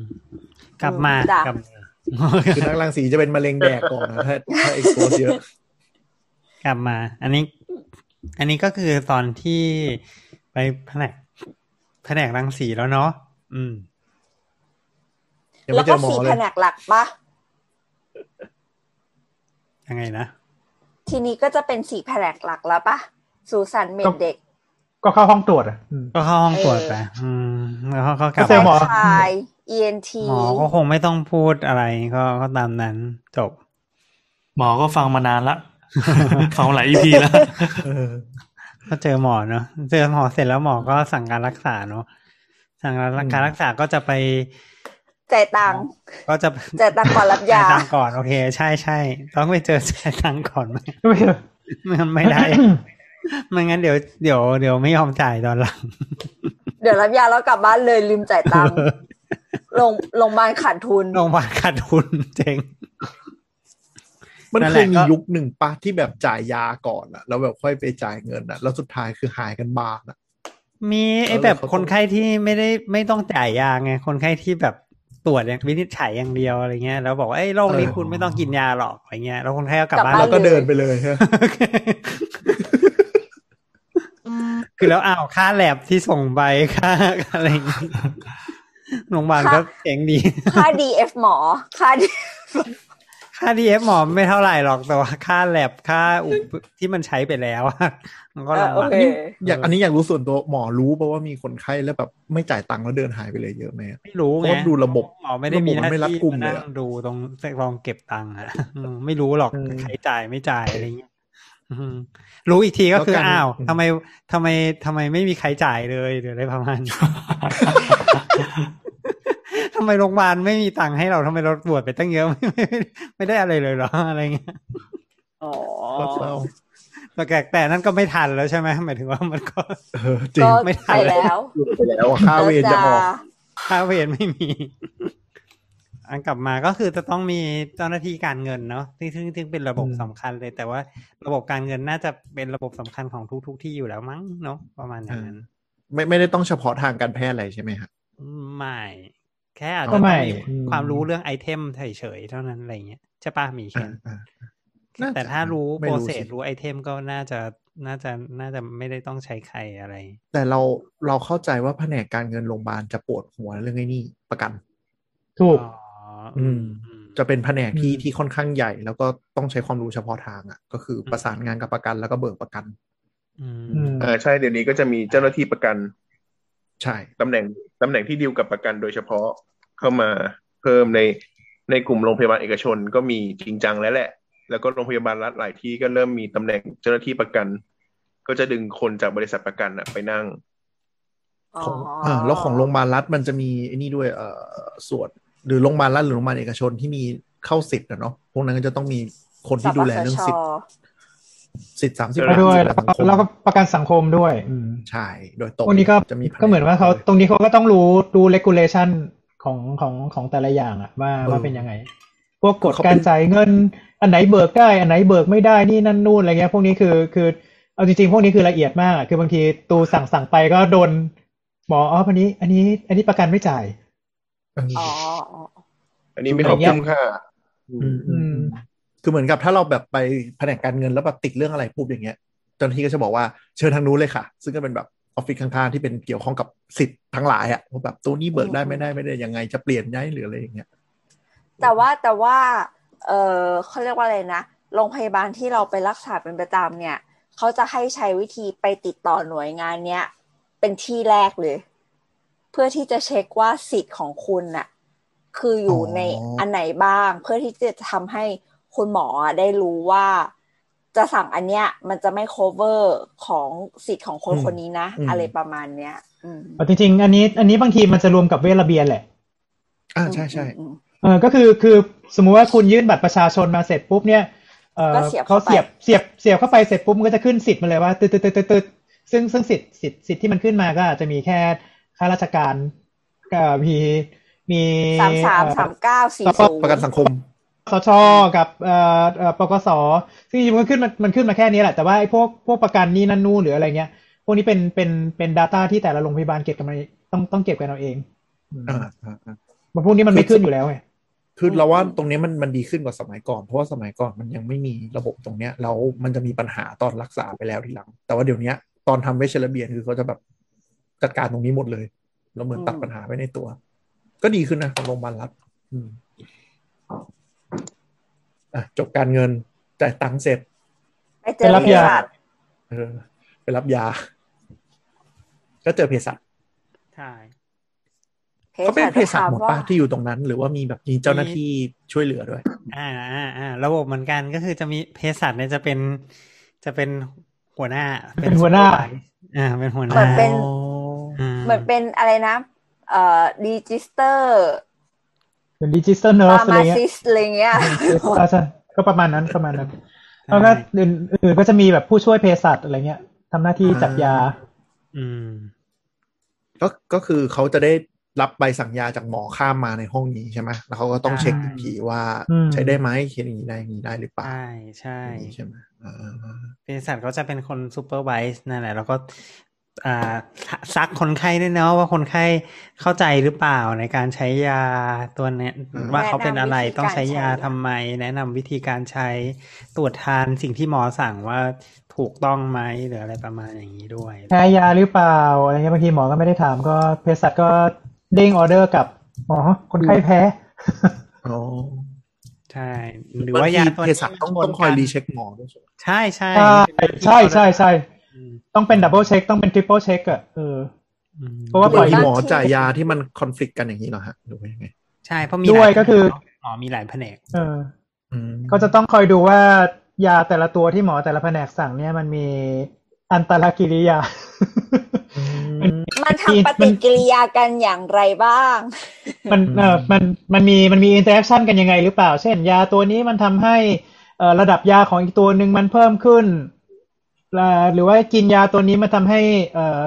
กลับมาจ้ะกลับมาคือนักรังสีจะเป็นมะเร็งแดกก่อนนะถ้าถ้าเอ็กโพสเยอะ กลับมา อันนี้ อันนี้ก็คือตอนที่ไปแผนกแผนกรังสีแล้วเนาะอืมยังแล้ไม่วเจก็อหมอสี่เลแผยนกหลักปะ ยังไงนะ ทีนี้ก็จะเป็นสี่แผนกหลักแล้วปะสูสันเมดเด็ก ก็เข้าห้องตรวจอะอืมก็เข้าห้องตรวจเออไปอืมแล้วเขาก็กลับก็เจอหมอชาย ENT หมอก็คงไม่ต้องพูดอะไรก็ก็ตามนั้นจบ หมอก็ฟังมานานละฟังมาหลายอีพีแล้วเออก็เจอหมอเนาะเจอหมอเสร็จแล้วหมอก็สั่งการรักษาเนาะสั่งการรักษาก็จะไป จ่ายตังค์ก็จะจ่ายตังค์ก่อนรับยาจ่ายตังค์ก่อนโอเค ใช่ใช่ต้องไปเจอจ่ายตังค์ก่อนไหมก็ไม่เจอมันไม่ได้ไม่งั้นเดี๋ยวเดี๋ยวเดี๋ยวไม่ยอมจ่ายตอนหลัง เดี๋ยวรับยาแล้วกลับบ้านเลยลืมจ่ายตังค์ลงโรงพยาบาลขาดทุนโรงพยาบาลขาดทุนเจ๊งมันนั่นเคแหละยมีก็ยุคหนึ่งปะที่แบบจ่ายยาก่อนอะแล้วแบบค่อยไปจ่ายเงินอะแล้วสุดท้ายคือหายกันบานอะมีไอ้เออแบบเขาต้องคนไข้ที่ไม่ได้ไม่ต้องจ่ายยาไง คนไข้ที่แบบ ตรวจอย่างวินิจฉัยอย่างเดียวอะไรเงี้ย แล้วบอกว่าไอ้ยโรคนี้คุณไม่ต้องกินยาหรอกอะไรเงี้ย แล้วคนไข้ก็กลับกลับบ้านบ้แล้วก็เดินไปเลยฮะคือแล้วอ้าวค่าแลบที่ส่งไปค่าอะไรอย่างงี้โรงพยาบาลก็เจ๋งดี ค่า DF หมอ ค่า D ค่าดีเอฟหมอไม่เท่าไหร่หรอกแต่ว่าค่าแลบค่าอุปที่มันใช้ไปแล้วอะมันก็เออลำโอบากเคอยากอันนี้อยากรู้ส่วนตัวหมอรู้เพราะว่ามีคนไข้แล้วแบบไม่จ่ายตังค์แล้วเดินหายไปเลยเยอะไหมอะไม่รู้เพไงราะดูระบบหมอไม่ได้มีหระบบมันน้าไม่รัดที่กุมมาเลยนั่อะงดูตรงรองเก็บตังค์อะอืมไม่รู้หรอกอืมใครจ่ายไม่จ่ายอะไรเงี้ยอืมรู้อีกทีก็คือแล้วการอ้าวอืมทำไมทำไมทำไมไม่มีใครจ่ายเลยหรืออะไรประมาณนี้ ทำไมโรงพยาบาลไม่มีตังค์ให้เราทำไมเราตรวจไปตั้งเยอะไม่ไม่ไม่ได้อะไรเลยเหรออะไรเงี้ยอ๋อก็เศร้าแต่แต่แต่นั่นก็ไม่ทันแล้วใช่ไหมหมายถึงว่ามันก็เออจริงก็ไม่ทัไปนแล้วหลุดไปแล้วอะค่าเวรจะออกค่าเวรไม่มี อันกลับมาก็คือจะต้องมีเจ้าหน้าที่การเงินเนาะซึ่งซึ่งซึ่งเป็นระบบอืมสำคัญเลย แต่ว่าระบบการเงินน่าจะเป็นระบบสำคัญของทุกๆที่อยู่แล้วมั้งเนาะประมาณอย่างนั้น ไม่ไม่ได้ต้องเฉพาะทางการแพทย์อะไรใช่ไหมครับไม่ แค่อาจก็จะไม่ต้องมีอืมความรู้เรื่องไอเทมเฉยๆเท่านั้นอะไรเงี้ยใช่ปะมีแค่อ่าอ่าน่าจะแต่ถ้ารู้ไม่โปรรู้เซสสิรู้ไอเทมก็น่าจะน่าจะน่าจะไม่ได้ต้องใช้ใครอะไร แต่เราเราเข้าใจว่าแผนกการเงินโรงพยาบาลจะปวดหัวเรื่องไอ้นี่ประกัน ถูกอ๋ออืม จะเป็นแผนกที่อืมที่ค่อนข้างใหญ่ แล้วก็ต้องใช้ความรู้เฉพาะทางอะ ก็คือประสานงานกับประกันแล้วก็เบิกประกัน อืมอืมอ่าใช่เดี๋ยวนี้ก็จะมีเจ้าหน้าที่ประกัน ใช่ตำแหน่งตำแหน่งที่ดีลกับประกันโดยเฉพาะเข้ามาเพิ่มในในกลุ่มโรงพยาบาลเอกชนก็มีจริงจังแล้วแหละ แล้วก็โรงพยาบาลรัฐหลายที่ก็เริ่มมีตำแหน่งเจ้าหน้าที่ประกัน ก็จะดึงคนจากบริษัทประกันอะไปนั่งของอ่าแล้วของโรงพยาบาลรัฐมันจะมีไอ้นี่ด้วยเอ่อส่วนหรือโรงพยาบาลรัฐหรือโรงพยาบาลเอกชนที่มีเข้าสิทธิ์อะเนาะพวกนั้นก็จะต้องมีคนที่ดูแลเรื่องสิทธิ์ สิทธิ์สามสิบเออไปด้วยแล้แล้ววสังคมแล้วก็ประกันสังคมด้วยอืมใช่ โดยตรงพวกนี้ก็จะมีแผก็เหมือนว่าเขาตรงนี้เขาก็ต้องรู้รู้ regulation ของของของแต่ละอย่างอะว่าว่าเป็นยังไง พวกกฎการจ่ายเงิน อันไหนเบิกได้ อันไหนเบิกไม่ได้นี่นั่นนู่นอะไรเงี้ย พวกนี้คือคือเอาจริงๆ พวกนี้คือละเอียดมากอะคือบางทีตูสั่งสั่งไปก็โดนหมออ๋ออันนี้ อันนี้ อันนี้ประกันไม่จ่ายเอออ๋ออ๋ออันนี้ไม่ขอคุ้มค่าอืมอือืมม คือเหมือนกับถ้าเราแบบไปแผนกการเงินแล้วแบบติดเรื่องอะไรปุ๊บอย่างเงี้ยเจ้าหน้าที่ก็จะบอกว่าเชิญทางนู้นเลยค่ะ ซึ่งก็เป็นแบบออฟฟิศข้างๆที่เป็นเกี่ยวข้องกับสิทธิ์ทั้งหลายอะว่าแบบตัวนี้เบิกได้ไม่ได้ไม่ได้ยังไงจะเปลี่ยนย้ายหรืออะไรอย่างเงี้ยแต่ว่าแต่ว่าเออเขาเรียกว่าอะไรนะโรงพยาบาลที่เราไปรักษาเป็นประจำเนี่ยเขาจะให้ใช้วิธีไปติดต่อหน่วยงานเนี้ยเป็นที่แรกเลย เพื่อที่จะเช็คว่าสิทธิ์ของคุณน่ะ คืออยู่อ๋อในอันไหนบ้าง เพื่อที่จะทำให้ คุณหมอได้รู้ว่าจะสั่งอันเนี้ยมันจะไม่ cover ของสิทธิ์ของคนคนนี้นะ อะไรประมาณเนี้ยอืมเอาจริงๆอันนี้ อันนี้บางทีมันจะรวมกับเวชระเบียนแหละ อ่าใช่ใช่อืมเออก็คือคือสมมุติว่าคุณยื่นบัตรประชาชนมาเสร็จปุ๊บเนี่ยเออก็เสียบเขาเข้าไปเสียบเสียบเสียบเข้าไปเสร็จปุ๊บมันก็จะขึ้นสิทธิ์มาเลยว่าตึ๊ดตึ๊ดตึ๊ดตึ๊ดตึ๊ดซึ่งซึ่งสิทธิ์สิทธิ์สิทธิ์ที่มันขึ้นมาก็อาจจะมีแค่ข้าราชการก็มีมีสามสามสามเก้าสี่แล้วก็ศูนย์ประกันสังคม สชกับเอ่อเอ่อปกสซึ่งจริงๆมันขึ้นมันมันขึ้นมาแค่นี้แหละ แต่ว่าไอ้พวกพวกประกันนี่นั่นนู่นหรืออะไรเงี้ย พวกนี้เป็นเป็นเป็น data ที่แต่ละโรงพยาบาลเก็บกันมาต้องต้องเก็บกันเอาเองอ่าอ่าอ่ามันพวกนี้มันไม่ขึ้นอยู่แล้วไงคือเราว่าตรงนี้มันมันดีขึ้นกว่าสมัยก่อน เพราะว่าสมัยก่อนมันยังไม่มีระบบตรงเนี้ยแล้วมันจะมีปัญหาตอนรักษาไปแล้วทีหลัง แต่ว่าเดี๋ยวเนี้ยตอนทำเวชระเบียนคือเขาจะแบบจัดการตรงนี้หมดเลยแล้วเหมือนตัดปัญหาไว้ในตัว ก็ดีขึ้นนะของโรงพยาบาลรัฐอืมอะ จบการเงินจ่ายตังค์เสร็จไปเจอไปรับเภยาสัชเออไปรับยา ก็เจอเภสัชใช่เขาเป็นเภสัชหมดก็ถาปะที่อยู่ตรงนั้น หรือว่ามีแบบมีเจ้าหน้าที่ช่วยเหลือด้วย อ่าอ่าอ่าระบบเหมือนกันก็คือจะมีเภสัชเนี่ยจะเป็นจะเป็นหัวหน้า เป็นหัวหน้า อ่า เป็นหัวหเหมืน้าอนเป็นอ่าเหมือนเป็นอะไรนะ เอ่อดีจิสเตอร์ เป็นดิจิตอลเนอร์ฟาสอะไรร์มาเงี้ยซิสอะไรเงี้ยอ่าใช่ก็ประมาณนั้นประมาณนั้นแล้วก็อื่นอื่นก็จะมีแบบผู้ช่วยเภสัชอะไรเงี้ยทำหน้าที่จัดยา อืม ก็ก็คือเขาจะได้รับใบสั่งยาจากหมอข้ามมาในห้องนี้ใช่ไหมแล้วเขาก็ต้องใช่เช็คอีกทีว่าอืมใช้ได้ไหมเขียนอย่างนี้ได้อย่างนี้ได้หรือเปล่า ใช่ใช่อย่างนี้ใช่ไหมอ่าเภสัชก็จะเป็นคนซูเปอร์ไวส์นั่นแหละ แล้วก็อ่า ซักคนไข้ด้วยเนาะว่าคนไข้เข้าใจหรือเปล่าในการใช้ยาตัวเนี้ยว่าเขาเป็นอะไรต้องใช้ยาทำไม แนะนำวิธีการใช้ตรวจทานสิ่งที่หมอสั่งว่าถูกต้องไหมหรืออะไรประมาณอย่างนี้ด้วยแพ้ยาหรือเปล่าอะไรเงี้ยบางทีหมอก็ไม่ได้ถามก็เภสัชก็เด้งออเดอร์กลับหมอคนไข้แพ้อ๋อใช่หรือว่ายาตัวเภสัชต้องต้องคอยรีเช็คหมอด้วยใช่ไหมใช่ใช่ใช่ใช่ใช่ใช่อืม ต้องเป็น double check ต้องเป็น triple check อะเอออืมเพราะว่าบางทีปล่อยหมอจ่ายยาที่มันคอนฟ lict กันอย่างนี้เหรอฮะหรือว่ายังไงใช่เพราะมีด้วยหลาก็คือหมอมีหลายแผนก เอออืมก็จะต้องคอยดูว่ายาแต่ละตัวที่หมอแต่ละแผนกสั่งเนี่ยมันมีอันตรกิริยาอืมมันทำปฏิกิริยากันอย่างไรบ้าง มันเออมันมันมีมันมี interaction กันยังไงหรือเปล่า เช่น ยาตัวนี้มันทำให้เอ่อระดับยาของอีกตัวหนึ่งมันเพิ่มขึ้นเอ่อ หรือว่ากินยาตัวนี้มันทำให้เอ่อ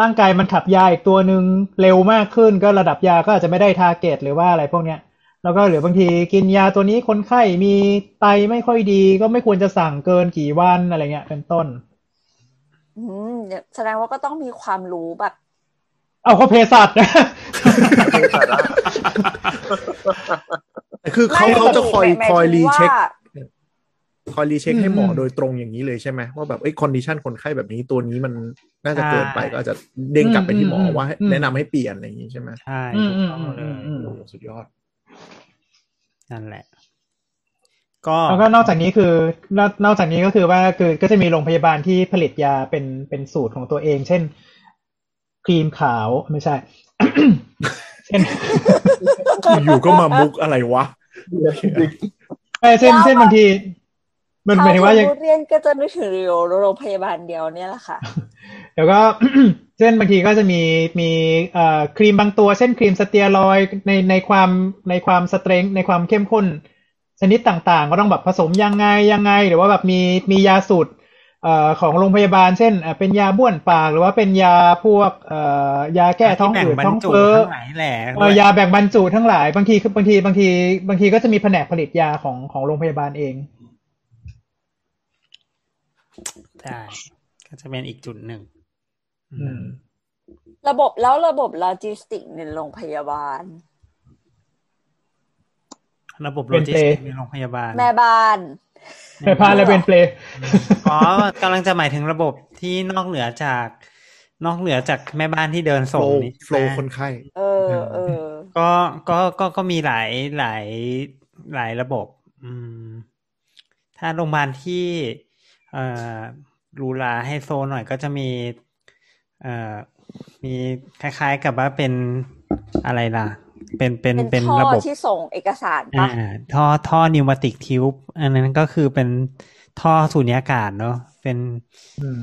ร่างกายมันขับยาอีกตัวหนึ่งเร็วมากขึ้น ก็ระดับยาก็อาจจะไม่ได้ทาร์เก็ตหรือว่าอะไรพวกเนี้ยแล้วก็หรือบางทีกินยาตัวนี้คนไข้มีไตไม่ค่อยดี ก็ไม่ควรจะสั่งเกินกี่วันอะไรเงี้ยเป็นต้น อืมแสดงว่าก็ต้องมีความรู้แบบเอาเขาเภสัชนะแต่คือเขาไม่เขาจะคอยหมายคอยถึง recheck ว่า คอย recheck ให้หมออืมโดยตรงอย่างนี้เลยใช่ไหมว่าแบบเอ้ย condition คนไข้แบบนี้ตัวนี้มันน่าจะเกินไปใช่ก็อาจจะเด้งกลับไปที่หมออืมว่าให้อืมแนะนำให้เปลี่ยนอะไรอย่างนี้ใช่ไหมใช่อืมถูกต้องอืมเลอืยมอืมโอ้โหสุดยอดนั่นแหละ ก็แล้วก็นอกจากนี้คือนอกนอกจากนี้ก็คือว่าคือก็จะมีโรงพยาบาลที่ผลิตยาเป็นเป็นสูตรของตัวเอง เช่น ครีมขาวไม่ใช่เช่นอยู่ก็มามุกอะไรวะไม่เช่นเช่นบางที มันหมายถึงว่ายังเเรียนก็จะนึกถึงโรงพยาบาลเดียวเนี่ยแหละค่ะเดี๋ยวก็เช่นบางทีก็จะมีมีเอ่อครีมบางตัว เช่นครีมสเตียรอยด์ในในความในความสเตรงในความเข้มข้น ชนิดต่างๆ ก็ต้องแบบผสมยังไงยังไง หรือว่าแบบมีมียาสูตรเอ่อของโรงพยาบาล เช่นเอ่อเป็นยาบ้วนปาก หรือว่าเป็นยาพวกเอ่อยาแก้ท้องที่อืดแบ่บรท้องรจุเฟ้อทั้งหลายแหละเอ่อยาแบ่งบรรจุทั้งหลายบางทีคือบางทีบางทีบางทีก็จะมีแผนกผลิตยาของของโรงพยาบาลเอง ใช่ก็จะเป็นอีกจุดหนึ่งอืมระบบแล้วระบบโลจิสติกในโรงพยาบาล ระบบเป็โลนจิเปสลติกในโรงพยาบาล แม่บ้านไปพาอะไรเป็นเปลอ๋อกำลังจะหมายถึงระบบที่นอกเหนือจาก นอกเหนือจากแม่บ้านที่เดินโฟส่งล์นี่โฟล์ใช่ไหมคนไข้เออเออก็ก็ก็ก็มีหลายหลายหลายระบบ อืม ถ้าโรงพยาบาลที่ เอ่อห รูหราไฮโซหน่อยก็จะมีเอ่อมีคล้ายๆกับว่าเป็นอะไรล่ะ เป็นเป็นเป็นเป็นท่อระบบที่ส่งเอกสารอ่าปะท่อท่อนิวมาติกทิวบอันนั้นก็คือเป็นท่อสูญญากาศเนาะเป็นอืม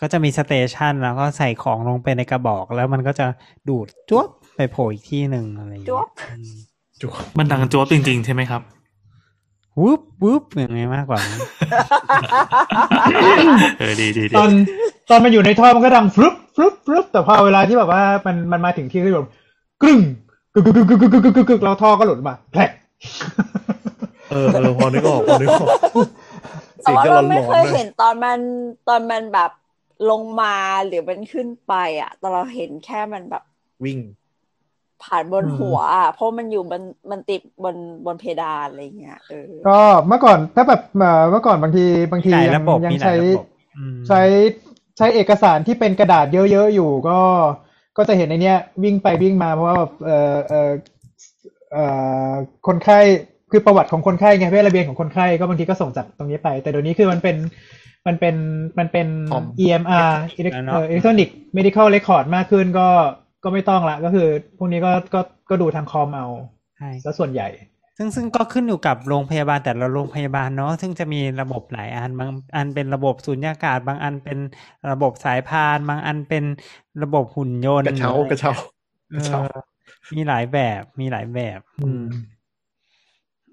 ก็จะมีสเตชันแล้วก็ใส่ของลงไปในกระบอก แล้วมันก็จะดูดจวบไปโผล่อีกที่หนึ่งอะไรอย่างจเงี้วยบอืมจุกมันดังโจ๊บจริง ๆ ใช่ไหมครับ วึบวึบอย่างไงมากกว่าตอนตอนมันอยู่ในท่อมันก็ดังฟลุ๊บฟลุ๊บฟลุ๊บแต่พอเวลาที่แบบว่ามันมันมาถึงที่ก็แบบกรึ่งกึกกึกกึกกึกกึกกึกกึกเราท่อก็หลุดมาแผลเออเออพอนี้กออกพอนี้ก็อกแต่ว่าเราไม่เคยเห็นตอนมันตอนมันแบบลงมาหรือมันขึ้นไปอะแต่เราเห็นแค่มันแบบวิ่ง ผ่านบนหัวอะเพราะมันอยู่บนมันติดบนบนเพดานอะไรเงี้ยเออก็เมื่อก่อนถ้าแบบเอ่อเมื่อก่อนบางทีบางทีมีหลายยัระบบยังมีหลายใช้ระบบอืมใช้ใช้เอกสารที่เป็นกระดาษเยอะๆอยู่ก็ก็จะเห็นในเนี้ย วิ่งไปวิ่งมาเพราะว่าแบบเออเออเออคนไข้คือประวัติของคนไข้ไงเวชระเบียนของคนไข้ก็บางทีก็ส่งจากตรงนี้ไป แต่เดี๋ยวนี้คือมันเป็นมันเป็นมันเป็นคอม EMR อิเล็กเอิเล็กทรอนิกส์ medical record มากขึ้นก็ ก็ไม่ต้องละก็คือพวกนี้ก็ก็ก็ดูทางคอมเอาใช่แล้วส่วนใหญ่ ซึ่งซึ่งก็ขึ้นอยู่กับโรงพยาบาลแต่ละโรงพยาบาลเนาะซึ่งจะมีระบบหลายอันบางอันเป็นระบบสูญญากาศ บางอันเป็นระบบสายพาน บางอันเป็นระบบหุ่นยนต์กระเช้ากระเช้าเออมีหลายแบบมีหลายแบบ อืม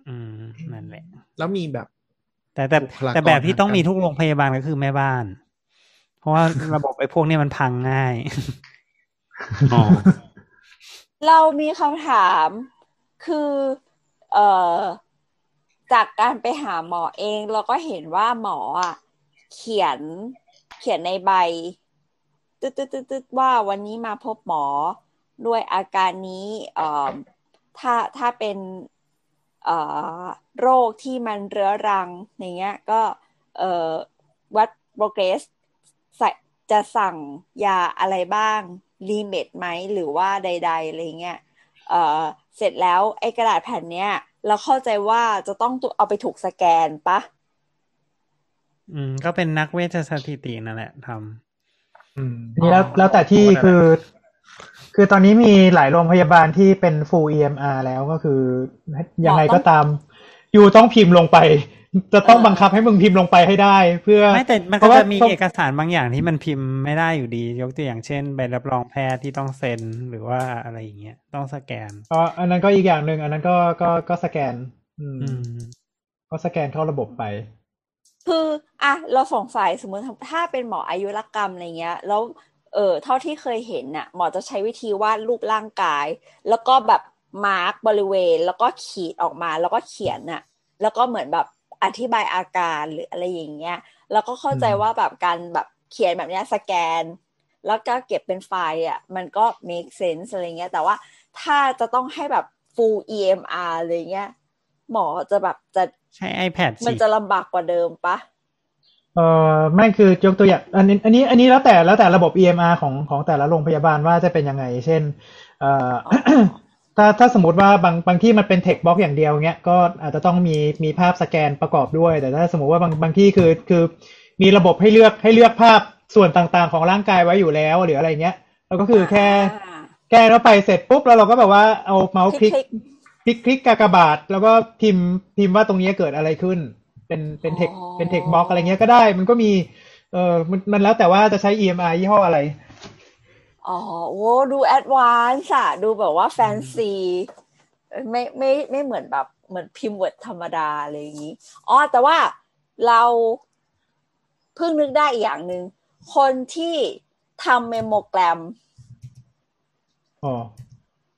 อืมนั่นแหละ แล้วมีแบบ แต่แต่บุคลากรแต่แบบที่ต้องมีทางการทุกโรงพยาบาลก็คือแม่บ้าน เพราะว่าระบบไอ้พวกนี้มันพังง่ายอ๋อ เรามีคำถามคือเอ่อจากการไปหาหมอเองเราก็เห็นว่าหมออะเขียนเขียนในใบตึ๊ดตึ๊ดตึ๊ดว่าวันนี้มาพบหมอด้วยอาการนี้เอ่อถ้าถ้าเป็นเอ่อโรคที่มันเรื้อรังอย่างเงี้ยก็เอ่อวัด progress ใส่จะสั่งยาอะไรบ้าง ลิมิตไหมหรือว่าใด ๆอะไรเงี้ยเอ่อเสร็จแล้วไอ้กระดาษแผ่นเนี้ยเราเข้าใจว่าจะต้องเอาไปถูกสแกนปะอืม ก็เป็นนักเวชสถิตินั่นแหละทำอืมนี่แล้วแล้วแต่ที่อ๋อคือ คือตอนนี้มีหลายโรงพยาบาลที่เป็น full EMR แล้วก็คือยังไงก็ตาม อยู่ต้องพิมพ์ลงไป จะต้องบังคับให้มึงพิมพ์ลงไปให้ได้ เพื่อไม่แต่มันเพก็ราะว่าจะมีเอกสารบางอย่างที่มันพิมพ์ไม่ได้อยู่ดี ยกตัวอย่างเช่นใบรับรองแพทย์ที่ต้องเซ็นหรือว่าอะไรอย่างเงี้ยต้องสแกนอ๋ออันนั้นก็อีกอย่างหนึ่งอันนั้นก็ก็ก็สแกนอืมอืม ก็สแกนเข้าระบบไป คืออะเราสงสัยสมมติถ้าเป็นหมออายุรกรรมอะไรเงี้ย แล้วเออเท่าที่เคยเห็นน่ะ หมอจะใช้วิธีวาดรูปร่างกาย แล้วก็แบบมาร์กบริเวณ แล้วก็ขีดออกมาแล้วก็เขียนน่ะ แล้วก็เหมือนแบบ อธิบายอาการหรืออะไรอย่างเงี้ยแล้วก็เข้าใจอืมว่าแบบการแบบเขียนแบบเนี้ยสแกน แล้วก็เก็บเป็นไฟล์อะมันก็ make sense อะไรเงี้ยแต่ว่าถ้าจะต้องให้แบบ full EMR อะไรเงี้ยหมอจะแบบจะใช้ iPad มันสิจะลำบากกว่าเดิมปะเออไม่คือยกตัวอย่างอันนี้อันนี้อันนี้แล้วแต่แล้วแต่ระบบ EMR ของของแต่ละโรงพยาบาลว่าจะเป็นยังไง เช่น เอ่อ ถ้าถ้าสมมติว่าบางบางที่มันเป็น text block อย่างเดียวเงี้ยก็อาจจะต้องมีมีภาพสแกนประกอบด้วย แต่ถ้าสมมติว่าบางบางที่คือคือมีระบบให้เลือกให้เลือกภาพส่วนต่างๆ ของร่างกายไว้อยู่แล้วหรืออะไรเงี้ยเราก็คือแค่อ่าแก้เข้าไปเสร็จปุ๊บแล้วเราก็แบบว่าเอาเมาส์คลิกคลิกคลิกคลิกกากบาท แล้วก็พิมพ์พิมพ์ว่าตรงนี้เกิดอะไรขึ้น เป็นเป็น text อ๋อเป็น text block อะไรเงี้ยก็ได้ มันก็มีเออมันมันแล้วแต่ว่าจะใช้ EMR ยี่ห้ออะไร อ๋อโอ้ดู advance อะดูแบบว่าแฟนซี ไม่ไม่ไม่เหมือนแบบเหมือนพิมพ์ Word ธรรมดาอะไรอย่างนี้อ๋อแต่ว่าเราเพิ่งนึกได้อีกอย่างหนึ่งคนที่ทำ mammogramอ๋อ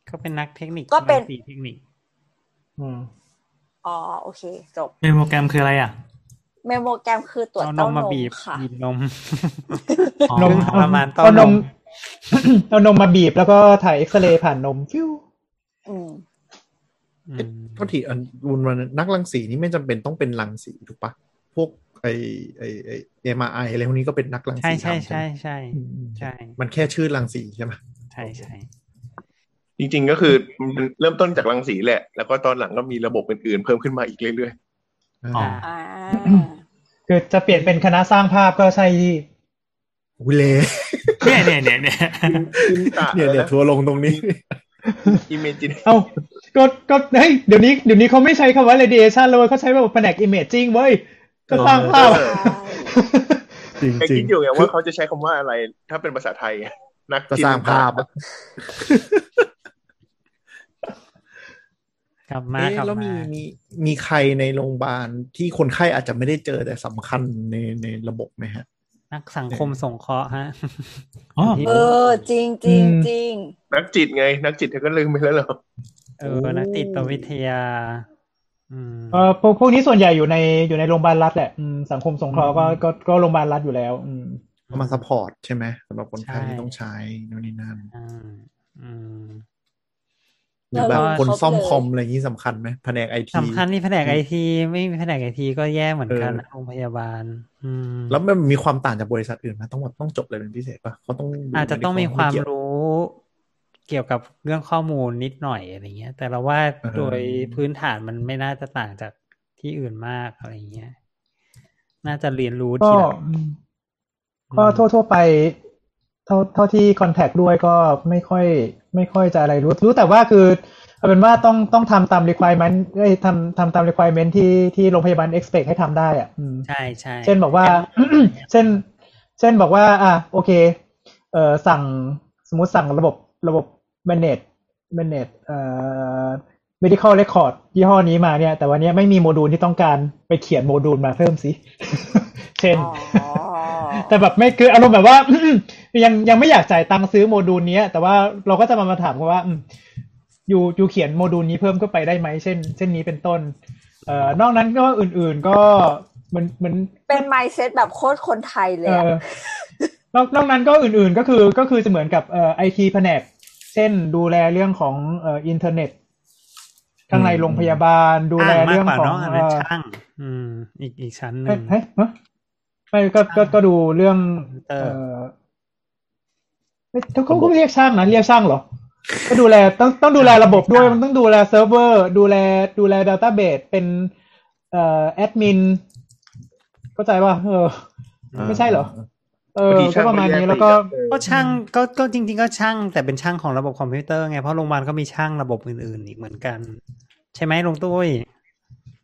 ก็เป็นนักเทคนิคก็เป็นรังสีเทคนิคอืมอ๋อโอเค จบ mammogram คืออะไรอะ mammogram คือตรวจเอานมมาบีบค่ะบีบนมอ๋อนมประมาณต้นเอานนมม เอานมมาบีบแล้วก็ถ่ายเอ็กซเรย์ผ่านนมฟิวอืมอืมก็ทีอันรุนวันนักรังสีนี่ไม่จำเป็นต้องเป็นรังสีถูกปะพวกไอไอไอเอ็มไออะไรพวกนี้ก็เป็นนักรังสีใช่ใช่ทำใช่ไหมใช่อืมใช่ มันแค่ชื่อรังสีใช่ไหมใช่ใช่จริงๆก็คือมันเริ่มต้นจากรังสีแหละ แล้วก็ตอนหลังก็มีระบบอื่นๆเพิ่มขึ้นมาอีกเรื่อยอ๋ออ่าคือจะเปลี่ยนเป็นคณะสร้างภาพก็ใช่ ที่วิเลเนี่ยเนี่ยเนี่ยเนี่ยๆขึ้นตะเนี่ยเลเนี่ยนะทัวร์ลงตรงนี้อิมเมจินเอ้าก็ก็เฮ้ยเดี๋ยวนี้เดี๋ยวนี้เขาไม่ใช้คำว่า radiation แล้วเว้ยเขาใช้แบบแผนก imaging เว้ยก็สร้างภาพเออจริงไอ้จริคิงดอยู่ไงว่าเขาจะใช้คำว่าอะไร ถ้าเป็นภาษาไทย นักจะจินสร้างภาพอะกลับมาเอ๊ะกลับแล้วมีมามีมีใครในโรงพยาบาลที่คนไข้อาจจะไม่ได้เจอแต่สำคัญในในระบบไหมฮะ นักสังคมสงเคราะห์ฮะอ๋อเออ จริงจริงอืมจริงนักจิตไง นักจิตเธอก็ลืมไปแล้วเหรอเออนักจิตวิทยาอืมเออพวกพวกนี้ส่วนใหญ่อยู่ในอยู่ในโรงพยาบาลรัฐแหละอืมสังคมสงเคราะห์ก็ก็ก็โรงพยาบาลรัฐอยู่แล้ว อืมเอามา support ใช่ไหมสำหรับคนไข้ใช่ที่ต้องใช้นู่นนี่นั่นอืมอืม หรือแบบเออคนซ่อมครบเลยคอมอะไรอย่างนี้สำคัญไหมแผนกไอทีสำคัญที่แผนกไอทีไม่มีแผนกไอทีก็แย่เหมือนกันเออนะโรงพยาบาล อืมแล้วมันมีความต่างจากบริษัทอื่นไหมต้องแบบต้องจบอะไรเป็นพิเศษปะเขาต้องดูอาจจะต้องมีความไเกี่ยรู้เกี่ยวกับเรื่องข้อมูลนิดหน่อยอะไรเงี้ย แต่เราว่าเออโดยพื้นฐานมันไม่น่าจะต่างจากที่อื่นมากอะไรเงี้ย น่าจะเรียนรู้ก็ทีหลังอืมก็ทั่วทั่ว ๆ ไป เท่าเท่าที่คอนแทคด้วยก็ไม่ค่อย ไม่ค่อยจะอะไรรู้ รู้แต่ว่าคือเอาเป็นว่าต้องต้องทำตาม requirement เอ้ยทำทำตาม requirement ที่ที่โรงพยาบาล expect ให้ทำได้อะอืมใช่ใช่เช่นบอกว่า เช่น เช่นบอกว่า อะโอเค เอ่อสั่งสมมุติสั่งระบบระบบ manage manage เอ่อ medical record ยี่ห้อนี้มาเนี่ย แต่วันนี้ไม่มีโมดูลที่ต้องการไปเขียนโมดูลมาเพิ่มสิ เช่นอ๋อ แต่แบบไม่คืออารมณ์แบบว่า ยังยังไม่อยากจ่ายตังค์ซื้อโมดูลเนี้ยแต่ว่าเราก็จะมามาถามกันว่าอืมอยู่อยู่เขียนโมดูลนี้เพิ่มก็ไปได้ไหมเช่น เช่นนี้เป็นต้น เอ่อนอกนั้นก็อื่น ๆ ก็มันมันเป็น mindset แบบโคตรคนไทยเลยเอ่อะอนอกนอกนั้นก็อื่นๆก็คือก็คือจะเหมือนกับเอ่อไอทีแผนก เช่นดูแลเรื่องของเอ่ออินเทอร์เน็ตข้างในโรงพยาบาลดูแลช่างมากเรื่องกว่าของเนาะอันนั้นเอ่อช่างอืมอีกอีกชั้นหเฮ้นึ่ยงเฮ้ยฮะ ไม่ก็ก็ก็ดูเรื่อง เอเอ่ออไม่เขาเขาก็เรียกช่างนะเรียกช่างเหรอ ก็ดูแลต้องต้องดูแลระบบด้วยมันต้องดูแลเซิร์ฟเวอร์ ดูแลดูแลดัตต้าเบสเป็นเอ่อแอดมินเข้าใจป่ะเออ ไม่ใช่เหรอ เออพอดีก็ช่างประมาณเขาแยกนี้ไปแล้วก็เออก็ช่างก็ก็จริง ๆ ก็ช่าง แต่เป็นช่างของระบบคอมพิวเตอร์ไงเพราะโรงพยาบาลก็มีช่างระบบอื่นๆอีกเหมือนกัน ใช่ไหมลุงตุ้ย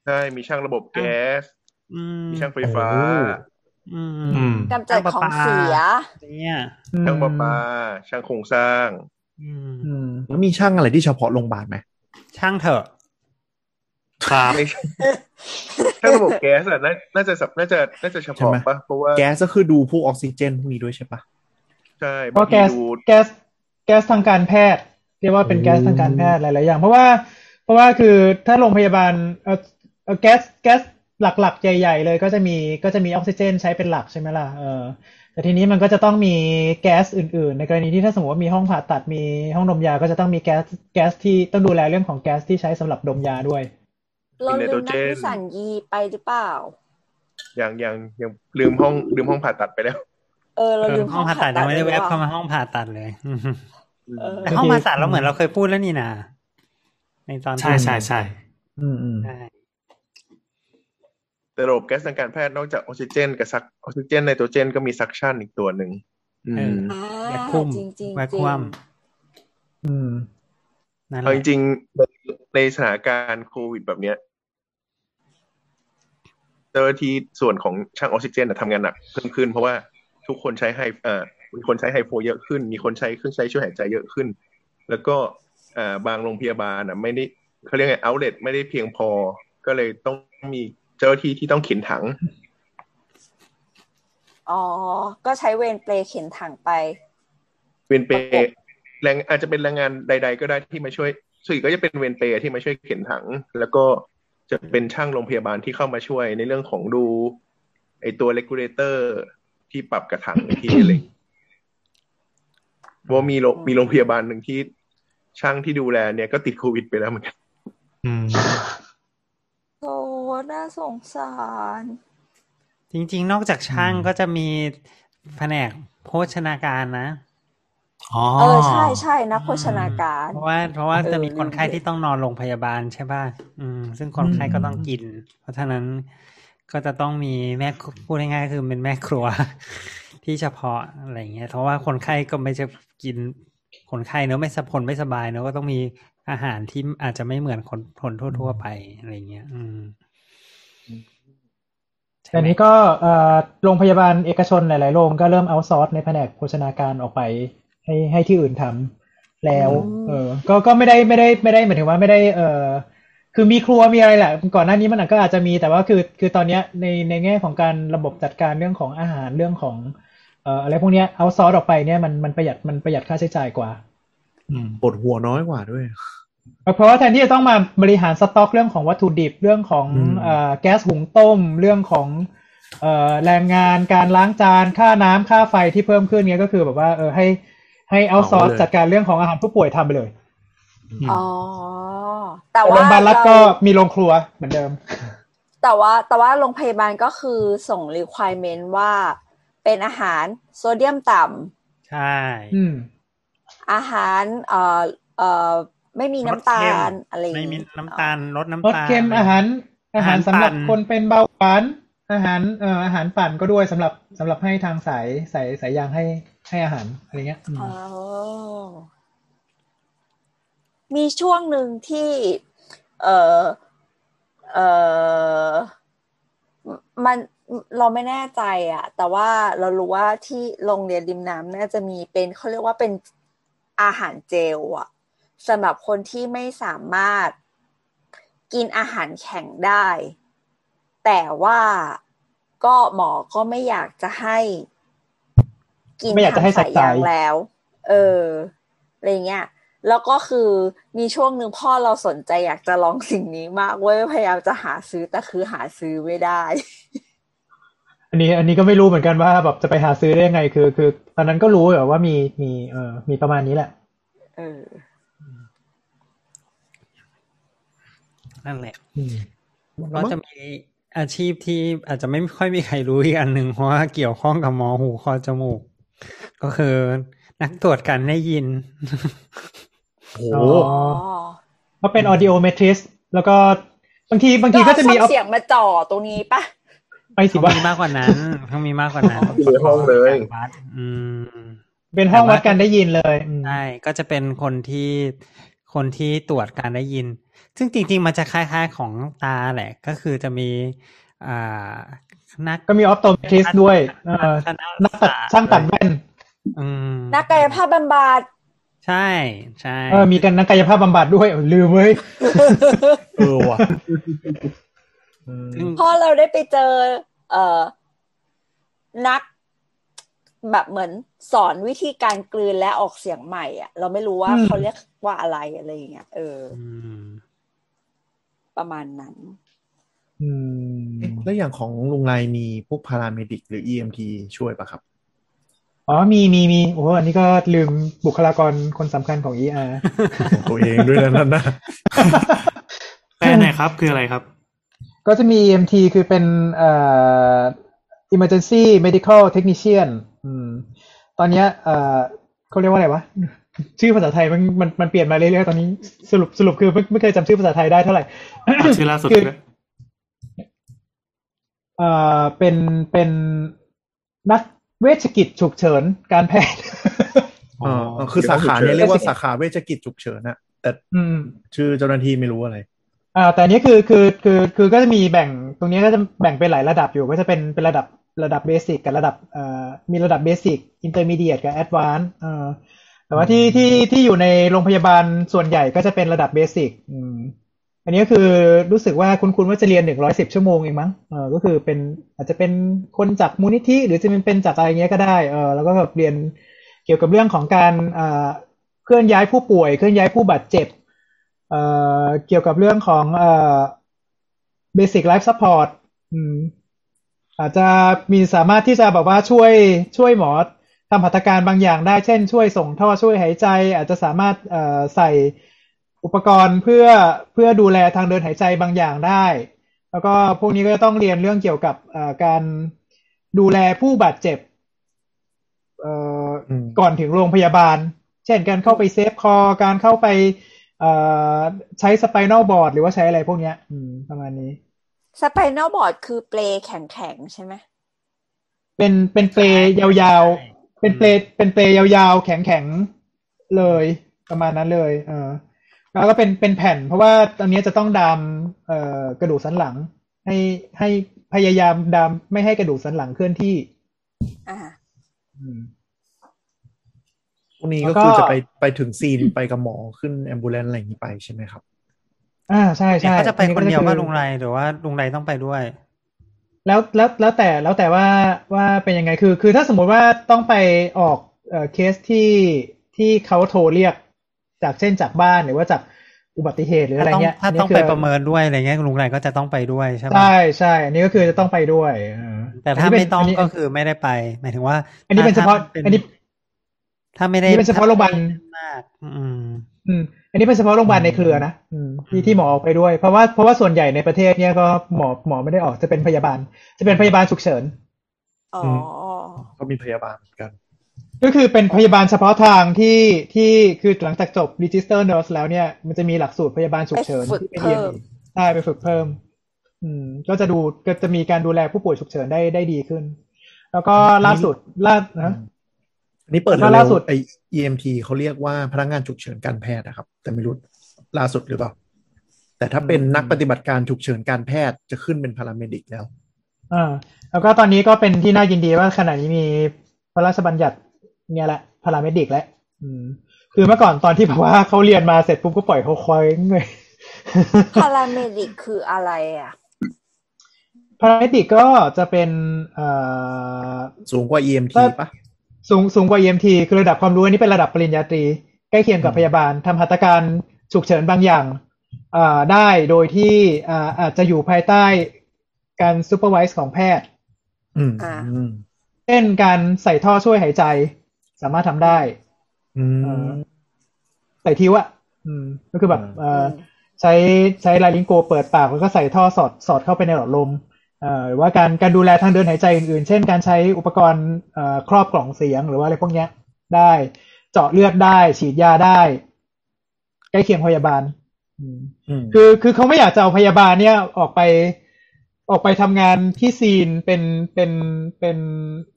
ใช่มีช่างระบบแก๊สอืมมีช่างไฟฟ้าอืมอืม กำจัดของเสียเนี่ยช่างประปาช่างโครงสร้างอืมอืมแล้วมีช่างอะไรที่เฉพาะโรงพยาบาลไหมช่างเถอะครับไม่ใช่ช่างระบบแก๊สอะน่าน่าจะสับน่าจะน่าจะเฉพาะปะเพราะว่าแก๊สก็คือดูพวกออกซิเจนพวกนี้ด้วยใช่ปะใช่เพราะบางแก๊ทีสดูแก๊สแก๊สทางการแพทย์เรียกว่าเป็นแก๊สทางการแพทย์หลาย ๆ อย่าง เพราะว่า เพราะว่าคือถ้าโรงพยาบาลเอ่อเอ่อแก๊สแก๊ส หลักๆ ใหญ่ ๆ เลยก็จะมีก็จะมีออกซิเจนใช้เป็นหลักใช่ไหมล่ะเออแต่ทีนี้มันก็จะต้องมีแก๊สอื่นๆ ในกรณีที่ถ้าสมมติว่ามีห้องผ่าตัดมีห้องดมยาก็จะต้องมีแก๊สแก๊สที่ต้องดูแลเรื่องของแก๊สที่ใช้สำหรับดมยาด้วยเราลืมนักวิสัญญีไปหรือเปล่าอย่างอย่างยังลืมห้องลืมห้องผ่าตัดไปแล้ว เออเราเออลืมห้องผ่าตัดยังไม่ได้ปแวบหรือเข้าปล่มาห้องผ่าตัดเลยเออแต่ห้องผ่าตัดเราเหมือนเราเคยพูดแล้วนี่นะในตอนใช่ใช่ใช่อืมอืมใช่ แต่ระบบแก๊สทางการแพทย์นอกจากออกซิเจน กับซักออกซิเจนไนโตรเจนก็มีซักชันอีกตัวหนึ่งอืมอ่าแวคคุมจริงจริงแวคคุมอืมนั่นแหเอาละจริงๆในในสถานการณ์โควิดแบบเนี้ยเจ้าหน้าที่ส่วนของช่างออกซิเจนน่ะทำงานหนักเพิ่มขึ้น เพราะว่าทุกคนใช้ไฮเอ่อมีคนใช้ไฮโฟเยอะขึ้น มีคนใช้เครื่องใช้ช่วยหายใจเยอะขึ้น แล้วก็อ่าบางโรงพยาบาลอะไม่ได้เขาเรียกไงเอาเล t ไม่ได้เพียงพอ ก็เลยต้องมี เจ้าหน้าที่ที่ต้องเข็นถัง อ๋อ ก็ใช้เวรเปลเข็นถังไป เวนเปย์แรงอาจจะเป็นแรงงานใด ๆ ก็ได้ที่มาช่วยส่วนใหญ่ก็จะเป็นเวนเปย์ที่มาช่วยเข็นถัง แล้วก็จะเป็นช่างโรงพยาบาลที่เข้ามาช่วยในเรื่องของดู ไอตัวเลกูเลเตอร์ที่ปรับกระถังอีกทีอะไรอย่างเงี้ยว่ามีโรงมีโรงพยาบาลหนึ่งที่ช่างที่ดูแลเนี่ยก็ติดโควิดไปแล้วเหมือนกันอืมโอ้ น่าสงสาร จริง ๆ นอกจากช่างก็จะมีแผนกโภชนาการนะอ๋อเออใช่ใช่นักโภชนาการ เพราะว่าเพราะว่าเออจะมีคนไข้ลืมไปที่ต้องนอนโรงพยาบาลใช่ป่ะอืม ซึ่งคนไข้ก็ต้องกิน เพราะฉะนั้นก็จะต้องมีแม่พูดง่ายๆคือเป็นแม่ครัว ที่เฉพาะอะไรเงี้ยเพราะว่าคนไข้ก็ไม่จะกินคนไข้เนอะไม่สะพนไม่สบายเนอะก็ต้องมีอาหารที่อาจจะไม่เหมือนคนคนทั่ว ๆ ไปอะไรเงี้ย อืมใช่ แต่ไหมนี้ก็เอ่อโรงพยาบาลเอกชนหลายๆโรงก็เริ่มเอาซอร์สในแผนกโภชนาการออกไปให้ให้ที่อื่นทำแล้วอืมเออ ก็ก็ไม่ได้ไม่ได้ไม่ได้หมายถึงว่าไม่ได้เออคือมีครัวมีอะไรแหละ ก่อนหน้านี้มันก็อาจจะมีแต่ว่าคือคือตอนเนี้ยในในแง่ของการระบบจัดการเรื่องของอาหารเรื่องของเอ่ออะไรพวกเนี้ยเอาซอร์สออกไปเนี่ยมันมันประหยัดมันประหยัดค่าใช้จ่ายกว่าอืมปวดหัวน้อยกว่าด้วย เพราะว่าแทนที่จะต้องมาบริหารสต็อกเรื่องของวัตถุดิบเรื่องของอืมเอ่อแก๊สหุงต้มเรื่องของเอ่อแรงงานการล้างจานค่าน้ำค่าไฟที่เพิ่มขึ้นเนี้ยก็คือแบบว่าเออให้ให้เอาซอร์สจัดการเรื่องของอาหารผู้ป่วยทำไปเลยอ๋อแต่โรว่างพยาบาลรัฐเราก็มีโรงครัวเหมือนเดิม แต่ว่าแต่ว่าโรงพยาบาลก็คือส่ง requirement ว่าเป็นอาหารโซเดียมต่ใช่อืมำอาหารเอ่อเอ่อ ไม่มีน้ำตาลรสเค็มอะไรอย่างไม่มีงี้น้ำตาลลดน้ำรสตาลเค็มอาหาร อาหารสำหรับอาหารปั่นคนเป็นเบาหวานอาหารเอ่ออาหารปั่นก็ด้วยสำหรับสำหรับให้ทางสายสายสายยางให้ให้อาหารอะไรเงี้ยอืมอ๋อมีช่วงหนึ่งที่ เออเออมันเราไม่แน่ใจอะแต่ว่าเรารู้ว่าที่โรงเรียนริมน้ำน่าจะมีเป็นเขาเรียกว่าเป็นอาหารเจลอะ สำหรับคนที่ไม่สามารถกินอาหารแข็งได้ แต่ว่าก็หมอก็ไม่อยากจะให้ กินไม่อยากจะให้ทงสายใส่ยางใจแล้ว เอออะไรเงี้ยแล้วก็คือมีช่วงหนึ่งพ่อเราสนใจอยากจะลองสิ่งนี้มากเว้ยพยายามจะหาซื้อแต่คือหาซื้อไม่ได้ อันนี้อันนี้ก็ไม่รู้เหมือนกันว่าแบบจะไปหาซื้อได้ยังไง คือ คือ ตอนนั้นก็รู้แบบว่ามีมีเอ่อมีประมาณนี้แหละ เออ นั่นแหละอืมก็จะมีอาชีพที่อาจจะไม่ค่อยมีใครรู้อีกอันหนึ่งเพราะว่าเกี่ยวข้องกับหมอหูคอจมูก ก็คือนักตรวจการได้ยินโอ้โหอ๋ออ๋อก็เป็น audiometrist แล้วก็บางทีบางทีก็จะมีเอาช่องเสียงมาจ่อตรงนี้ปะไปสิเขาว่ามีมากกว่านั้นเขามีมากกว่านั้นอยู่ในห้องเลยวัดอืมเป็นห้องวัดการได้ยินเลยอืมใช่ก็จะเป็นคนที่คนที่ตรวจการได้ยิน ซึ่งจริง ๆ มันจะคล้ายๆของตาแหละ ก็คือจะมีอ่านักก็มี optometrist ด้วยเอ่อทัศนักตัดช่างตัดแว่นอืมนักกายภาพบำบัดใช่ใช่เออมีกันนักกายภาพบำบัดด้วยเออลืมเว้ยเออว่ะซึ่งพอเราได้ไปเจอ เอ่อ นักแบบเหมือนสอนวิธีการกลืนและออกเสียงใหม่ อะ เราไม่รู้ว่าอืมเขาเรียกว่าอะไรอะไรอย่างเงี้ยเอออืม ประมาณนั้น อืมเอ๊ะแล้วอย่างของลุงไรมีพวกพาราเมดิกหรือ EMT ช่วยปะครับ อ๋อมีมีมีโอ้โหอันนี้ก็ลืมบุคลากรคนสำคัญของ ER ของตัวเองด้วยนะนั่นนะแปลหน่อยครับ คืออะไรครับ ก็จะมี EMT คือเป็นเอ่อ emergency medical technician อืมตอนเนี้ยเอ่อเขาเรียกว่าอะไรวะ ชื่อภาษาไทยมันมันมันเปลี่ยนมาเรื่อยๆตอนนี้สรุปสรุปคือไม่ไม่เคยจำชื่อภาษาไทยได้เท่าไหร่ชื่อล่าสุดคือด้วยเอ่อเป็นเป็นนักเวชกิจฉุกเฉินการแพทย์อ๋อคือสาขาเนี้ยเรียกว่าสาขาเวชกิจฉุกเฉินอะแต่อืมชื่อเจ้าหน้าที่ไม่รู้อะไรอ่าแต่อันนี้คือคือคือคือก็จะมีแบ่งตรงนี้ก็จะแบ่งเป็นหลายระดับอยู่ก็จะเป็นเป็นระดับระดับ basic กับระดับเอ่อมีระดับ basic intermediate กับ advance เอ่อ แต่ว่าที่ที่ที่อยู่ในโรงพยาบาลส่วนใหญ่ก็จะเป็นระดับ basic อืมอันนี้ก็คือรู้สึกว่าคุณคุณว่าจะเรียนหนึ่งร้อยสิบชั่วโมงเองมั้งเออก็คือเป็นอาจจะเป็นคนจากมูลนิธิหรือจะเป็นเป็นจากอะไรเงี้ยก็ได้เออแล้วก็แบบเรียนเกี่ยวกับเรื่องของการเอ่อเคลื่อนย้ายผู้ป่วยเคลื่อนย้ายผู้บาดเจ็บเอ่อเกี่ยวกับเรื่องของเอ่อ basic life support อืมอาจจะมีสามารถที่จะแบบว่าช่วยช่วยหมอ ทำหัตถการบางอย่างได้เช่นช่วยส่งท่อช่วยหายใจ อาจจะสามารถเอ่อใส่อุปกรณ์เพื่อเพื่อดูแลทางเดินหายใจบางอย่างได้ แล้วก็พวกนี้ก็จะต้องเรียนเรื่องเกี่ยวกับเอ่อการดูแลผู้บาดเจ็บเอ่ออมก่อนถึงโรงพยาบาล เช่นการเข้าไป save คอ การเข้าไปเอ่อใช้สไปน a ลบอร์ดหรือว่าใช้อะไรพวกเนี้ยอืมประมาณนี้ สไปน a ลบอร์ดคือเปลแข็งๆ ใช่ไหมเป็นเป็นเปลยาวๆ เป็นเปลเป็นเปลยาวๆ แข็งๆ เลยประมาณนั้นเลย เออ แล้วก็เป็นเป็นแผ่น เพราะว่าตอนนี้จะต้องดามเอ่อกระดูกสันหลัง ให้ให้พยายามดามไม่ให้กระดูกสันหลังเคลื่อนที่ อ่าอืมพวกนี้แล้ก็วก็คือจะไปไปถึงซีนไปกับหมอขึ้นแอมบูเลนอะไรอย่างนี้ไปใช่ไหมครับ อ่าใช่ใช่เขาจะไปคนเดียวอัว่าก็ลุงไรหรือว่าลุงไรต้องไปด้วย แล้วแล้วแล้วแต่แล้วแต่ว่าว่าเป็นยังไงคือ คือถ้าสมมุติว่าต้องไปออกเอ่อเคสที่ที่เขาโทรเรียก จากเช่นจากบ้านหรือว่าจากอุบัติเหตุหรืออะไรถ้าต้องเงี้ยถ้านนี้ต้องคืไปประเมินด้วยอะไรเงี้ยลุงไรก็จะต้องไปด้วยใช่ไหมใช่ใช่อันนี้ก็คือจะต้องไปด้วยเออแต่ถ้านนี้ไม่เป็นต้องนนี้ก็คือไม่ได้ไป หมายถึงว่า อันนี้เป็นเฉพาะถ้อันนี้ ถ้าไม่ได้อันนี้เป็นเฉพาะโรงพยาบาลมากอืมอืม อันนี้เป็นเฉพาะโรงพยาบาลในเครือนะอืมที่ที่หมอออกไปด้วย เพราะว่าเพราะว่าส่วนใหญ่ในประเทศเนี้ยก็หมอหมอไม่ได้ออกจะเป็นพยาบาล จะเป็นพยาบาลฉุกเฉินอ๋อก็มีพยาบาลเหมือนกัน ก็คือเป็นพยาบาลเฉพาะทางที่ที่คือหลังจากจบ register nurse แล้วเนี่ยมันจะมีหลักสูตรพยาบาลฉุกเฉินไปฝึกที่เป็นเพิ่ม EMT ใช่ไปฝึกเพิ่ม อืม ก็จะดูก็จะมีการดูแลผู้ป่วยฉุกเฉินได้ได้ดีขึ้น แล้วก็ล่าสุดล่านะอั นนี้เปิดแล้วเร็ล่าวสุดๆไอ EMT เขาเรียกว่าพนักงานฉุกเฉินการแพทย์นะครับ แต่ไม่รู้ล่าสุดหรือเปล่า แต่ถ้าเป็นนักปฏิบัติการฉุกเฉินการแพทย์จะขึ้นเป็นพาราเมดิกแล้วอ่าแล้วก็ตอนนี้ก็เป็นที่น่ายินดีว่าขณะนี้มีพระราชบัญญัติเนี่ยแหละ paramedic แล้วอืม คือเมื่อก่อนตอนที่แบบว่าเขาเรียนมาเสร็จปุ๊บก็ปล่อยเขาคอยเงย paramedic คืออะไรอะ paramedic ก็จะเป็นเอ่อสูงกว่า EMT ก็ปะ สูงสูงกว่า EMT คือระดับความรู้อันนี้เป็นระดับปริญญาตรี ใกล้เคียงกับอืมพยาบาลทำหัตถการฉุกเฉินบางอย่างอ่าได้โดยที่อ่าอาจจะอยู่ภายใต้การ supervise ของแพทย์อืมอ่าอืมเช่นการใส่ท่อช่วยหายใจ สามารถทำได้อืมเอ่อใส่ tube อะอืมก็คือแบบอืมเอ่อใช้ใช้ laryngo เปิดปากแล้วก็ใส่ท่อสอดสอดเข้าไปในหลอดลมเอ่อ หรือว่าการการดูแลทางเดินหายใจอื่นๆ เช่น การใช้อุปกรณ์เอ่อครอบกล่องเสียงหรือว่าอะไรพวกเนี้ยได้ เจาะเลือดได้ ฉีดยาได้ ใกล้เคียงพยาบาลอืมอืมคือคือเขาไม่อยากจะเอาพยาบาลเนี่ยออกไปออกไปทำงานที่ซีนเป็นเป็นเป็น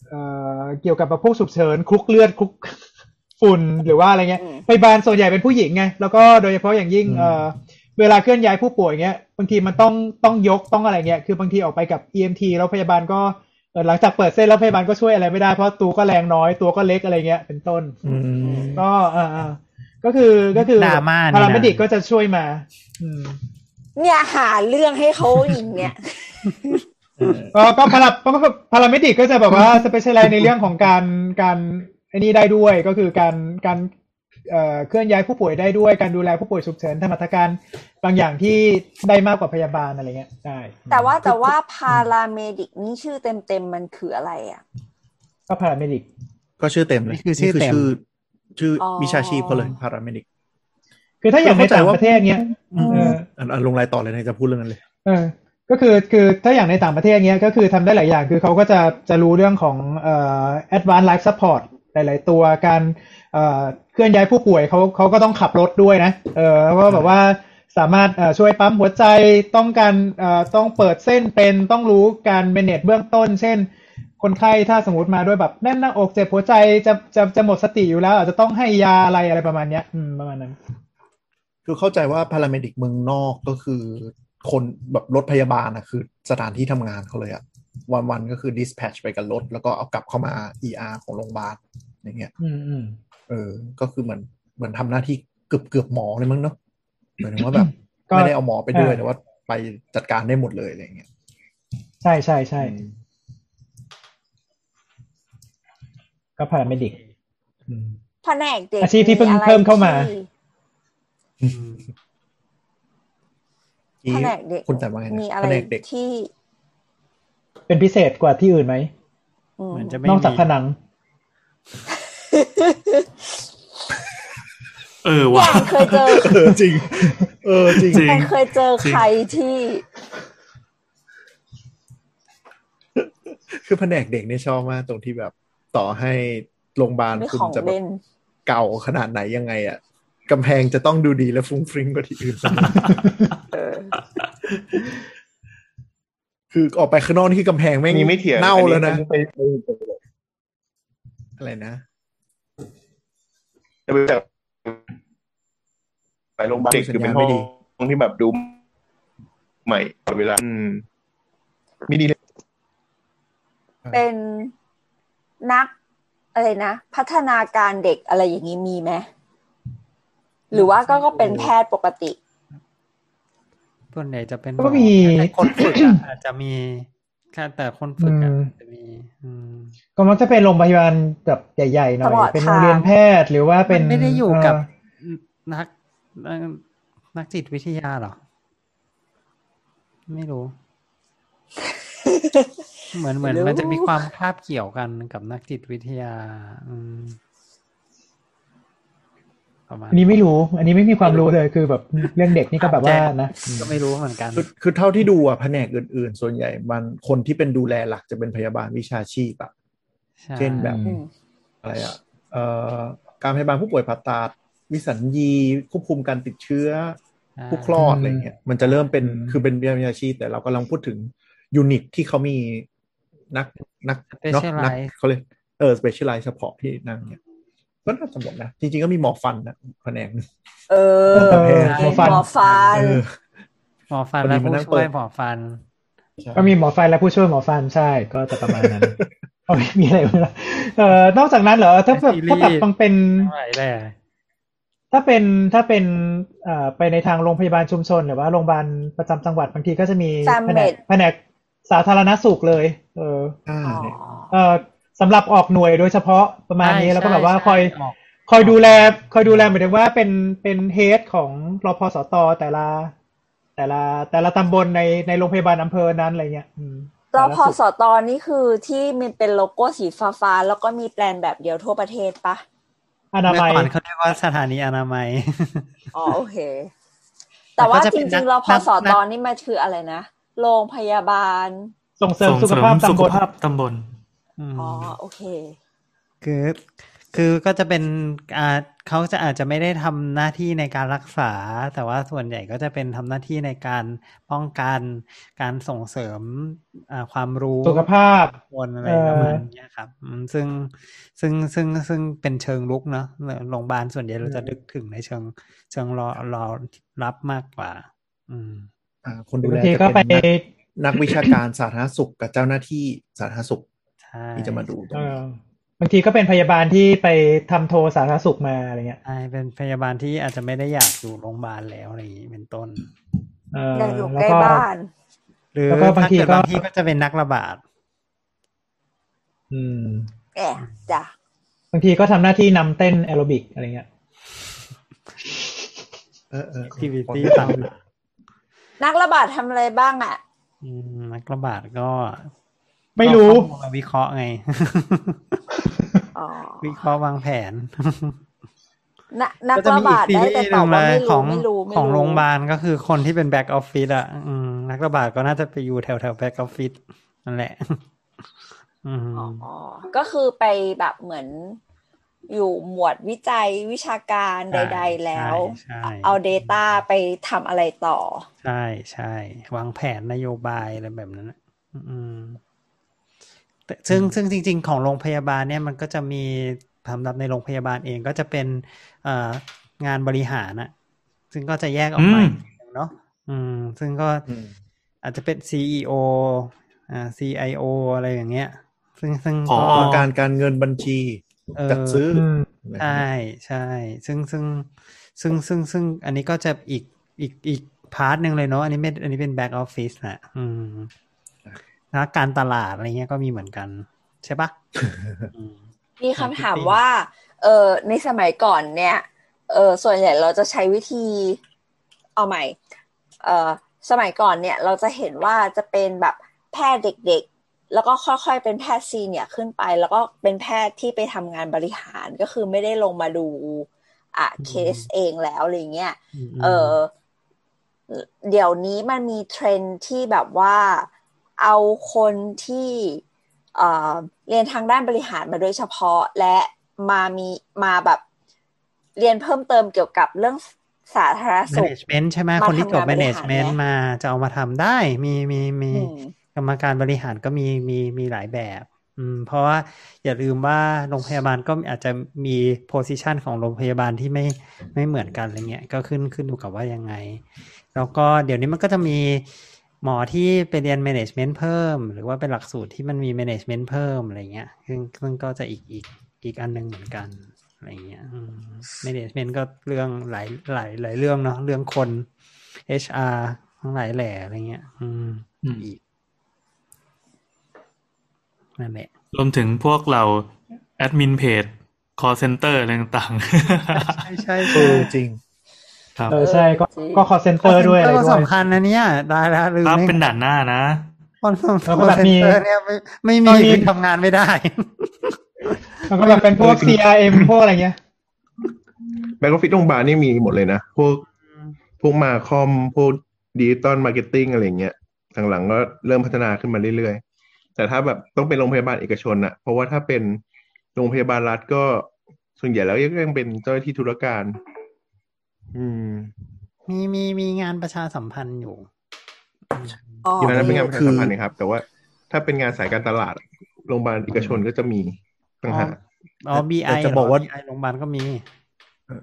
เอ่อเกี่ยวกับแบบพวกฉุกเฉินคลุกเลือดคลุกฝุ่นหรือว่าอะไรเงี้ยอืมพยาบาลส่วนใหญ่เป็นผู้หญิงไงแล้วก็โดยเฉพาะอย่างยิ่งอืมเอ่อ เวลาเคลื่อนย้ายผู้ป่วยเงี้ยบางทีมันต้องต้องยกต้องอะไรเงี้ยคือบางทีออกไปกับ EMT แล้วพยาบาลก็เอ่อหลังจากเปิดเส้นแล้วพยาบาลก็ช่วยอะไรไม่ได้เพราะตัวก็แรงน้อยตัวก็เล็กอะไรเงี้ย เป็นต้นอืมก็อ่าอ่าก็คือก็คือดราม่านี่นะพาราเมดิกก็จะช่วยมาอืมเนี่ยหาเรื่องให้เขาอีกเนี่ยก็ก็ para paramedic ก็จะแบบว่า specialize ในเรื่องของการการไอ้นี่ได้ด้วยก็คือการการ เอ่อเคลื่อนย้ายผู้ป่วยได้ด้วยการดูแลผู้ป่วยฉุกเฉินทำหัตถการบางอย่างที่ได้มากกว่าพยาบาลอะไรเงี้ยได้แต่ว่าแต่ว่า paramedic นี่ชื่อเต็มเต็มๆมันคืออะไรอะก็พาราเมดิกก็ชื่อเต็มเลยนี่คือชื่อเต็มชื่อชื่ออ๋อวิชาชีพเขาเลยพาราเมดิกคือถ้าอย่างในเข้าใจต่างว่าประเทศเนี้ยเอออันอันลงรายต่อเลยนะจะพูดเรื่องนั้นเลย เออ ก็คือคือถ้าอย่างในต่างประเทศเนี้ยก็คือทำได้หลายอย่างคือเขาก็จะจะรู้เรื่องของเอ่อ advanced life support หลาย ๆ ตัวการเอ่อ เคลื่อนย้ายผู้ป่วยเขาเขาก็ต้องขับรถด้วยนะ เออแล้วก็แบบว่าสามารถเอ่อช่วยปั๊มหัวใจต้องการเอ่อต้องเปิดเส้นเป็นต้องรู้การเมเนจเบื้องต้น เช่น คนไข้ถ้าสมมติมาด้วยแบบแน่นหน้าอกเจ็บหัวใจจะจะจะหมดสติอยู่แล้ว อาจจะต้องให้ยาอะไรอะไรประมาณเนี้ย อืมประมาณนั้น คือเข้าใจว่าพาราเมดิกเมืองนอกก็คือ คนแบบรถพยาบาลนะคือ สถานที่ทำงานเขาเลยอะวันๆก็คือ dispatch ไปกับรถแล้วก็เอากลับเข้ามา ER ของโรงพยาบาลอย่างเงี้ย อืมอืม เออ ก็คือเหมือนเหมือนทำหน้าที่เกือบเกือบหมอเลยมั้งเนาะเหมือนว่าแบบก็ไม่ได้เอาหมอไปด้วยอ่าแต่ว่าไปจัดการได้หมดเลยอะไรอย่างเงี้ยใช่ใช่ใช่อืมก็พาราเมดิกอืมแผนกเด็กอาชีพที่เพิ่งอะไรเพิ่มเข้ามาที่ที่แผนกเด็กคุณแต่ว่าไงนะมีอะแผไรนกเด็กที่ เป็นพิเศษกว่าที่อื่นไหมอืมเหมือนจะไม่นอกจากมีผนัง เอออว่ะย่างเคยเจอเออจริง เออจริงจริงแต่เคยเจอใครที่คือแผนกเด็กเนี่ยชอบมากตรงที่แบบต่อให้โรงพยาบาลไม่คุณของจะแบเล่บนเก่าขนาดไหนยังไงอะกำแพงจะต้องดูดีและฟุ้งฟริ้งกว่าที่อื่นเสมอเออคือออกไปข้างนอกนี่คือกำแพงอัแม่งนนี้ไม่เถียงเน่าแล้วนะอัไปไปอะไรนะ จะไปจากหลายโรงพยาบาลเด็กคือเป็นสัญญาณไม่ห้องดีห้องที่แบบดูใหม่ตลอดเวลา อืมไม่ดีเลยเป็นนักอะไรนะ พัฒนาการเด็กอะไรอย่างนี้มีไหมหรือว่าก็ก็เป็นแพทย์ปกติส่วนใหญ่จะเป็นก็มีแต่คนฝึกอะอาจจะมี แค่แต่คนฝึกอะอืมจะมีอืมก็มักจะเป็นโรงพยาบาลแบบใหญ่ๆหน่อตลอดยเป็นทางโรงเรียนแพทย์หรือว่าเป็นมันไม่ได้อยู่กับเนักเอ่อนักจิตวิทยาเหรอ ไม่รู้ เหมือนเหมือนไม่รู้มันจะมีความคาบเกี่ยวกันกับนักจิตวิทยา อืม ประมาณอันนี้ไม่รู้ อันนี้ไม่มีความรู้เลยคือแบบเรื่องเด็กนี่ก็แบบว่านะก็ไม่รู้เหมือนกัน คือคือเท่าที่ดูอะแผนกอื่น ๆ ส่วนใหญ่มันคนที่เป็นดูแลหลักจะเป็นพยาบาลวิชาชีพอะใช่เช่นแบบอืมอะไรอะเอ่อการพยาบาลผู้ป่วยผ่าตัดวิสัญญีควบคุมการติดเชื้อใช่ผู้คลอดอะไรเงี้ยมันจะเริ่มเป็นอืมคือเป็นวิชาชีพ แต่เรากำลังพูดถึงยูนิตที่เขามีนักนักเนาะนักเขาเลยเออ specialize เฉพาะที่นั่งเนี่ย ก็น่าจะหมดนะ จริงๆก็มีหมอฟันนะแผนกหนึ่งเออเออหมอฟันหมอฟันเออหมอฟันพอดีและมานั่ผู้งช่วยเปิดหมอฟันใช่ก็มีหมอฟันและผู้ช่วยหมอฟันใช่ ก็จะประมาณนั้นเอาไม่มีอะไรเลยเอ่อนอกจากนั้นเหรอถ้าแบบซีรีส์ถ้าแบบฟังเป็นทั้งหลายแหละถ้าเป็นถ้าเป็นเอ่อไปในทางโรงพยาบาลชุมชน หรือว่าโรงพยาบาลประจำจังหวัดบางทีก็จะมี Sam แผนก Med แผนกสาธารณสุขเลย เอออ่าอ๋อเนี่ยเออ สำหรับออกหน่วยโดยเฉพาะประมาณนี้ใช่แล้วก็แบบว่าใช่คอยออกคอยดูแล คอยดูแลหมายถึงว่าเป็นเป็นเฮดของรพสตแต่ละ แต่ละแต่ละตำบลในในโรงพยาบาลอำเภอนั้นอะไรเงี้ยอืมรพสาธารณสสุขตนี่คือที่มันเป็นโลโก้สีฟ้าฟ้าๆแล้วก็มีแปลนแบบเดียวทั่วประเทศปะอนาเมื่อมัยก่อนเขาเรียกว่าสถานีอนามัยอ๋อโอเค แต่ว่าแต่ก็จะจเป็นนัริกงๆรพสนัตกนี่มันคืออะไรนะโรงพยาบาล ส่งเสริมส่งสุขเสริมภาพสุตำขบลภาพตำบล อืมอ๋อโอเค คือ คือก็จะเป็นอ่าเขาจะอาจจะไม่ได้ทำหน้าที่ในการรักษา แต่ว่าส่วนใหญ่ก็จะเป็นทำหน้าที่ในการป้องกันการส่งเสริมอ่าความรู้สุขภาพคนอะไรเอ่อประมาณเนี้ยครับอืมซึ่งซึ่งซึ่งซึ่งเป็นเชิงลุกเนาะโรงพยาบาลส่วนใหญ่เราจะนึกถึงในเชิง เชิงรอรอรับมากกว่า อืมอ่า คนดูแลบางทีจะก็ไปเป็นนักนักวิชาการสาธารณสุขกับเจ้าหน้าที่สาธารณสุขใช่ ที่จะมาดูตรงเอนี้อบางทีก็เป็นพยาบาลที่ไปทำโทรสาธารณสุขมาอะไรเงี้ยใช่เป็นพยาบาลที่อาจจะไม่ได้อยากอยู่โรงพยาบาลแล้วอะไรอย่างนี้เป็นต้นเอออยากอยู่แล้ใกวล้ก็บ้าน หรือแล้วก็บางทีถ้เดก็บางทีก็จะเป็นนักระบาด อืมแอบจ้ะบางทีก็ทำหน้าที่นำเต้นแอโรบิกอะไรเงี้ยเออเออ activity พอต่างนักระบาดทำอะไรบ้างอะอืมนักระบาดก็ ไม่รู้ก็ข้อมูลมาวิเคราะห์ไงอ๋อวิเคราะห์วางแผนนักนักก็จะระมีอีบากดซีได้รีแต่ส์หตอนึ่บงเลว่ายไม่ขอรู้งไม่รู้ไม่ของรู้โรงพยาบาลก็คือคนที่เป็นแบ็กออฟฟิศอะอืมนักระบาดก็น่าจะไปอยู่แถวแถวแบ็กออฟฟิศนั่นแหละอืมอ๋อก็คือไปแบบเหมือนอยู่หมวดวิจัยวิชาการใด ๆ แล้วใช่เอา Data ไปทำอะไรต่อ ใช่ใช่วางแผนนโยบายอะไรแบบนั้นน่ะอืมแต่ ซึ่งซึ่งจริง ๆ ของโรงพยาบาลเนี่ยมันก็จะมีสำหรับในโรงพยาบาลเองก็จะเป็นเอ่องานบริหารนะซึ่งก็จะแยกออกมาอืมอีกทีหนึ่งเนาะอืม ซึ่งก็อืมอาจจะเป็น CEO อ่า CIO อะไรอย่างเงี้ย ซึ่งซึ่งผอก็การการเงินบัญชีเออจัดซื้อออืมใช่ใช่ซึ่งซึ่งซึ่งซึ่งซึ่งอันนี้ก็จะอีกอีกอีก part หนึ่งเลยเนาะอันนี้ไม่อันนี้เป็น back office นะอืม นะการตลาดอะไรเงี้ยก็มีเหมือนกัน ใช่ปะอืมมีคำถามว่า เออในสมัยก่อนเนี่ย เออส่วนใหญ่เราจะใช้วิธีเอาใหม่ เออสมัยก่อนเนี่ย เราจะเห็นว่าจะเป็นแบบแพทย์เด็กๆ แล้วก็ค่อยๆเป็นแพทย์ซีเนียร์ขึ้นไป แล้วก็เป็นแพทย์ที่ไปทำงานบริหารก็คือไม่ได้ลงมาดูอะเคสเองแล้วอะไรเงี้ย เออเดี๋ยวนี้มันมีเทรนด์ที่แบบว่า เอาคนที่เอ่อเรียนทางด้านบริหารมาโดยเฉพาะและมามีมาแบบเรียนเพิ่มเติมเกี่ยวกับเรื่องสาธารณสุข management ใช่ไหมมาคนที่จบทำงานบริหาร management เนี่ยมาจะเอามาทำได้มีมีมีอืมกรรมการบริหารก็มีมีมีหลายแบบ อืม เพราะว่าอย่าลืมว่าโรงพยาบาลก็อาจจะมีโพซิชันของโรงพยาบาลที่ไม่ไม่เหมือนกันอะไรเงี้ยก็ขึ้นขึ้นอยู่กับว่ายังไง แล้วก็เดี๋ยวนี้มันก็จะมี หมอที่ไปเรียน management เพิ่ม หรือว่าเป็นหลักสูตรที่มันมี management เพิ่มอะไรเงี้ยซึ่งซึ่งก็จะอีกอีกอีกอันหนึงเหมือนกันอะไรเงี้ยอืม management ก็เรื่องหลายหลายหลายเรื่องเนาะเรื่องคน HR ทั้งหลายแหล่อะไรเงี้ย อืมอืมอีกนั่นแหละรวมถึงพวกเราแอดมินเพจ call center อะไรต่างใช่ใช่เอใช่อจริงๆครับ เออใช่ก็ก็ call center ด้วยอะไรก็ด้วยสำคัญนะเนี่ยได้แล้วลืมครับไม่เป็นด่านหน้านะคอนเซ็แล้วก็แบบมีนเตอร์เนี่ยไม่ไม่ก็มีมีคือทำงานไม่ได้มันก็แบบเป็นพวก CRM พวกอะไรเงี้ย back office โรงพยาบาลนี่มีหมดเลยนะ พวกพวก marcom พวก digital marketing อะไรเงี้ยหลังๆก็เริ่มพัฒนาขึ้นมาเรื่อยๆ แต่ถ้าแบบต้องเป็นโรงพยาบาลเอกชนอะเพราะว่าถ้าเป็นโรงพยาบาลรัฐก็ส่วนใหญ่แล้วยังเป็นเจ้าหน้าที่ธุรการ อืม มีมีมีงานประชาสัมพันธ์อยู่อ๋อที่นั้นเป็นงานประชาคือสัมพันธ์นะครับ แต่ว่าถ้าเป็นงานสายการตลาดอะโรงพยาบาลเอกชนก็จะมีต่างหากอ๋อ BI แต่จะบอกว่าเหร BI โรงพยาบาลก็มี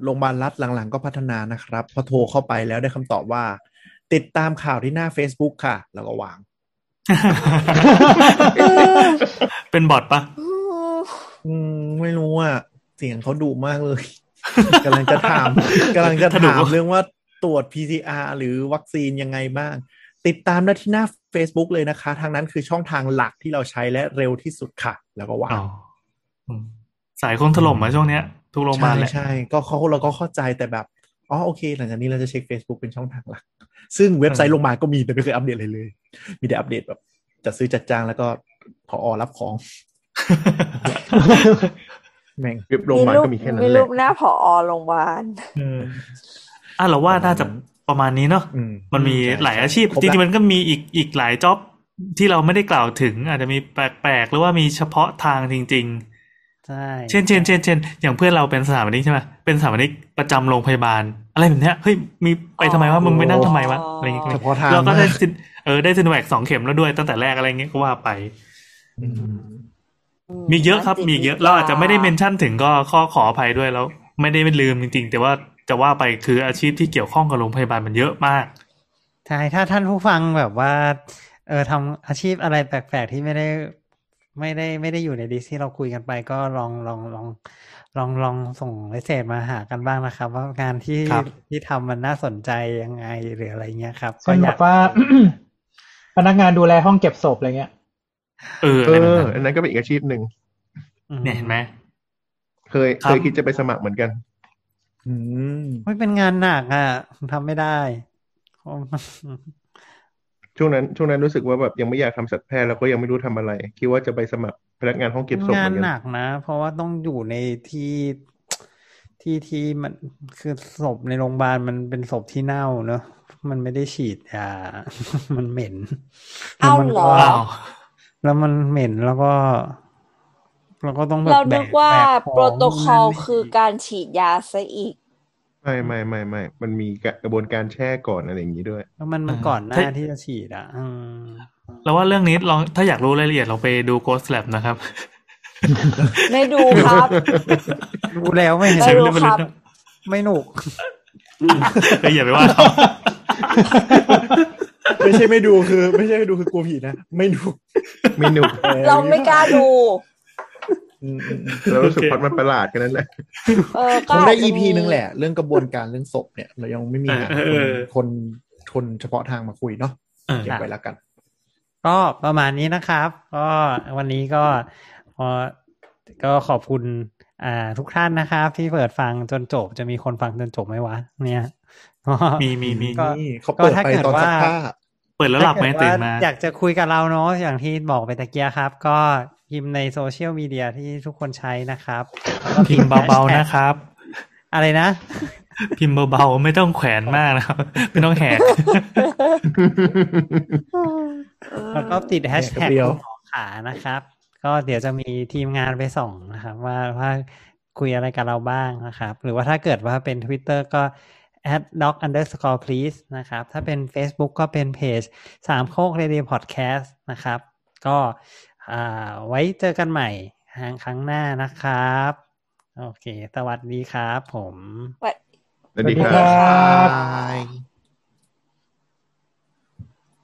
โรงพยาบาลรัฐหลังๆ ก็พัฒนานะครับพอโทรเข้าไปแล้วได้คำตอบว่า ติดตามข่าวที่หน้า Facebook ค่ะ แล้วก็วาง เป็นบอทปะอืมอืมไม่รู้อะเสียงเขาดุมากเลย กำลังจะถามกำลังจะถามเรื่องว่าตรวจ PCR หรือวัคซีนยังไงบ้าง ติดตามได้ที่หน้า Facebook เลยนะคะ ทางนั้นคือช่องทางหลักที่เราใช้และเร็วที่สุดค่ะ แล้วก็วาอ๋งออืมสายคงถล่มมาช่วงเนี้ย ทุกโรงพยาบาใช่ลแหละใช่ก็เขาเราก็เข้าใจแต่แบบอ๋อโอเคหลังจากนี้เราจะเช็ค Facebook เป็นช่องทางหลัก ซึ่งเว็บไซต์โรงพยาบาลก็มีแต่ไม่เคยอัปเดตอะไรเลย มีแต่อัปเดตแบบจัดซื้อจัดจ้างแล้วก็พออรับของ แม่งเว็บโรงพยาบาลก็มีแค่นั้นมีแหรูละปหน้าผอโรงพยาบาลเอออะเราว่าน่าจะประมาณนี้เนาะอืมมันมีใช่หลายอาชีพครบจริงๆละมันก็มีอีกอีกหลายจ็อบที่เราไม่ได้กล่าวถึง อาจจะมีแปลกๆ หรือว่ามีเฉพาะทางจริงใช่ๆเช่นเช่นเช่นเช่นอย่างเพื่อนเราเป็นสถาปนิกใช่ไหมเป็นสถาปนิกประจำโรงพยาบาล อะไรแบบเนี้ยเฮ้ยมีไปทำไมวะมึงไปนั่งทำไมวะอะไรอย่างเงี้ยเฉพาะทางเราก็ได้มากซินเออได้ซินแวกสองเข็มแล้วด้วยตั้งแต่แรกอะไรเงี้ยก็ว่าไปอื มมีเยอะครับมีเยอะเราอาจจะไม่ได้เมนชั่นถึงก็ข้อขออภัยด้วยแล้ว ไม่ได้ไม่ลืมจริง ๆ แต่ว่าจะว่าไปคืออาชีพที่เกี่ยวข้องกับโรงพยาบาลมันเยอะมากใช่ถ้าท่านผู้ฟังแบบว่า เออทำอาชีพอะไรแปลกๆที่ไม่ได้ไม่ได้ไม่ได้อยู่ในดิสที่เราคุยกันไปก็ลองลองลองลองลองส่งเมสเซจมาหากันบ้างนะครับ ว่างานที่ครับที่ทำมันน่าสนใจยังไงหรืออะไรเงี้ยครับเช่นอแบยากบว่า พนักงานดูแลห้องเก็บศพอะไรเงี้ย เออเออะไรแบบอนั้นอันนั้นก็เป็นอีกอาชีพหนึ่งอืมเนี่ยเห็นไหมเคยครับเคยคิดจะไปสมัครเหมือนกัน อืมไม่เป็นงานหนักอะทำไม่ได้ช่วงนั้นช่วงนั้นรู้สึกว่าแบบยังไม่อยากทำสัตวแพทย์แล้วก็ยังไม่รู้ทำอะไร คิดว่าจะไปสมัครพนักงานห้องเก็บศพงาเหนมือนหกันันกนะ เพราะว่าต้องอยู่ในที่ที่ที่มันคือศพในโรงพยาบาลมันเป็นศพที่เน่าเนอะมันไม่ได้ฉีดยามันเหม็นเอ้าแล้วมันเหรก็ออ้าว แล้วมันเหม็นแล้วก็ เราก็ต้องแบบเราแบนึกกว่าแบกของโปรโตคอลนู่นนั่นคือการฉีดยาซะอีก ไม่ไม่ไม่ไม่มันมีกระบวนการแช่ก่อนอะไรอย่างนี้ด้วย แล้วมันมันอ่าก่อนหน้าถ้าที่จะฉีดอะอืมเราว่าเรื่องนี้ลองถ้าอยากรู้รายละเอียดเราไปดู Ghost Lab นะครับ ไม่ดูครับดูแล้วไม่เห็นไม่รู้ครับ ไม่หนุกก็อย่าไปว่าเขา ไม่ใช่ไม่ดูคือ ไม่ใช่ไม่ดูคือกลัวผีนะไม่ดูไม่หนุกเราไม่กล้าดูอืมอืมอืมเรารู้สึกพล็อดมันประหลาดกันนั่นแหละเออคก็งอาได้จจะ EP มีนึงแหละ เรื่องกระบวนการเรื่องศพเนี่ย เรายังไม่มีหาเออเออคนคนเฉพาะทางมาคุยเนาะเออเก็บไว้แล้วกัน ก็ประมาณนี้นะครับ ก็วันนี้ก็พอก็ขอบคุณ อ่าทุกท่านนะครับ ที่เปิดฟังจนจบจะมีคนฟังจนจบไหมวะ เนี่ยก็ มีมีมีก็นี่เขาเปิดก็ถ้าไปเกิดตอนซักว่าผ้าเปิดแล้วหลับไหมถ้าเกิดตื่นว่ามา อยากจะคุยกับเราเนาะอย่างที่บอกไปตะเกียครับ ก็พิมพ์ในโซเชียลมีเดียที่ทุกคนใช้นะครับแล้วก็พิมพ์เบาๆแฮชแท็กนะครับ อะไรนะ พิมพ์เบาๆไม่ต้องแขวนมากนะครับไม่ต้องแหกแล้วก็ติดแฮชแท็กเดียวคุณหมอขานะครับ ก็เดี๋ยวจะมีทีมงานไปส่องนะครับ ว่าว่าคุยอะไรกับเราบ้างนะครับ หรือว่าถ้าเกิดว่าเป็น Twitter ก็ at doc underscore please นะครับ ถ้าเป็น Facebook ก็เป็นเพจสามโคก radio podcast นะครับ ก็อ่าไว้เจอกันใหม่ทางครั้งหน้านะครับ โอเค สวัสดีครับผม สวัสดีคครัรับบาย